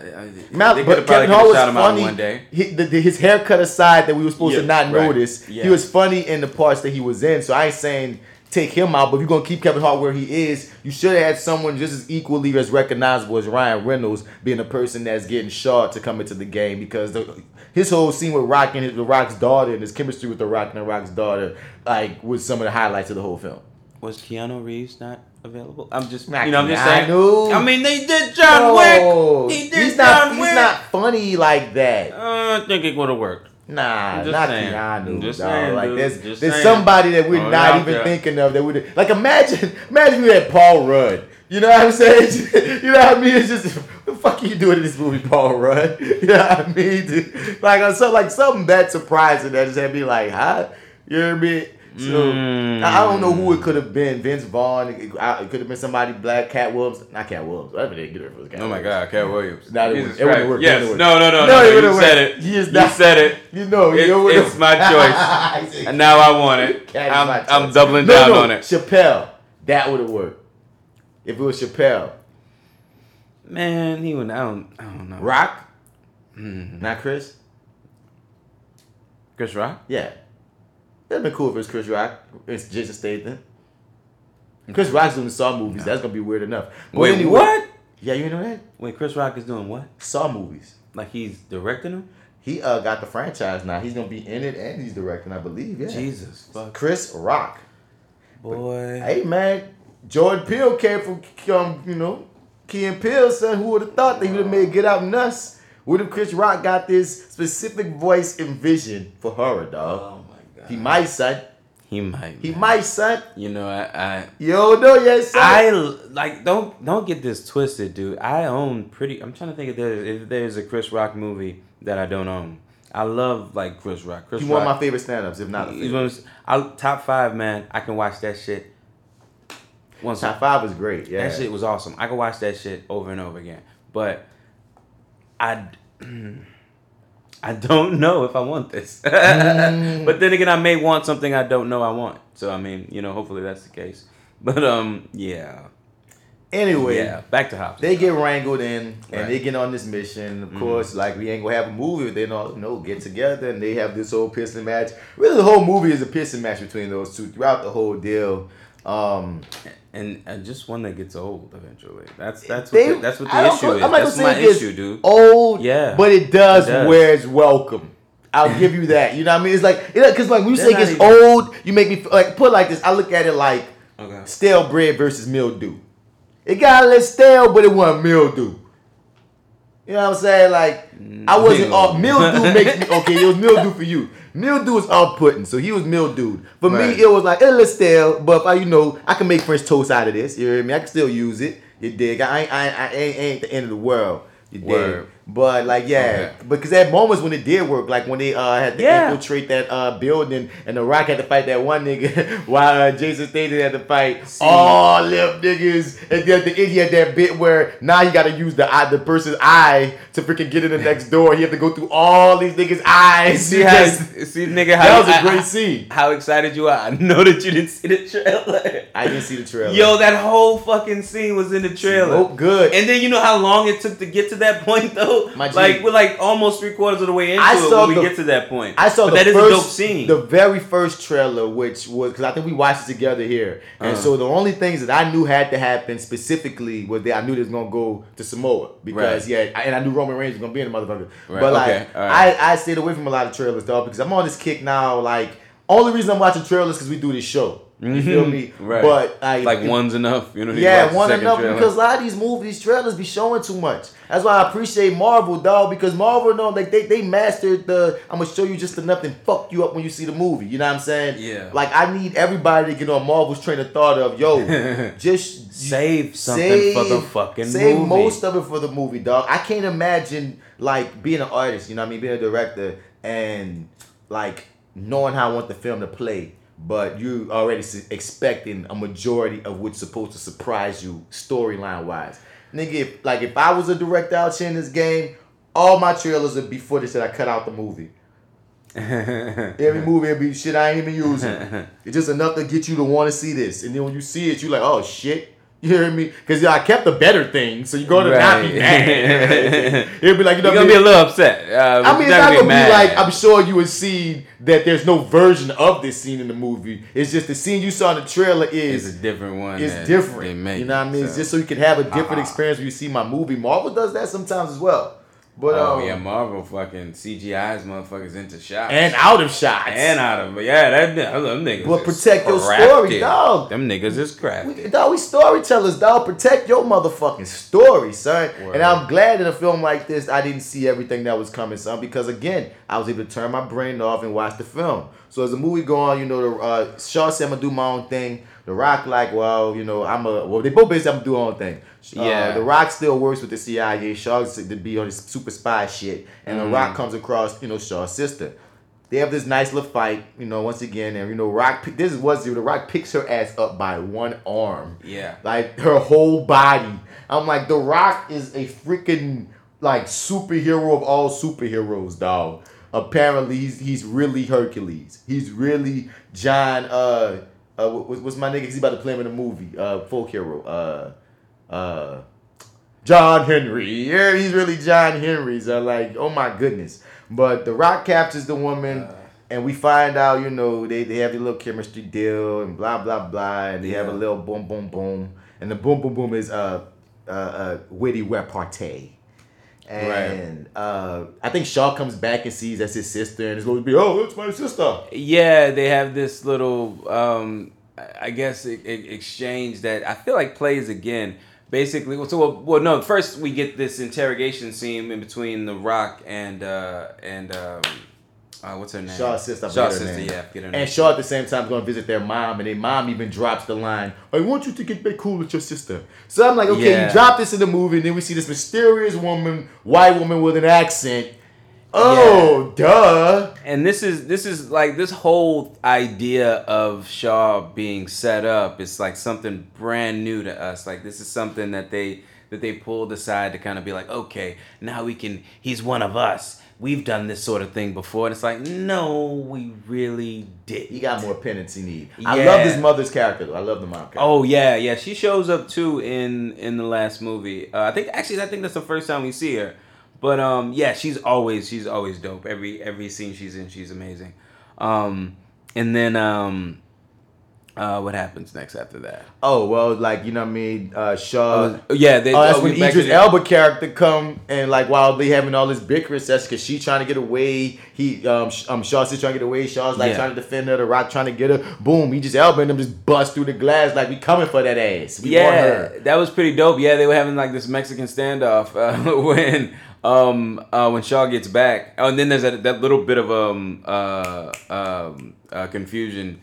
Mal- they but Kevin Hart was shot him out in funny. one day. He, the, the- his haircut aside that we were supposed Yeah, to not right. notice, Yeah. he was funny in the parts that he was in. So I ain't saying take him out, but if you're gonna keep Kevin Hart where he is, you should have had someone just as equally as recognizable as Ryan Reynolds being a person that's getting shot to come into the game because the, his whole scene with Rock and his, the Rock's daughter and his chemistry with the Rock and the Rock's daughter like was some of the highlights of the whole film. Was Keanu Reeves not available? I'm just, Not you know, I'm just saying. I mean, they did John No, Wick. He did he's not. John He's not funny like that. Uh, I think it would have worked. Nah, not saying. Keanu. Just dog. saying, like there's Just there's saying. somebody that we're it not even there. thinking of that would like imagine imagine you had Paul Rudd. You know what I'm saying? [laughs] you know what I mean? It's just the fuck are you doing in this movie, Paul Rudd? [laughs] You know what I mean? Dude? Like uh, on some like something that surprising that just had me like, huh? You know what I mean? So Mm. I I don't know who it could have been. Vince Vaughn. It, it could have been somebody black. Katt Williams. Not Katt Williams. Whatever they get it for. Katt Oh my God, Katt Williams. Nah, it Jesus wouldn't- it wouldn't work. Yes. wouldn't No, no, no, No, no. You wouldn't said work. it. He is You said it. You know, It- know what it's my [laughs] choice. and now I want it. I'm, I'm doubling No, down no, on it. Chappelle. That would have worked. If it was Chappelle. Man, he would. I don't. I don't know. Rock? Mhm. Not Chris? Chris Rock. Yeah. That'd been cool if it was Chris Rock. It's Jason Statham. Chris Rock's doing the Saw movies. That's gonna be weird enough. But Wait, anyway- what? Yeah, you know that? Wait, Chris Rock is doing what? Saw movies. Like he's directing them? He uh got the franchise now. He's gonna be in it and he's directing, I believe. Yeah. Jesus, fuck. Chris Rock. Boy. Hey man, Jordan Peele came from um, you know, Key and Peele, son. Who would have thought that he would have made Get Out Nuts? What if Chris Rock got this specific voice and vision for horror, dog? My. He might, son. He might. He might, son. You know, I. I You don't know yet, son. I like don't don't get this twisted, dude. I own pretty. I'm trying to think if there's if there's a Chris Rock movie that I don't own. I love like Chris Rock. Chris He's Rock. one of my favorite stand-ups, if not He's one of I, top five, man. I can watch that shit. Once Top five was great. Yeah. That shit was awesome. I can watch that shit over and over again. But I, [clears throat] I don't [laughs] know if I want this. [laughs] Mm. but then again, I may want something I don't know I want. So I mean, you know, hopefully that's the case. [laughs] But um, yeah. Anyway, yeah. Back to Hobbs. They get wrangled in and Right. they get on this mission. Of Mhm. course, like we ain't gonna have a movie. They don't you know get together and they have this whole pissing match. Really, the whole movie is a pissing match between those two throughout the whole deal. Um, and, and just one that gets old eventually. That's that's they, what the, that's what the issue is. I'm not That's gonna my say it gets issue, dude. Old, Yeah, but it does, It does. where it's welcome. I'll give you that. You know what I mean? It's like because like when you They're say it's even- old, you make me like put it like this. I look at it like Okay. stale bread versus mildew. It got a little stale, but it wasn't mildew. You know what I'm saying? Like I mm. wasn't off. Mildew makes me okay. It was mildew for you. Mildew was off putting, so he was mildewed. For Right. me, it was like little stale, but if I, you know, I can make French toast out of this. You hear me? I can still use it. You dig? I ain't, I ain't, I ain't, ain't the end of the world. You dig? Word. But like, yeah, because at moments when it did work, like when they uh had to Yeah. infiltrate that uh building, and the Rock had to fight that one nigga, [laughs] while uh, Jason Statham had to fight all them niggas, and then at the end he had that bit where now you got to use the eye, the person's eye to freaking get in the next door. You have to go through all these niggas' eyes. See how, [laughs] [laughs] see nigga how that was a I- great I- scene. How excited you are! I know that you didn't see the trailer. I didn't see the trailer. Yo, that whole fucking scene was in the trailer. Oh, good. And then you know how long it took to get to that point, though. Like we're like almost three quarters of the way into I it when we get to that point. I saw but the that is first, a dope scene. the very first trailer, which was because I think we watched it together here, and Uh. so the only things that I knew had to happen specifically was that I knew they was gonna go to Samoa because Right. yeah, and I knew Roman Reigns was gonna be in the motherfucker. Right, But like, okay, right. I I stayed away from a lot of trailers, though because I'm on this kick now. Like, only reason I'm watching trailers because we do this show. You mm-hmm. feel me? Right. But like, like one's enough. You know. you yeah, one enough trailer. because a lot of these movies trailers be showing too much. That's why I appreciate Marvel, dog, because Marvel know like they, they mastered the I'm gonna show you just enough and fuck you up when you see the movie. You know what I'm saying? Yeah. Like I need everybody to get on Marvel's train of thought of yo, [laughs] just Save something for the fucking movie. save movie. most of it for the movie, dog. I can't imagine like being an artist, you know what I mean, being a director and like knowing how I want the film to play, but you already expecting a majority of what's supposed to surprise you storyline wise. Nigga, if, like if I was a director out here in this game, all my trailers would be footage that I cut out the movie. [laughs] Every movie would be shit I ain't even using. [laughs] It's just enough to get you to want to see this. And then when you see it, you like, oh shit. You hear me? Because I kept the better things, so you're going to not be Right. mad. [laughs] It'll be like, you know, You're gonna be a little upset. Uh, I mean, it's not gonna be mad. like I'm sure you would see that there's no version of this scene in the movie. It's just the scene you saw in the trailer is It's a different one. It's different. make you know what I mean? it, It's so. just so you can have a different Uh-uh. experience when you see my movie. Marvel does that sometimes as well. But oh um, yeah, Marvel fucking CGI's motherfuckers into shots and out of shots. and out of yeah, that them niggas. But is protect your crafty. story, dog. Them niggas is crafty. We, dog, we storytellers, dog. Protect your motherfucking story, son. And I'm glad in a film like this, I didn't see everything that was coming, son, because again, I was able to turn my brain off and watch the film. So as the movie go on, you know, the uh, Shaw said I'm gonna do my own thing. The Rock like, well, you know, I'm a well, they both basically have to do their own thing. Uh, Yeah. the Rock still works with the CIA. Shaw's to be on his super spy shit, and Mhm. the Rock comes across, you know, Shaw's sister. They have this nice little fight, you know, once again, and you know, Rock. This is what the Rock picks her ass up by one arm Yeah. like her whole body. I'm like, The Rock is a freaking like superhero of all superheroes, dog. Apparently, he's he's really Hercules. He's really John. Uh, uh, what, what's my nigga? He's about to play him in a movie. Uh, folk hero. Uh, uh, John Henry. Yeah, he's really John Henry. So like, oh my goodness. But The Rock captures the woman. and we find out, you know, they, they have a little chemistry deal and blah blah blah, and they have a little boom boom boom, and the boom boom boom is uh uh, uh witty repartee. And uh, I think Shaw comes back and sees that's his sister, and it's going to be, oh, that's my sister. Yeah, they have this little, um, I guess, e- e- exchange that I feel like plays again. Basically, well, so well, well, no. First, we get this interrogation scene in between The Rock and uh, and um, uh, what's her name? Shaw's sister. I Shaw's sister. name. Yeah, forget her name. And Shaw at the same time is going to visit their mom, and their mom even drops the line, "I want you to get back cool with your sister." So I'm like, okay, Yeah. you drop this in the movie, and then we see this mysterious woman, white woman with an accent. Oh, duh. And this is this is like this whole idea of Shaw being set up is like something brand new to us. Like this is something that they that they pulled aside to kind of be like, okay, now we can. He's one of us. We've done this sort of thing before, and it's like, no, we really did. He got more penance he need. I love his mother's character. Though. I love the mom character. Oh yeah, yeah. She shows up too in in the last movie. Uh, I think actually I think that's the first time we see her. But um, yeah, she's always she's always dope. Every every scene she's in, she's amazing. Um, and then um, uh, what happens next after that? Oh well, like you know what I mean. Uh, Shaw. Oh, yeah, they- oh, that's oh, when Idris Elba character come and like while they having all this bickering session because she trying to get away. He um um Shaw's trying to get away. Shaw's like Yeah. trying to defend her. The Rock trying to get her. Boom! Idris Elba and them just bust through the glass like we coming for that ass. We want yeah, that was pretty dope. Yeah, they were having like this Mexican standoff uh, [laughs] when um uh, when Shaw gets back. Oh, and then there's that, that little bit of um uh um uh, confusion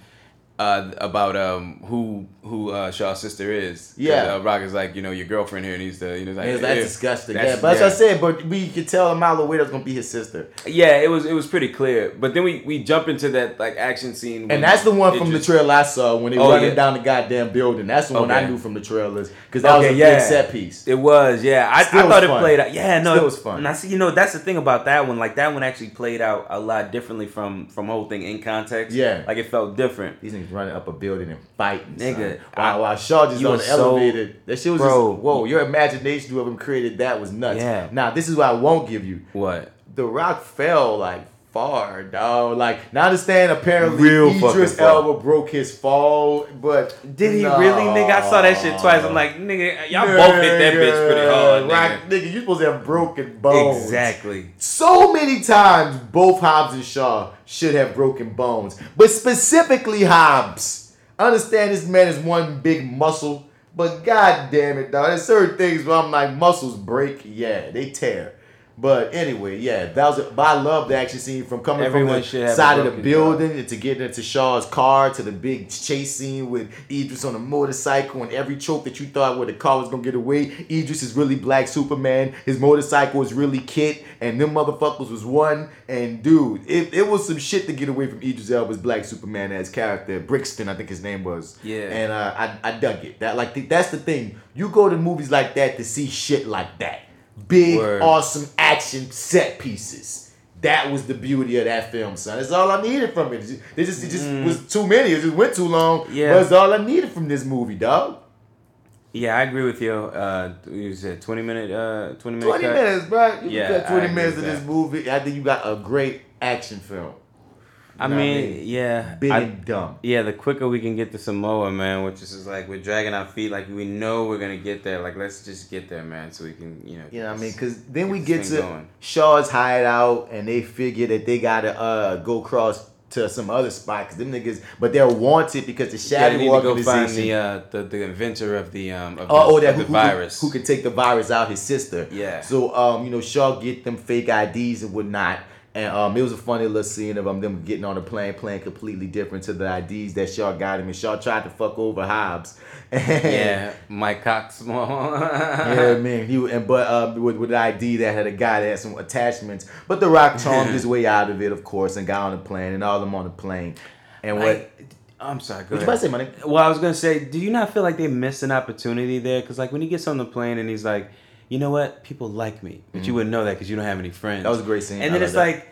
uh about um who who uh, Shaw's sister is. Yeah. uh, Rock is like you know your girlfriend here needs to you know like, Man, that's "Eh, disgusting. that's- yeah, but as I said, but we could tell a mile away that's gonna be his sister. Yeah, it was it was pretty clear. But then we we jump into that like action scene, And that's the one from just- the trailer I saw when they Oh, running yeah. down the goddamn building. That's the one I knew from the trailers because that was a Okay, big set piece. It was, yeah. I, I thought it fun. played out. Yeah, no, Still it was fun. And I see, you know, that's the thing about that one. Like that one actually played out a lot differently from from whole thing in context. Yeah. like it felt different. These running up a building and fighting, Nigga, son. While, I- while Shaw just on the so- elevator. That shit was Bro. just whoa. Your imagination of whoever created that was nuts. Yeah. Now this is what I won't give you. What? The Rock fell like far, dog. Like now I understand apparently Real Idris. Elba broke his fall, but Did he really, nigga? I saw that shit twice. I'm like, nigga, y'all both hit that bitch pretty hard, nigga. Rock, nigga, you supposed to have broken bones. Exactly. So many times, both Hobbs and Shaw should have broken bones, but specifically Hobbs. I understand this man is one big muscle, but god damn it, dog. There's certain things where I'm like, muscles break, yeah, they tear. But anyway, yeah, that was. A, but I love the action scene from coming Everyone from the side of the building and to getting into Shaw's car to the big chase scene with Idris on a motorcycle and every choke that you thought where the car was gonna get away. Idris is really Black Superman. His motorcycle is really KITT, and them motherfuckers was one. And dude, it, it was some shit to get away from Idris Elba's Black Superman as character Brixton, I think his name was. Yeah. And uh, I I dug it. That like that's the thing. You go to movies like that to see shit like that. Big, Word. awesome action set pieces. That was the beauty of that film, son. That's all I needed from it. It just, it just, just was too many. It just went too long. Mm. Yeah. But it's all I needed from this movie, dog. Yeah, I agree with you. Uh, you said twenty minute, uh, twenty minute. 20 cut? minutes, bro. You Yeah, got 20 minutes of this movie. I think you got a great action film. I what I mean, mean? yeah, Big I- and dumb. Yeah, the quicker we can get to Samoa, man, which is just like we're dragging our feet, like we know we're gonna get there. Like let's just get there, man, so we can, you know. You know what I mean? Because then we get to going. Shaw's hideout, and they figure that they gotta uh, go across to some other spot. Cause them niggas, but they're wanted because the Yeah, Shadow they need to go organization. find the uh, the, the inventor of the um of the, Oh, oh, that who, the who- virus. Who, can take the virus out? His sister. Yeah. So um, you know, Shaw get them fake IDs and whatnot. And um, it was a funny little scene of um, them getting on the plane, playing completely different to the IDs that Shaw got him. And Shaw tried to fuck over Hobbs. [laughs] yeah, Mike Cox. [laughs] yeah, man. He and but um, with with the ID that had a guy that had some attachments. But The Rock charmed his [laughs] way out of it, of course, and got on the plane and all of them on the plane. And what? Like, I'm sorry. Go What you about to say, money? Well, I was gonna say, do you not feel like they missed an opportunity there? Because like when he gets on the plane and he's like, you know what, people like me, but you Mhm. wouldn't know that because you don't have any friends. That was a great scene. And I then it's that. like,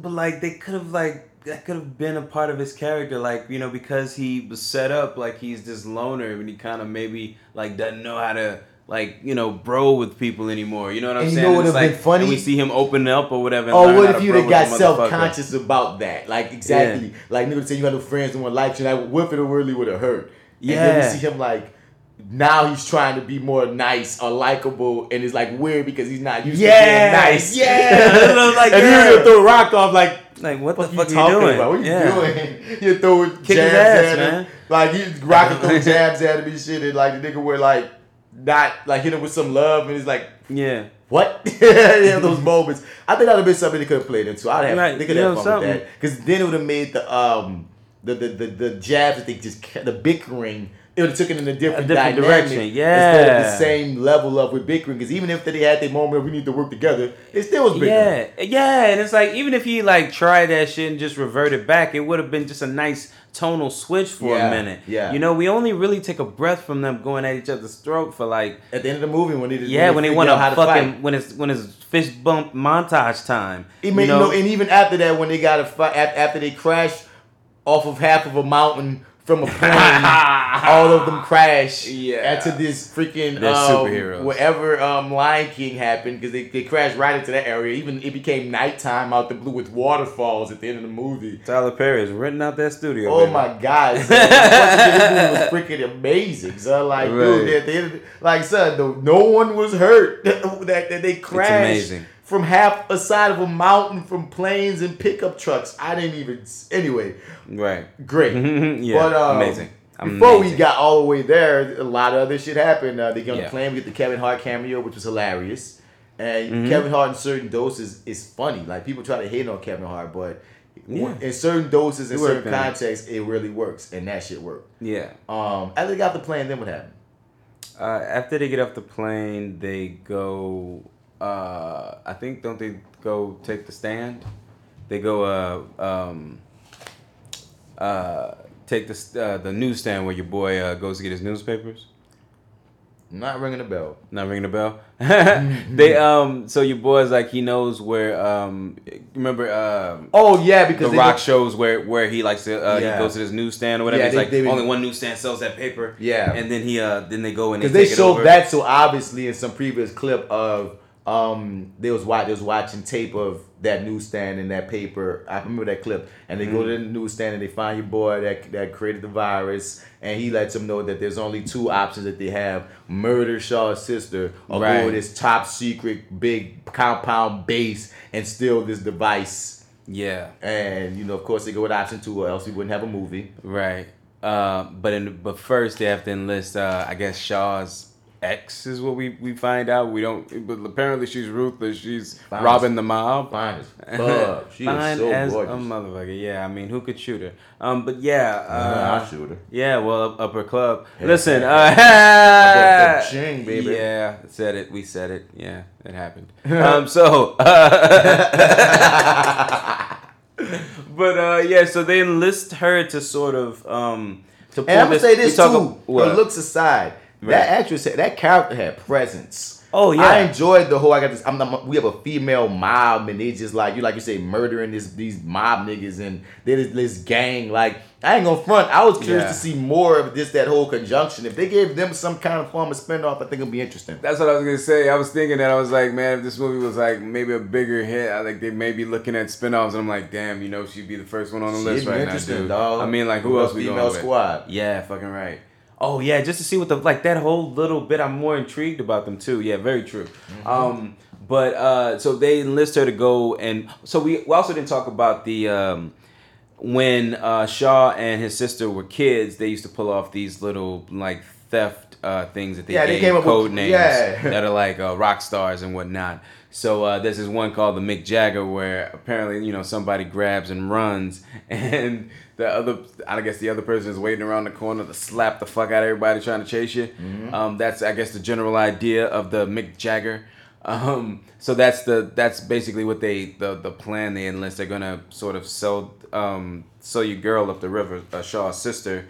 but like they could have like that could have been a part of his character, like you know because he was set up like he's this loner and he kind of maybe like doesn't know how to. Like you know, bro with people anymore. You know what I'm And you saying? know what It's would've like, been funny? and we see him open up or whatever. Oh, what if you bro have got self conscious about that? Like exactly. Like niggas say you got no friends, no one likes you. Like what if it really would have hurt? And then Yeah. we see him like now he's trying to be more nice or likable, and it's like weird because he's not used Yeah, to being nice. yeah. [laughs] [laughs] Like, and yeah. you're gonna throw Rock off like. Like what the What fuck you you talking doing? about? What you Yeah. doing? [laughs] You throwing Kick his jabs ass, at him. man. Like you rocking throw jabs at him and shit, and like the nigga were like not like hit him with some love, and he's like, Yeah. what? yeah, those moments. I think that would have been something they could have played into. I'd have Right, they could have know, fun with that because then it would have made the um the the, the the jabs that they just ca- the bickering. It would have taken it in a different, different dynamic direction, Instead of the same level of with bickering, because even if they had their moment we need to work together, it still was bickering. Yeah, yeah, and it's like even if he like tried that shit and just reverted back, it would have been just a nice tonal switch for Yeah, a minute. yeah. you know, we only really take a breath from them going at each other's throat for like At the end of the movie, when they yeah, when they want to fucking fight. when it's when it's fish bump montage time. Even, you know, and even after that, when they got to fight, after they crashed off of half of a mountain from a plane, [laughs] all of them crash Yeah. into this freaking They're um, superheroes. wherever um, Lion King happened because they, they crashed right into that area. Even it became nighttime out the blue with waterfalls at the end of the movie. Tyler Perry is renting out that studio. Oh baby. my god! son. this movie was freaking amazing. So like, Right. dude, at the end of the- like, son, no, no one was hurt. [laughs] that, that they crashed amazing. From half a side of a mountain from planes and pickup trucks. I didn't even. Anyway, Right. great. [laughs] yeah. but, um, amazing. Before we got all the way there, a lot of other shit happened. Uh, they get on Yeah. the plane, we get the Kevin Hart cameo, which was hilarious. And Mhm. Kevin Hart in certain doses is funny. Like people try to hate on Kevin Hart, but Yeah. in certain doses, in certain man. contexts, it really works, and that shit worked. Yeah. Um, after they got the plane, then what happened? Uh, after they get off the plane, they go. Uh, I think don't they go take the stand? They go. Uh, um, uh, take the uh, the newsstand where your boy uh, goes to get his newspapers. Not ringing a bell. Not ringing a bell. [laughs] they um. So your boy's like he knows where um. Remember um. Oh yeah, because the Rock shows where where he likes to uh, Yeah. he goes to this newsstand or whatever. Yeah, It's they- like they- only one newsstand sells that paper. Yeah. and then he uh then they go and they because they showed that so obviously in some previous clip of um they was watch they was watching tape of that newsstand and that paper. I remember that clip, and they go to the Mm-hmm. newsstand and they find your boy that that created the virus, and he lets them know that there's only two options that they have: murder Shaw's sister, or Right. go to this top secret big compound base and steal this device. Yeah. And you know, of course, they go with option two, or else we wouldn't have a movie. Right. Uh, but in but first they have to enlist. Uh, I guess Shaw's ex is what we we find out. We don't. But apparently she's ruthless. She's Fine robbing as- the mob. fine as [laughs] fuck. She is so as gorgeous. a motherfucker. Yeah, I mean, who could shoot her? Um, but yeah, uh, I'll shoot her. Yeah, well, upper club. Hey, Listen, [laughs] uh, [laughs] ching, baby. Yeah, said it. We said it. Yeah, it happened. um, so. Uh, But uh, yeah, so they enlist her to sort of um to And I'm gonna say this too. ab- what? Her looks aside, Right. that actress, that character had presence. Oh, yeah. I enjoyed the whole. I got this. I'm not, we have a female mob, and they just like you, like you say, murdering this these mob niggas, and they this, this gang. Like I ain't gonna front. I was curious Yeah. to see more of this that whole conjunction. If they gave them some kind of form of spinoff, I think it'd be interesting. That's what I was gonna say. I was thinking that I was like, man, if this movie was like maybe a bigger hit, I like they may be looking at spin-offs, and I'm like, damn, you know, she'd be the first one on the She'd list be right now, dude. dog. I mean, like, who Well, else we female going with? squad. Yeah, fucking right. Oh yeah, just to see what the like that whole little bit. I'm more intrigued about them too. Yeah, very true. Mm-hmm. Um, but uh, so they enlist her to go, and so we, we also didn't talk about the um, when uh, Shaw and his sister were kids. They used to pull off these little like theft uh, things that they Yeah, they gave came up with- code names yeah. [laughs] that are like uh, rock stars and whatnot. So uh, there's this one called the Mick Jagger where apparently you know somebody grabs and runs, [laughs] and the other I guess the other person is waiting around the corner to slap the fuck out of everybody trying to chase you. Mhm. Um, that's I guess the general idea of the Mick Jagger. Um, so that's the that's basically what they the the plan they enlist. They're gonna sort of sell um sell your girl up the river, uh, Shaw's sister.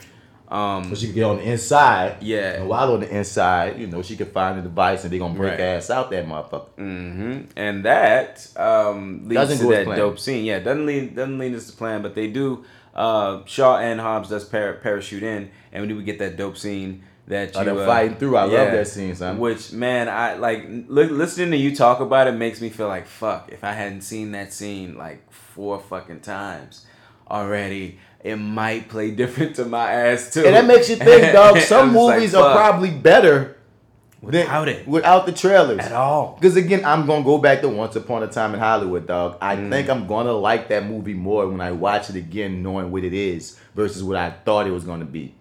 Um, So she could get on the inside. Yeah. And while on the inside, you know, she could find the device and they gonna break Right. ass out that motherfucker. hmm And that um, leads Doesn't to that dope scene. Yeah, doesn't lead doesn't lead us to the plan, but they do. Uh, Shaw and Hobbs does par- parachute in, and we do get that dope scene that Oh, you uh, fighting through. I love that scene, son. Which man, I like li- listening to you talk about it makes me feel like fuck. If I hadn't seen that scene like four fucking times already, it might play [laughs] different to my ass too. And that makes you think, dog. [laughs] Some I'm like, movies are probably better Without it. without the trailers At all. Because again, I'm gonna go back to Once Upon a Time in Hollywood, dog. I Mm. think I'm gonna like that movie more when I watch it again, knowing what it is versus what I thought it was gonna be.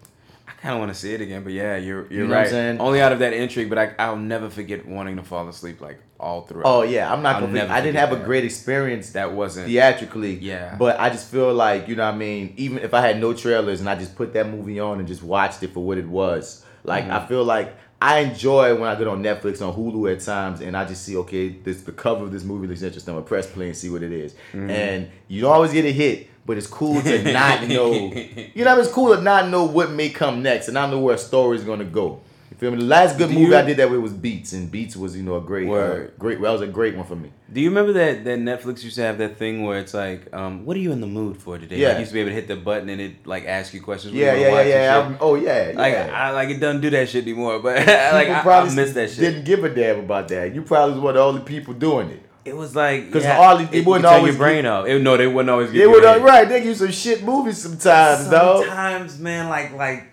I kind of want to see it again, but yeah, you're you're know what I'm right. saying? Only out of that intrigue, but I I'll never forget wanting to fall asleep like all throughout. Oh yeah, I'm not I'll gonna. I didn't have a great experience That wasn't theatrically. Yeah. But I just feel like, you know what I mean, even if I had no trailers and I just put that movie on and just watched it for what it was, like Mhm. I feel like I enjoy when I get on Netflix on Hulu at times and I just see, okay, this the cover of this movie looks interesting. I'm gonna press play and see what it is. Mhm. And you don't always get a hit, but it's cool to not [laughs] know. You know, it's cool to not know what may come next and not know where a story's gonna go. Feel me? The last good Do movie you- I did that with was Beats, and Beats was, you know, a great, uh, great. That was a great one for me. Do you remember that that Netflix used to have that thing where it's like, um, what are you in the mood for today? Yeah. Like, you used to be able to hit the button and it like ask you questions. Yeah, you yeah, yeah, yeah. I'm- oh yeah, Like yeah. I like it doesn't do that shit anymore, but [laughs] like I, People I probably miss that shit. Didn't give a damn about that. You probably was one of the only people doing it. It was like because yeah, all it, it, it wouldn't always your brain off. It, no, they wouldn't always get They you would right. They give you some shit movies sometimes, dog. Sometimes, man, like like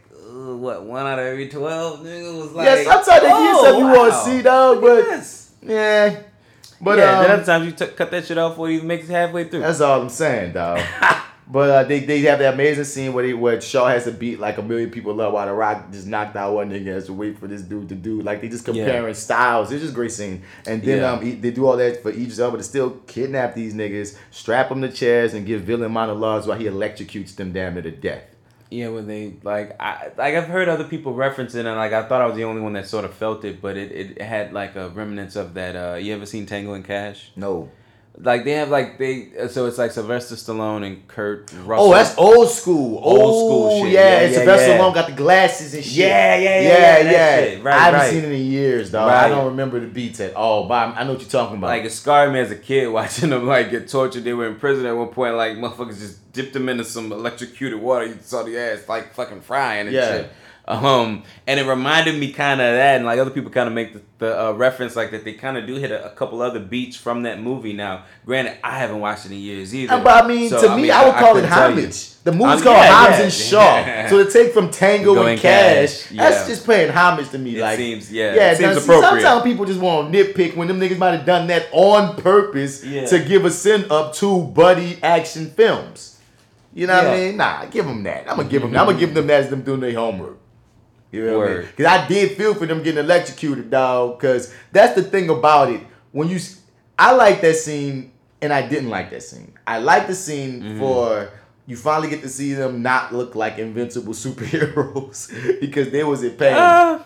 what one out of every twelve nigga was like. yeah, sometimes they give you oh, you want to wow. see, dog. But Yes. yeah, but yeah, um, then other times you t- cut that shit off before it even makes it halfway through. That's all I'm saying, dog. [laughs] but uh, they they have that amazing scene where they, where Shaw has to beat like a million people up while the Rock just knocked out one nigga has to wait for this dude to do like they just comparing styles. It's just a great scene. And then Yeah. um he- they do all that for each other to still kidnap these niggas, strap them to chairs, and give villain monologues while he electrocutes them damn to death. Yeah, when they like, I like I've heard other people reference it, and like I thought I was the only one that sort of felt it, but it, it had like a remnants of that. Uh, you ever seen Tango and Cash? No. Like they have like they uh, so it's like Sylvester Stallone and Kurt Russell. Oh, that's old school. Old school Oh, shit. Yeah, Yeah, yeah, Sylvester yeah. Stallone got the glasses and shit. Yeah, yeah, yeah, yeah, yeah, shit. Right, I haven't right. seen it in years, dog. I don't remember the beats at all. But I I know what you're talking about. Like it scarred me as a kid [laughs] watching them like get tortured. They were in prison at one point. Like motherfuckers just dipped them into some electrocuted water. You saw the ass like fucking frying and Yeah. shit. Um, and it reminded me kind of that, and like other people kind of make the, the uh, reference like that. They kind of do hit a, a couple other beats from that movie. Now, granted, I haven't watched it in years either. Uh, But I mean, So, to me, I would call it couldn't tell you. homage. The movie's Um, called yeah, Hobbs yeah. and Shaw. [laughs] so to take from Tango Go and Cash, Cash, that's just paying homage to me. It like, seems- yeah, yeah. it seems now, appropriate. Sometimes people just want to nitpick when them niggas might have done that on purpose Yeah. to give a send up to buddy action films. You know what I mean? Nah, give them that. I'm gonna give them. I'm gonna give them that as them doing their homework. You know what I mean? Because I did feel for them getting electrocuted, dog. Because that's the thing about it. When you, I like that scene, and I didn't like that scene. I like the scene Mm-hmm. for you finally get to see them not look like invincible [laughs] superheroes because they was in pain. Uh,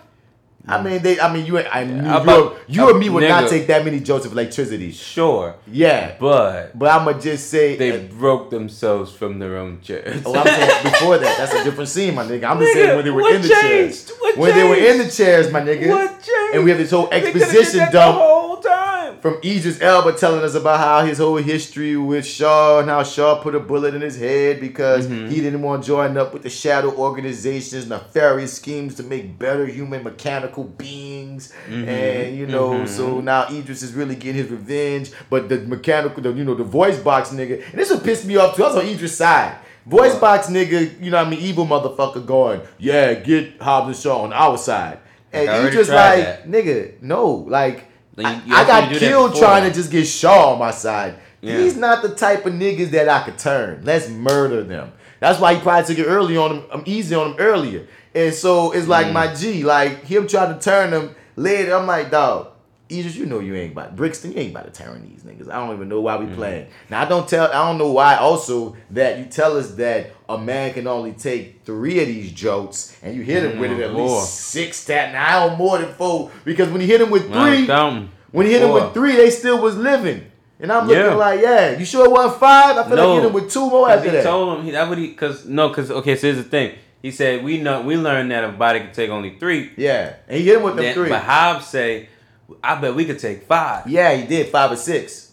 I mean, they. I mean, you. I knew about- you and me would not take that many jokes of electricity. sure, Yeah, but but I'm gonna just say they uh, broke themselves from their own chairs. Oh, I'm saying [laughs] before that. That's a different scene, my nigga. I'm just Nigga, saying when they were in the changed? chairs. What when they were in the chairs, my nigga. What changed? And we have this whole They coulda did exposition dump. From Idris Elba telling us about how his whole history with Shaw and how Shaw put a bullet in his head because Mm-hmm. he didn't want to join up with the shadow organizations, nefarious schemes to make better human mechanical beings. Mm-hmm. And you know, so now Idris is really getting his revenge. But the mechanical, the, you know, the voice box nigga, and this would piss me off too. I was on Idris' side. Voice box nigga, you know what I mean, evil motherfucker going, yeah, get Hobbs and Shaw on our side. And Like, already Idris like, that. nigga, no, like, I, you I me got killed trying to just get Shaw on my side. Yeah. He's not the type of niggas that I could turn. Let's murder them. That's why he probably took it early on him. I'm easy on him earlier. And so it's like Mm. my G, like him trying to turn them later. I'm like, dog, Idris, you know you ain't about Brixton, you ain't about to turn these niggas. I don't even know why we Mm. playing. Now I don't tell I don't know why also that you tell us that a man can only take three of these jokes and you hit him with it at Four. least six that now more than four. Because when you hit him with three, when you hit him with three, they still was living. And I'm looking Yeah. like, yeah, you sure it wasn't five? I feel like you hit him with two more after he that. told him he, that would he because no because okay so here's the thing he said we know we learned that a body can take only three yeah and he hit him with them Then- three. but Hobbs say I bet we could take five Yeah, he did five or six.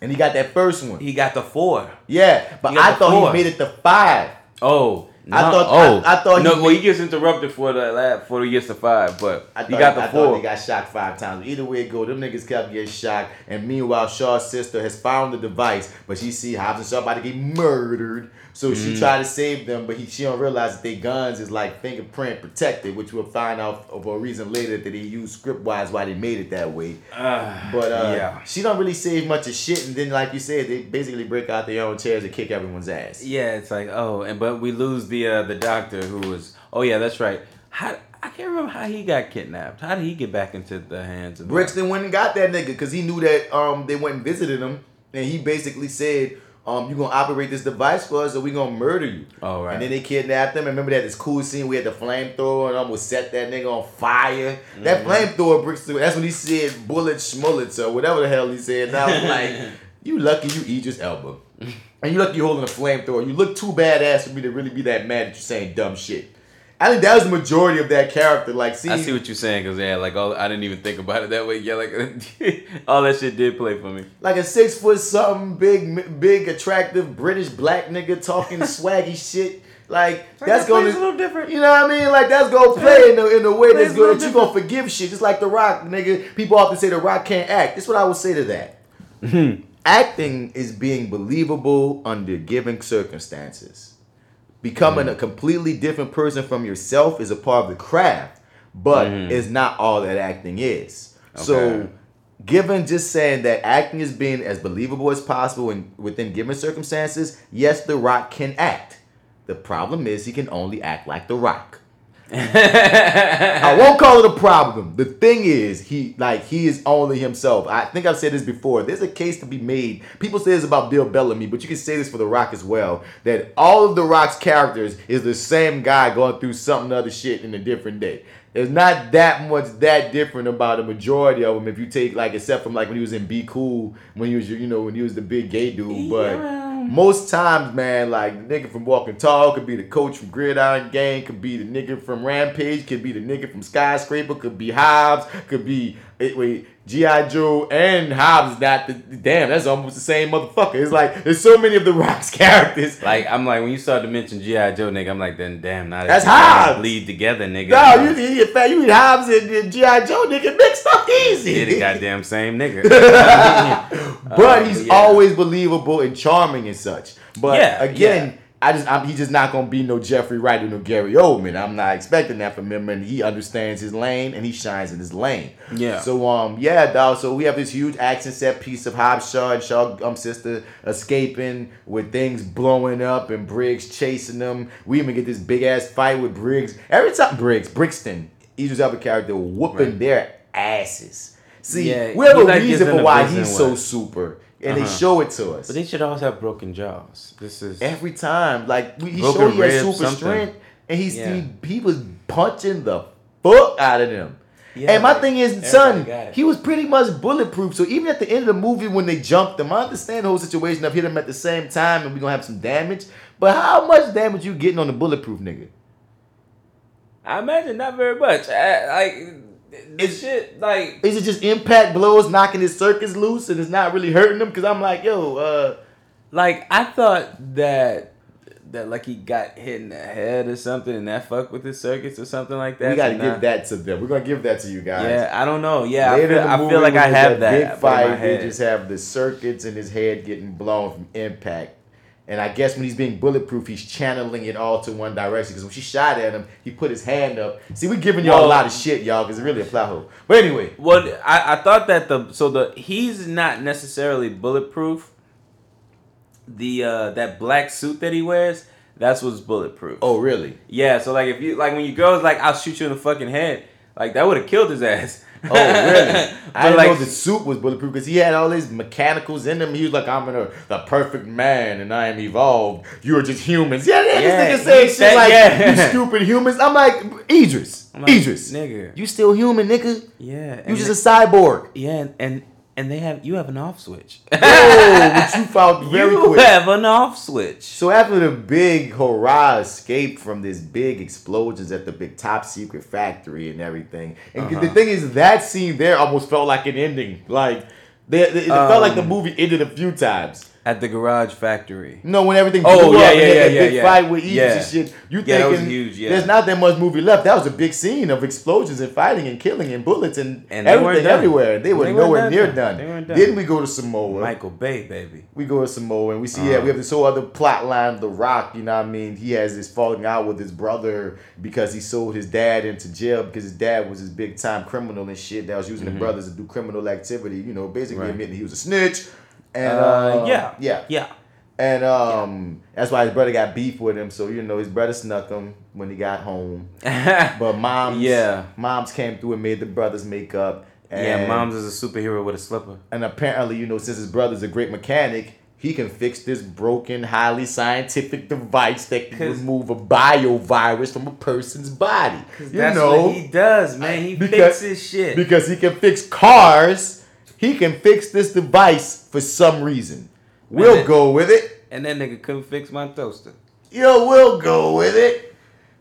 And he got that first one. he got the four Yeah, but I thought four. he made it to five. oh I thought- oh I- I thought no he- well he gets interrupted for the lab for he gets to five but I he got the I four thought he got shot five times. Either way it go, them niggas kept getting shot. And meanwhile, Shaw's sister has found the device, but she see Hobbs and Shaw about to get murdered. So she Mhm. tried to save them, but he she don't realize that their guns is like fingerprint protected, which we'll find out for a reason later that they used script wise why they made it that way. Ah, But uh, yeah she don't really save much of shit, and then like you said, they basically break out their own chairs and kick everyone's ass. Yeah, it's like oh, and but we lose the uh, the doctor who was oh yeah, that's right. How I can't remember how he got kidnapped. How did he get back into the hands of Brixton went and got that nigga because he knew that um they went and visited him, and he basically said, um, you gonna operate this device for us, or we gonna murder you. Oh right. And then they kidnapped him. And remember that this cool scene we had the flamethrower and almost set that nigga on fire. That Mhm. flamethrower through. That's when he said bullet schmullets, or whatever the hell he said. And I was like, [laughs] you lucky you Idris Elba. And you lucky you holding a flamethrower. You look too badass for me to really be that mad that you're saying dumb shit. I think that was the majority of that character. Like, see, I see what you're saying because yeah, like all, I didn't even think about it that way. Yeah, like [laughs] all that shit did play for me. like a six foot something big, big, attractive British black nigga talking [laughs] swaggy shit. Like like that's gonna, plays a little different. you know what I mean? Like that's gonna play in the in the way that's a little good that you gonna forgive shit. Just like The Rock, nigga. People often say The Rock can't act. That's what I would say to that. [laughs] Acting is being believable under given circumstances. Becoming mm-hmm. a completely different person from yourself is a part of the craft, but mm-hmm. it's not all that acting is. So given just saying that acting is being as believable as possible in, within given circumstances, yes, The Rock can act. The problem is he can only act like The Rock. [laughs] I won't call it a problem. The thing is, he like he is only himself. I think I've said this before. There's a case to be made. People say this about Bill Bellamy, but you can say this for The Rock as well. That all of The Rock's characters is the same guy going through something other shit in a different day. There's not that much that different about a majority of them. If you take like, except from like when he was in Be Cool, when he was you know when he was the big gay dude, but. Most times, man, like the nigga from Walking Tall could be the coach from Gridiron Gang, could be the nigga from Rampage, could be the nigga from Skyscraper, could be Hobbs, could be eh, wait G.I. Joe and Hobbs. Not the damn, that's almost the same motherfucker. It's like there's so many of the [laughs] Rock's characters. Like I'm like when you start to mention GI Joe, nigga, I'm like then damn, now That's Hobbs. bleed together, nigga. No, you you get fat, you eat Hobbs and, and G.I. Joe, nigga, mixed up easy. You're the goddamn same nigga. [laughs] but Uh, he's yeah. always believable and charming and such. But Yeah, again, I just I'm, he's just not gonna be no Jeffrey Wright or no Gary Oldman. I'm not expecting that from him, and he understands his lane and he shines in his lane. Yeah. So um yeah, dog. So we have this huge action set piece of Hobbs Shaw and Shaw um sister escaping with things blowing up and Briggs chasing them. We even get this big ass fight with Briggs. Every time Briggs, Brixton, Idris Elba character whooping their asses. See, Yeah, we have a reason for why he's so super, and they Uh-huh. show it to us But they should always have broken jaws. This is every time. Like we, he showed he had super something. strength, and he's Yeah. he, he was punching the fuck out of them. Yeah, and my like, thing is, son, he was pretty much bulletproof. So even at the end of the movie, when they jumped him, I understand the whole situation of hit him at the same time, and we gonna have some damage. But how much damage you getting on the bulletproof nigga? I imagine not very much. I, like this shit, like Is it just impact blows knocking his circuits loose, and it's not really hurting him? Because I'm like, yo, uh, like I thought that that like he got hit in the head or something, and that fucked with his circuits or something like that. we gotta give that to them. We're gonna give that to you guys. Yeah, I don't know. Yeah, I feel, I feel like I have that big fight. They just have the circuits in his head getting blown from impact. And I guess when he's being bulletproof, he's channeling it all to one direction. Because when she shot at him, he put his hand up. See, we're giving y'all a lot of shit, y'all, because it's really a plot hole. But anyway, Well, I, I thought that the so the he's not necessarily bulletproof. The uh that black suit that he wears, that's what's bulletproof. oh really? Yeah, so like if you like when you goes like I'll shoot you in the fucking head, like that would have killed his ass. [laughs] Oh really? I didn't like- know the suit was bulletproof because he had all these mechanicals in him. He was like, "I'm a, the perfect man, and I am evolved. You are just humans." Yeah, yeah, Yeah, this nigga saying shit said- like, yeah. "You stupid humans." I'm like, Idris, I'm like, Idris, nigga. you still human, nigga. Yeah, You just a cyborg. yeah, and, and and they have you have an off switch. [laughs] Oh, which you found very you quick. have an off switch. So after the big hurrah escape from this big explosions at the big top secret factory and everything, and the Uh-huh. thing is that scene there almost felt like an ending. Like they, they- it felt like the Um, movie ended a few times. At the garage factory. No, when everything Oh, blew yeah, up and yeah, yeah, that yeah, big yeah. fight with Idris Yeah. and shit, you Yeah, that was thinking huge, yeah. there's not that much movie left. That was a big scene of explosions and fighting and killing and bullets and, And everything everywhere. They were They nowhere near They done. done. Then we go to Samoa. Michael Bay, baby. We go to Samoa and we see, Uh-huh. yeah, we have this whole other plot line, The Rock, you know what I mean? He has this falling out with his brother because he sold his dad into jail because his dad was this big time criminal and shit that was using Mhm. the brothers to do criminal activity, you know, basically Right. admitting he was a snitch. And Uh, um, yeah. yeah. Yeah. And um, that's why his brother got beef with him. So you know his brother snuck him when he got home. [laughs] But moms, Yeah. moms came through and made the brothers make up. And, yeah, mom's is a superhero with a slipper. and apparently, you know, since his brother's a great mechanic, he can fix this broken, highly scientific device that can remove a biovirus from a person's body. You That's know, what he does, man. He Because- fixes shit. because he can fix cars, he can fix this device for some reason. We'll that- go with it. and that nigga couldn't fix my toaster. Yo, we'll go with it.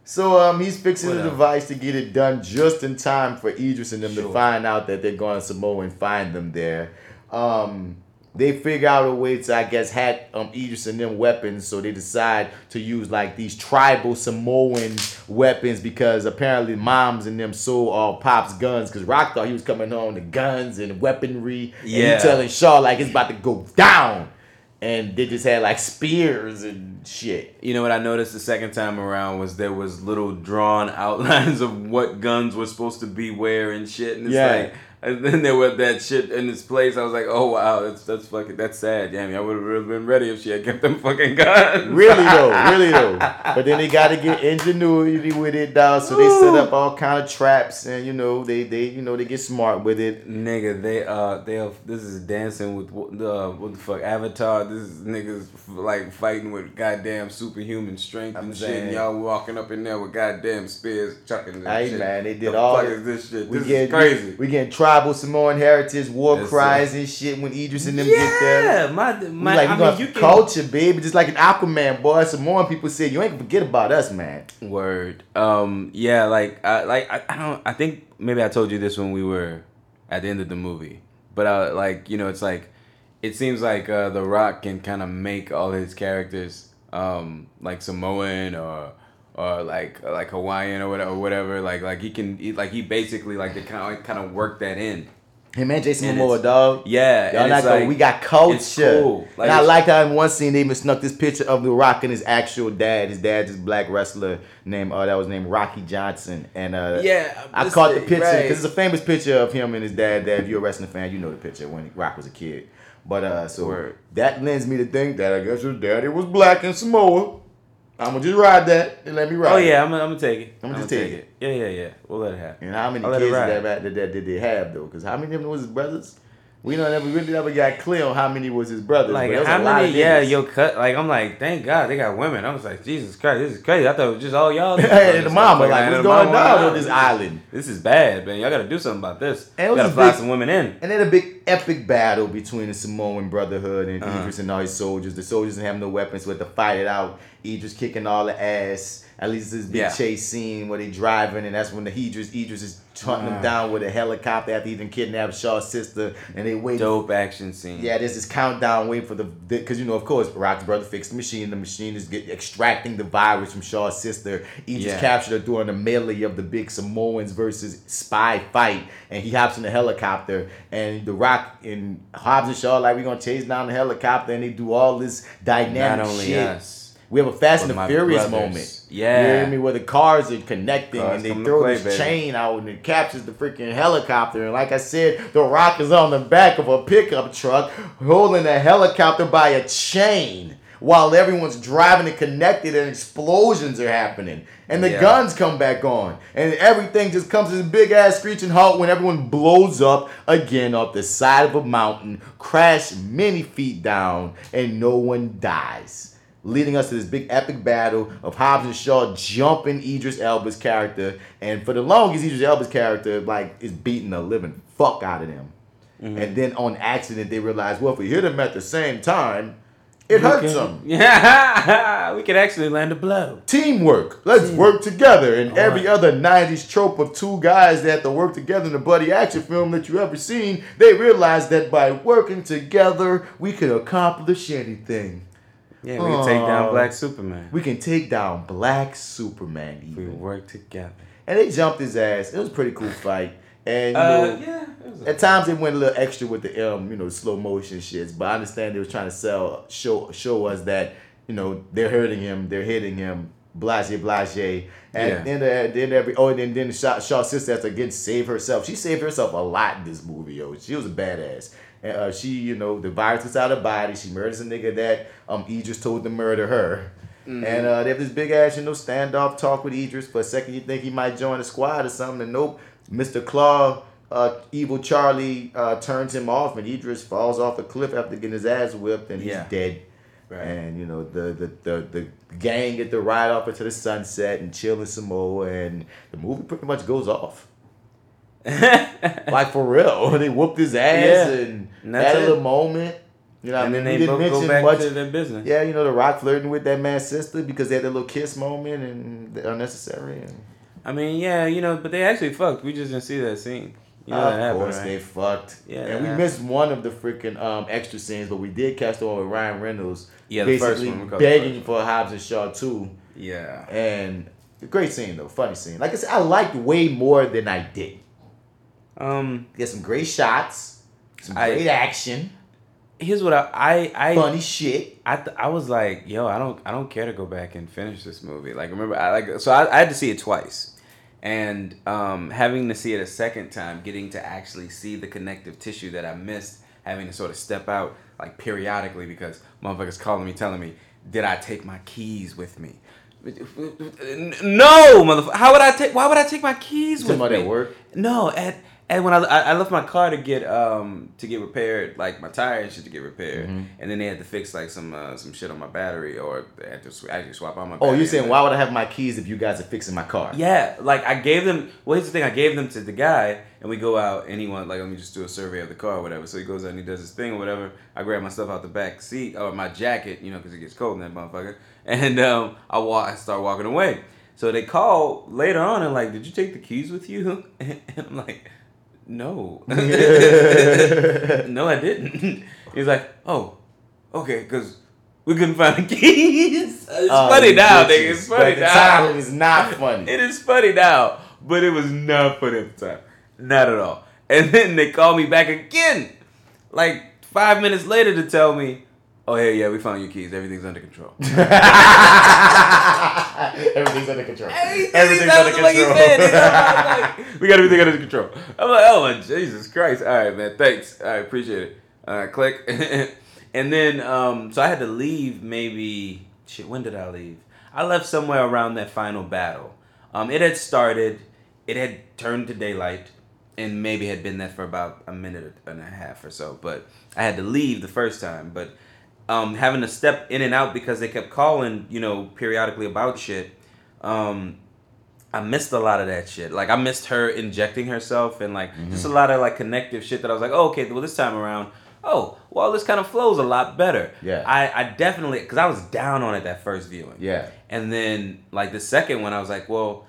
So um, he's fixing the device to get it done just in time for Idris and them to find out that they're going to Samoa and find them there. Um, they figure out a way to, I guess, hack um, Idris and them weapons. So they decide to use like these tribal Samoan weapons because apparently moms and them sold all Pop's guns because Rock thought he was coming home to guns and weaponry. And Yeah. he telling Shaw like it's about to go down. And they just had like spears and shit. You know what I noticed the second time around was there was little drawn [laughs] outlines of what guns were supposed to be where and shit. And it's Yeah. like, and then there was that shit in its place. I was like, oh wow, that's that's fucking that's sad. Damn, I would have really been ready if she had kept them fucking guns. Really though, [laughs] really though. But then they got to get ingenuity with it, dog. So they set up all kind of traps, and you know they they you know they get smart with it. Nigga, they uh they are, this is dancing with the what the fuck Avatar. This is niggas like fighting with goddamn superhuman strength and I'm shit. And y'all walking up in there with goddamn spears chucking. Hey man, they did the all. Fuck the- is this shit? We this get is crazy. We, getting tribal Samoan heritage, war Yes, cries sir. and shit when Idris and them get there. Yeah, my my. like I mean, you can culture, baby, just like an Aquaman, boy. Samoan people said you ain't gonna forget about us, man. Word. Um. Yeah. Like. I. Like. I, I don't. I think maybe I told you this when we were at the end of the movie. But uh, like you know, it's like it seems like uh, The Rock can kind of make all his characters um like Samoan or or like like Hawaiian or whatever. Or whatever. Like like he can he, like he basically like they kind of kind of work that in. Him and Jason And Momoa, dog. Yeah, Y'all not like- we got culture. cool. Like, and I liked how in one scene they even snuck this picture of The Rock and his actual dad. His dad's this black wrestler named uh, that was named Rocky Johnson. And uh, Yeah, I caught the picture right. because it's a famous picture of him and his dad. That if you're a wrestling fan, you know the picture when Rock was a kid. But uh, so Word. that lends me to think that I guess his daddy was black in Samoa. I'm gonna just ride that and let me ride. Oh it. yeah, I'm, gonna- I'm gonna take it. I'ma I'm just gonna take it. Yeah, yeah, yeah. We'll let it happen. And how many I'll kids did that, that, that did they have though? Because how many of them was his brothers? We don't never really never got clear on how many was his brothers. Like how many? Yeah, yo, cut. Like I'm like, thank God they got women. I was like, Jesus Christ, this is crazy. I thought it was just all y'all. [laughs] Hey, and the mama, like, what's going on on this island? This is bad, man. Y'all got to do something about this. And it Got to this fly big- some women in. And then a big epic battle between the Samoan Brotherhood and Uh-huh. Idris and all his soldiers. The soldiers didn't have no weapons, so we had to fight it out. Idris kicking all the ass. At least this big Yeah. chase scene where they driving, and that's when the Idris Idris is hunting them Uh. down with a helicopter after he even kidnapped Shaw's sister, and they wait. Dope action scene. Yeah, there's this countdown waiting for the because you know of course Rock's brother fixed the machine. The machine is get, extracting the virus from Shaw's sister. He just Yeah. captured her during the melee of the big Samoans versus spy fight, and he hops in the helicopter. And the Rock and Hobbs and Shaw like we're gonna chase down the helicopter, and they do all this dynamic Not only shit. us, We have a Fast and the Furious brothers. moment. Yeah. You hear me? Where the cars are connecting Cars and they throw play, this baby. chain out and it captures the freaking helicopter. And like I said, the rock is on the back of a pickup truck holding a helicopter by a chain while everyone's driving and connected and explosions are happening. And the Yeah. guns come back on. And everything just comes to this big ass screeching halt when everyone blows up again off the side of a mountain, crash many feet down, and no one dies leading us to this big epic battle of Hobbs and Shaw jumping Idris Elba's character, and for the longest, Idris Elba's character like is beating the living fuck out of them. Mm-hmm. And then on accident, they realize, well, if we hit them at the same time, it hurts them. [laughs] Yeah, we could actually land a blow. Teamwork. Let's work together. And every other 90s trope of two guys that have to work together in a buddy action film that you ever seen, they realize that by working together, we can accomplish anything. Yeah, we can take down Black Superman. We can take down Black Superman. We work together. And they jumped his ass. It was a pretty cool fight. And you Uh, know, yeah, it was at times it went a little extra with the um, you know, slow motion shits. But I understand they were trying to sell show show us that, you know, they're hurting him, they're hitting him, blase blase. And Yeah. then uh, then every oh and then then Shaw, Shaw's sister has to again save herself. She saved herself a lot in this movie, yo. She was a badass. And uh, she, you know, the virus is out her body. She murders a nigga that um Idris told to murder her. Mm-hmm. And uh, they have this big ass, you know, standoff talk with Idris. For a second, you think he might join the squad or something. And nope, Mr. Claw, uh, evil Charlie, uh, turns him off, and Idris falls off a cliff after getting his ass whipped, and he's Yeah. dead. Right. And you know the, the the the gang get to ride off into the sunset and chill in Samoa, and the movie pretty much goes off. [laughs] like for real, [laughs] they whooped his ass Yeah. and, And that's had a little moment. You know, what I And mean, then they didn't both go mention back much. to their business. Yeah, you know, The Rock flirting with that man's sister because they had that little kiss moment and unnecessary. And, I mean, yeah, you know, but they actually fucked. We just didn't see that scene. You know of that happened, course, right? they fucked. Yeah, and we happened. missed one of the freaking um, extra scenes, but we did catch the one with Ryan Reynolds. Yeah, basically one, we the begging for Hobbs and Shaw too. Yeah. And great scene though, funny scene. Like I said, I liked way more than I did. Um, Get some great shots, some I- great action, here's what I I, I funny shit. I th- I was like, yo, I don't I don't care to go back and finish this movie. Like remember I like so I, I had to see it twice. And um, having to see it a second time, getting to actually see the connective tissue that I missed, having to sort of step out like periodically because motherfuckers calling me telling me, did I take my keys with me? No, motherfucker. How would I take? Why would I take my keys with me? at work? No, at and when I, I I left my car to get um to get repaired, like my tires and shit to get repaired, Mm-hmm. and then they had to fix like some uh, some shit on my battery, or they had to sw- actually swap out my. Oh, you're saying why would I have my keys if you guys are fixing my car? Yeah, like I gave them. Well, here's the thing: I gave them to the guy, and we go out, and he wants like let me just do a survey of the car or whatever. So he goes out and he does his thing or whatever. I grab my stuff out the back seat or my jacket, you know, because it gets cold in that motherfucker, [laughs] and um, I walk, I start walking away. So they call later on and like, did you take the keys with you? [laughs] And I'm like, no, [laughs] no, I didn't. [laughs] He's like, oh, okay, because we couldn't find the keys. [laughs] It's Oh, funny now, nigga. It's But funny at the now. time, it was not funny. It is funny now, but it was not funny at the time. Not at all. And then they call me back again, like five minutes later to tell me, "Oh hey, yeah, we found your keys. Everything's under control." [laughs] Everything's under control. Everything's Everything's under control. said, you know, I'm [laughs] like, we got everything under control. I'm like, oh my Jesus Christ! All right, man, thanks. I appreciate it. All right, click. [laughs] and then, um, so I had to leave. Maybe shit. When did I leave? I left somewhere around that final battle. Um, it had started. It had turned to daylight, and maybe had been there for about a minute and a half or so. But I had to leave the first time. But um, having to step in and out because they kept calling, you know, periodically about shit. Um, I missed a lot of that shit. Like I missed her injecting herself and like just a Mm-hmm. lot of like connective shit that I was like, oh, okay, well this time around, oh, well this kind of flows a lot better. Yeah. I, I definitely because I was down on it that first viewing. Yeah. And then like the second one, I was like, well,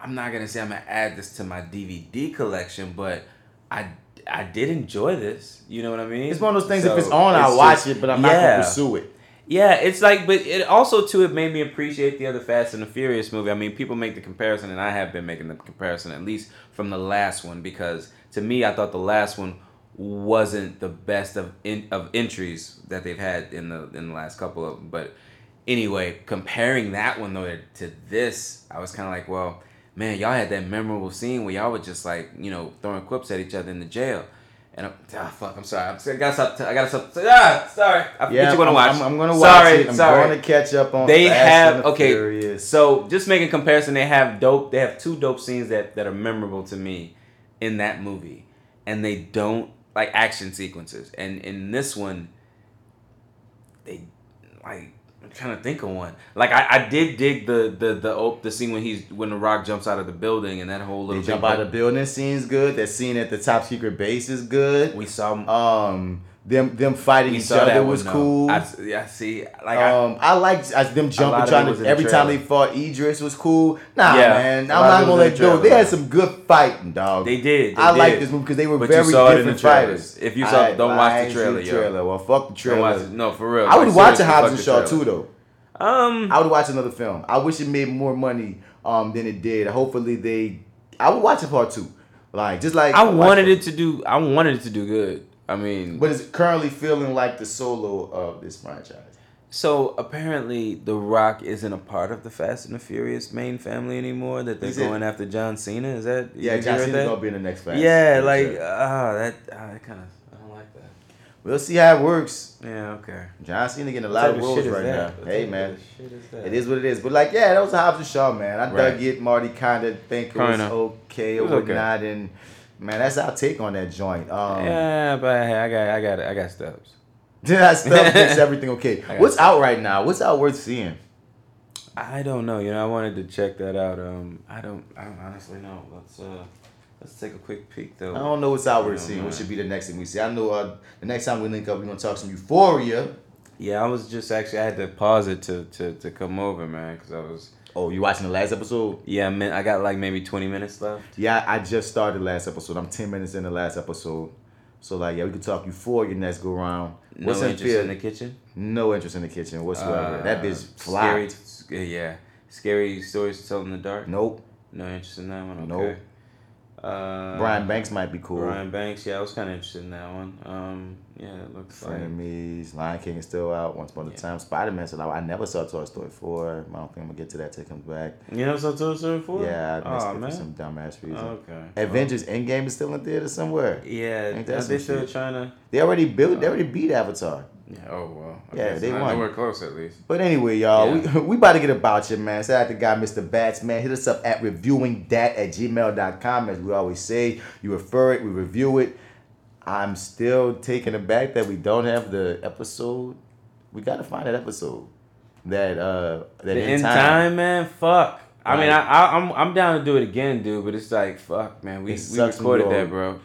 I'm not gonna say I'm gonna add this to my DVD collection, but I I did enjoy this. You know what I mean? It's one of those things. if it's on, I'll watch it, but I'm not gonna pursue it. Yeah, it's like, but it also too it made me appreciate the other Fast and the Furious movie. I mean, people make the comparison, and I have been making the comparison at least from the last one because to me, I thought the last one wasn't the best of in, of entries that they've had in the in the last couple of them. But anyway, comparing that one though to this, I was kind of like, well, man, y'all had that memorable scene where y'all were just like, you know, throwing quips at each other in the jail. And I'm, ah, fuck, I'm sorry. I'm, I gotta stop. I gotta stop. Ah, sorry. I Yeah, you're gonna I'm- watch. I'm- I'm gonna watch sorry, it. I'm sorry. gonna catch up on They Fast have okay. Furious. So just making comparison, they have dope. They have two dope scenes that that are memorable to me in that movie, and they don't like action sequences. And in this one, they like. Trying to think of one. Like I, I did dig the the the op- the scene when he's when the Rock jumps out of the building and that whole They little jump out of the building scene's good. That scene at the top secret base is good. We saw um them them fighting each other that was one, cool. I, yeah, see, like I- um, I, liked uh, them jumping, trying to in the every time they fought Idris was cool. Nah, Yeah, man, I'm not gonna let the go. They had some good fighting, dog. They did, they I like this movie because they were But you very saw it in different the fighters. If you saw- I- don't watch the I trailer, yo. trailer. Well, fuck the trailer. watch. No, for real. I would Like, watch a Hobbs and Shaw too, though. Um, I would watch another film. I wish it made more money um than it did. Hopefully they. I would watch a part two. Like just like I wanted it to do. I wanted it to do good. I mean, But it's currently feeling like the solo of this franchise. so apparently, The Rock isn't a part of the Fast and the Furious main family anymore. That they're going after John Cena. Is that? Yeah, John Cena's that? gonna be in the next Fast. Yeah, like sure. ah, that ah, kind of. I don't like that. We'll see how it works. Yeah, okay. John Cena getting a lot of roles right now. What Hey man, is it is what it is. But like, yeah, that was Hobbs and Shaw, man. I Right. dug it. Marty kind of think it was okay It or was okay. whatnot, and man, that's our take on that joint. Um, yeah, but hey, I got, I got, I got steps. [laughs] that stuff makes [laughs] everything okay. What's stuff. out right now? What's out worth seeing? I don't know. You know, I wanted to check that out. Um, I don't. I don't honestly know. Let's uh, let's take a quick peek though. I don't know what's out worth know, seeing. What should be the next thing we see? I know uh, the next time we link up, we're gonna talk some Euphoria. Yeah, I was just actually I had to pause it to to, to come over, man, because I was. Oh, you watching the last episode? Yeah, man, I got like maybe twenty minutes left. Yeah, I just started the last episode. I'm ten minutes in the last episode. So like, yeah, we could talk before your next go round. No interest feel- in the kitchen. No interest in the kitchen whatsoever. that Uh, bitch Scary, flopped. yeah, scary stories to tell in the dark. Nope. No interest in that one. Nope. Uh, Brian Banks might be cool. Brian Banks, yeah, I was kind of interested in that one. Um, yeah, it looks like. Frenemies, Lion King is still out. Once upon a time, Spider Man still out. I never saw Toy Story four. I don't think I'm gonna get to that till it comes back. You never saw Toy Story four? Yeah, I missed Aw, it man. for some dumbass reason. Okay. Avengers Endgame is still in theater somewhere. Yeah, Ain't are that they still shit? trying to? They already built. They oh. already beat Avatar. Yeah. Oh well. I Yeah, they won. Nowhere close, at least. But anyway, y'all, Yeah. we, [laughs] we about to get about you, man. Shout out to guy Mr. Bats, man. Hit us up at reviewingdat at gmail.com. As we always say, you refer it, we review it. I'm still taken aback that we don't have the episode. We gotta find that episode. That uh that The in in time. time. man. Fuck. I mean. I, I, I'm I'm down to do it again, dude. But it's like, fuck, man. We we recorded that, bro.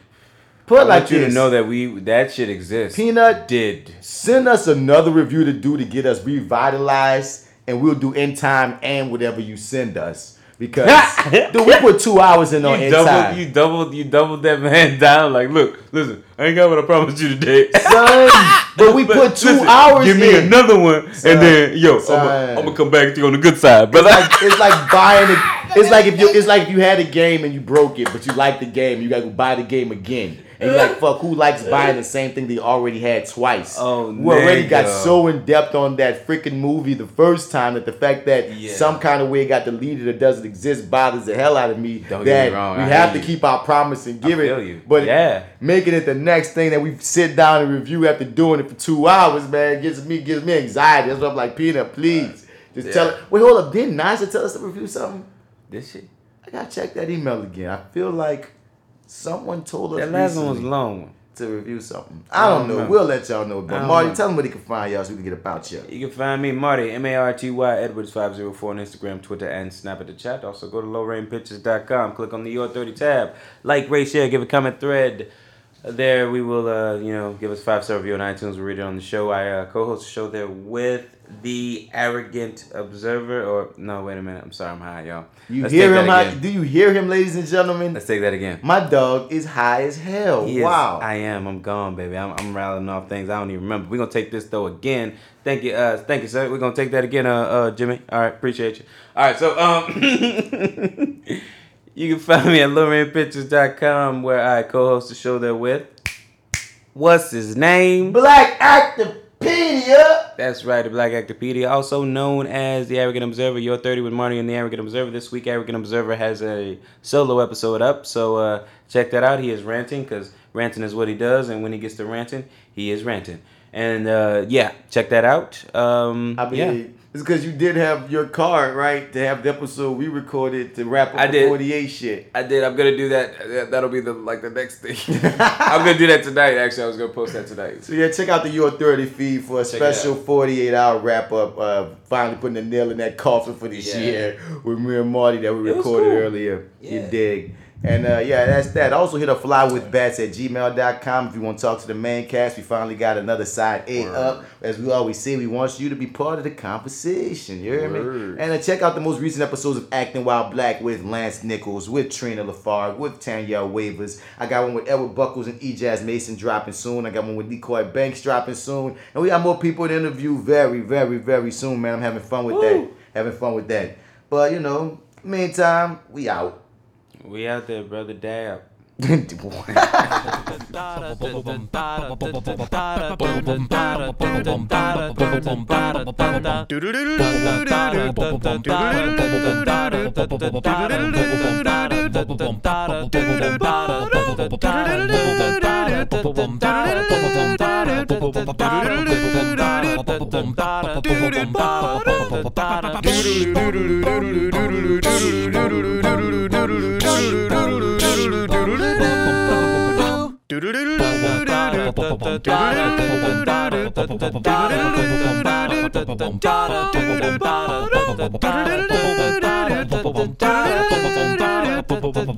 Put I like want you this. to know that we that shit exists. Peanut did. Send us another review to do to get us revitalized, and we'll do in time and whatever you send us. Because [laughs] dude, we put two hours in on You doubled, time. you doubled, you doubled that man [laughs] down. Like, look, listen, I ain't got what I promised you today. Son, but we [laughs] put two listen, hours Give me in. another one, Son, and then yo, I'm gonna come back to you on the good side. But It's like it's like buying a It's like if you it's like if you had a game and you broke it, but you like the game, you gotta go buy the game again. And you're like, fuck, who likes buying the same thing they already had twice? Oh, we already got so in depth on that freaking movie the first time that the fact that Yeah. some kind of way it got deleted or doesn't exist bothers the hell out of me. Don't that get me wrong, we I have to you. keep our promise and give it. you. But Yeah. making it the next thing that we sit down and review after doing it for two hours, man, gives me gives me anxiety. That's why I'm like, Peanut, please. Just Yeah. tell it. Wait, hold up. Didn't Nasa tell us to review something? This shit. I gotta check that email again. I feel like someone told us That last one was long. to review something. I don't know. remember. We'll let y'all know. But Marty, know. tell them where they can find y'all so we can get about you. You can find me, Marty, M A R T Y Edwards 504 on Instagram, Twitter, and Snap at the chat. Also, go to lowrainpictures.com, click on the Your 30 tab, like, rate, share, give a comment thread. There, we will, uh, you know, give us five star review on iTunes. We'll read it on the show. I uh, co host a show there with the Arrogant Observer. Or, no, wait a minute. I'm sorry, I'm high, y'all. You Let's hear him? High, do you hear him, ladies and gentlemen? Let's take that again. My dog is high as hell. He is- wow. I am. I'm gone, baby. I'm, I'm rattling off things I don't even remember. We're gonna take this though again. Thank you, uh, thank you, sir. We're gonna take that again, uh, uh, Jimmy. All right, appreciate you. All right, so um, [laughs] you can find me at LorainPictures.com where I co-host the show there with. What's his name? Black Actopedia. That's right, the Black Actopedia, also known as the Arrogant Observer. Your 30 with Marty and the Arrogant Observer. This week, Arrogant Observer has a solo episode up, so uh, check that out. He is ranting because ranting is what he does, and when he gets to ranting, he is ranting. And uh, yeah, check that out. Um, I yeah. It's because you did have your card, right? To have the episode we recorded to wrap up I the did. 48 shit. I did. I'm gonna do that. That- That'll be the like the next thing. [laughs] I'm gonna do that tonight. Actually, I was gonna post that tonight. So yeah, check out the Your 30 feed for a Check special 48 hour wrap up. Uh, finally putting a nail in that coffin for this Yeah. year with me and Marty that we It recorded cool. earlier. You Yeah. dig? And uh, yeah, that's that. Also hit up flywithbats at gmail.com if you want to talk to the main cast. We finally got another side A up. As we always say, we want you to be part of the conversation. You hear me? And uh, check out the most recent episodes of Acting While Black with Lance Nichols, with Trina Lafargue, with Tanya Wavers. I got one with Edward Buckles and E. Jazz Mason dropping soon. I got one with Nicoye Banks dropping soon. And we got more people to interview very, very, very soon, man. I'm having fun with that. Having fun with that. But, you know, meantime, we out. We out there, brother. Dab. [laughs] [laughs] lot of. Do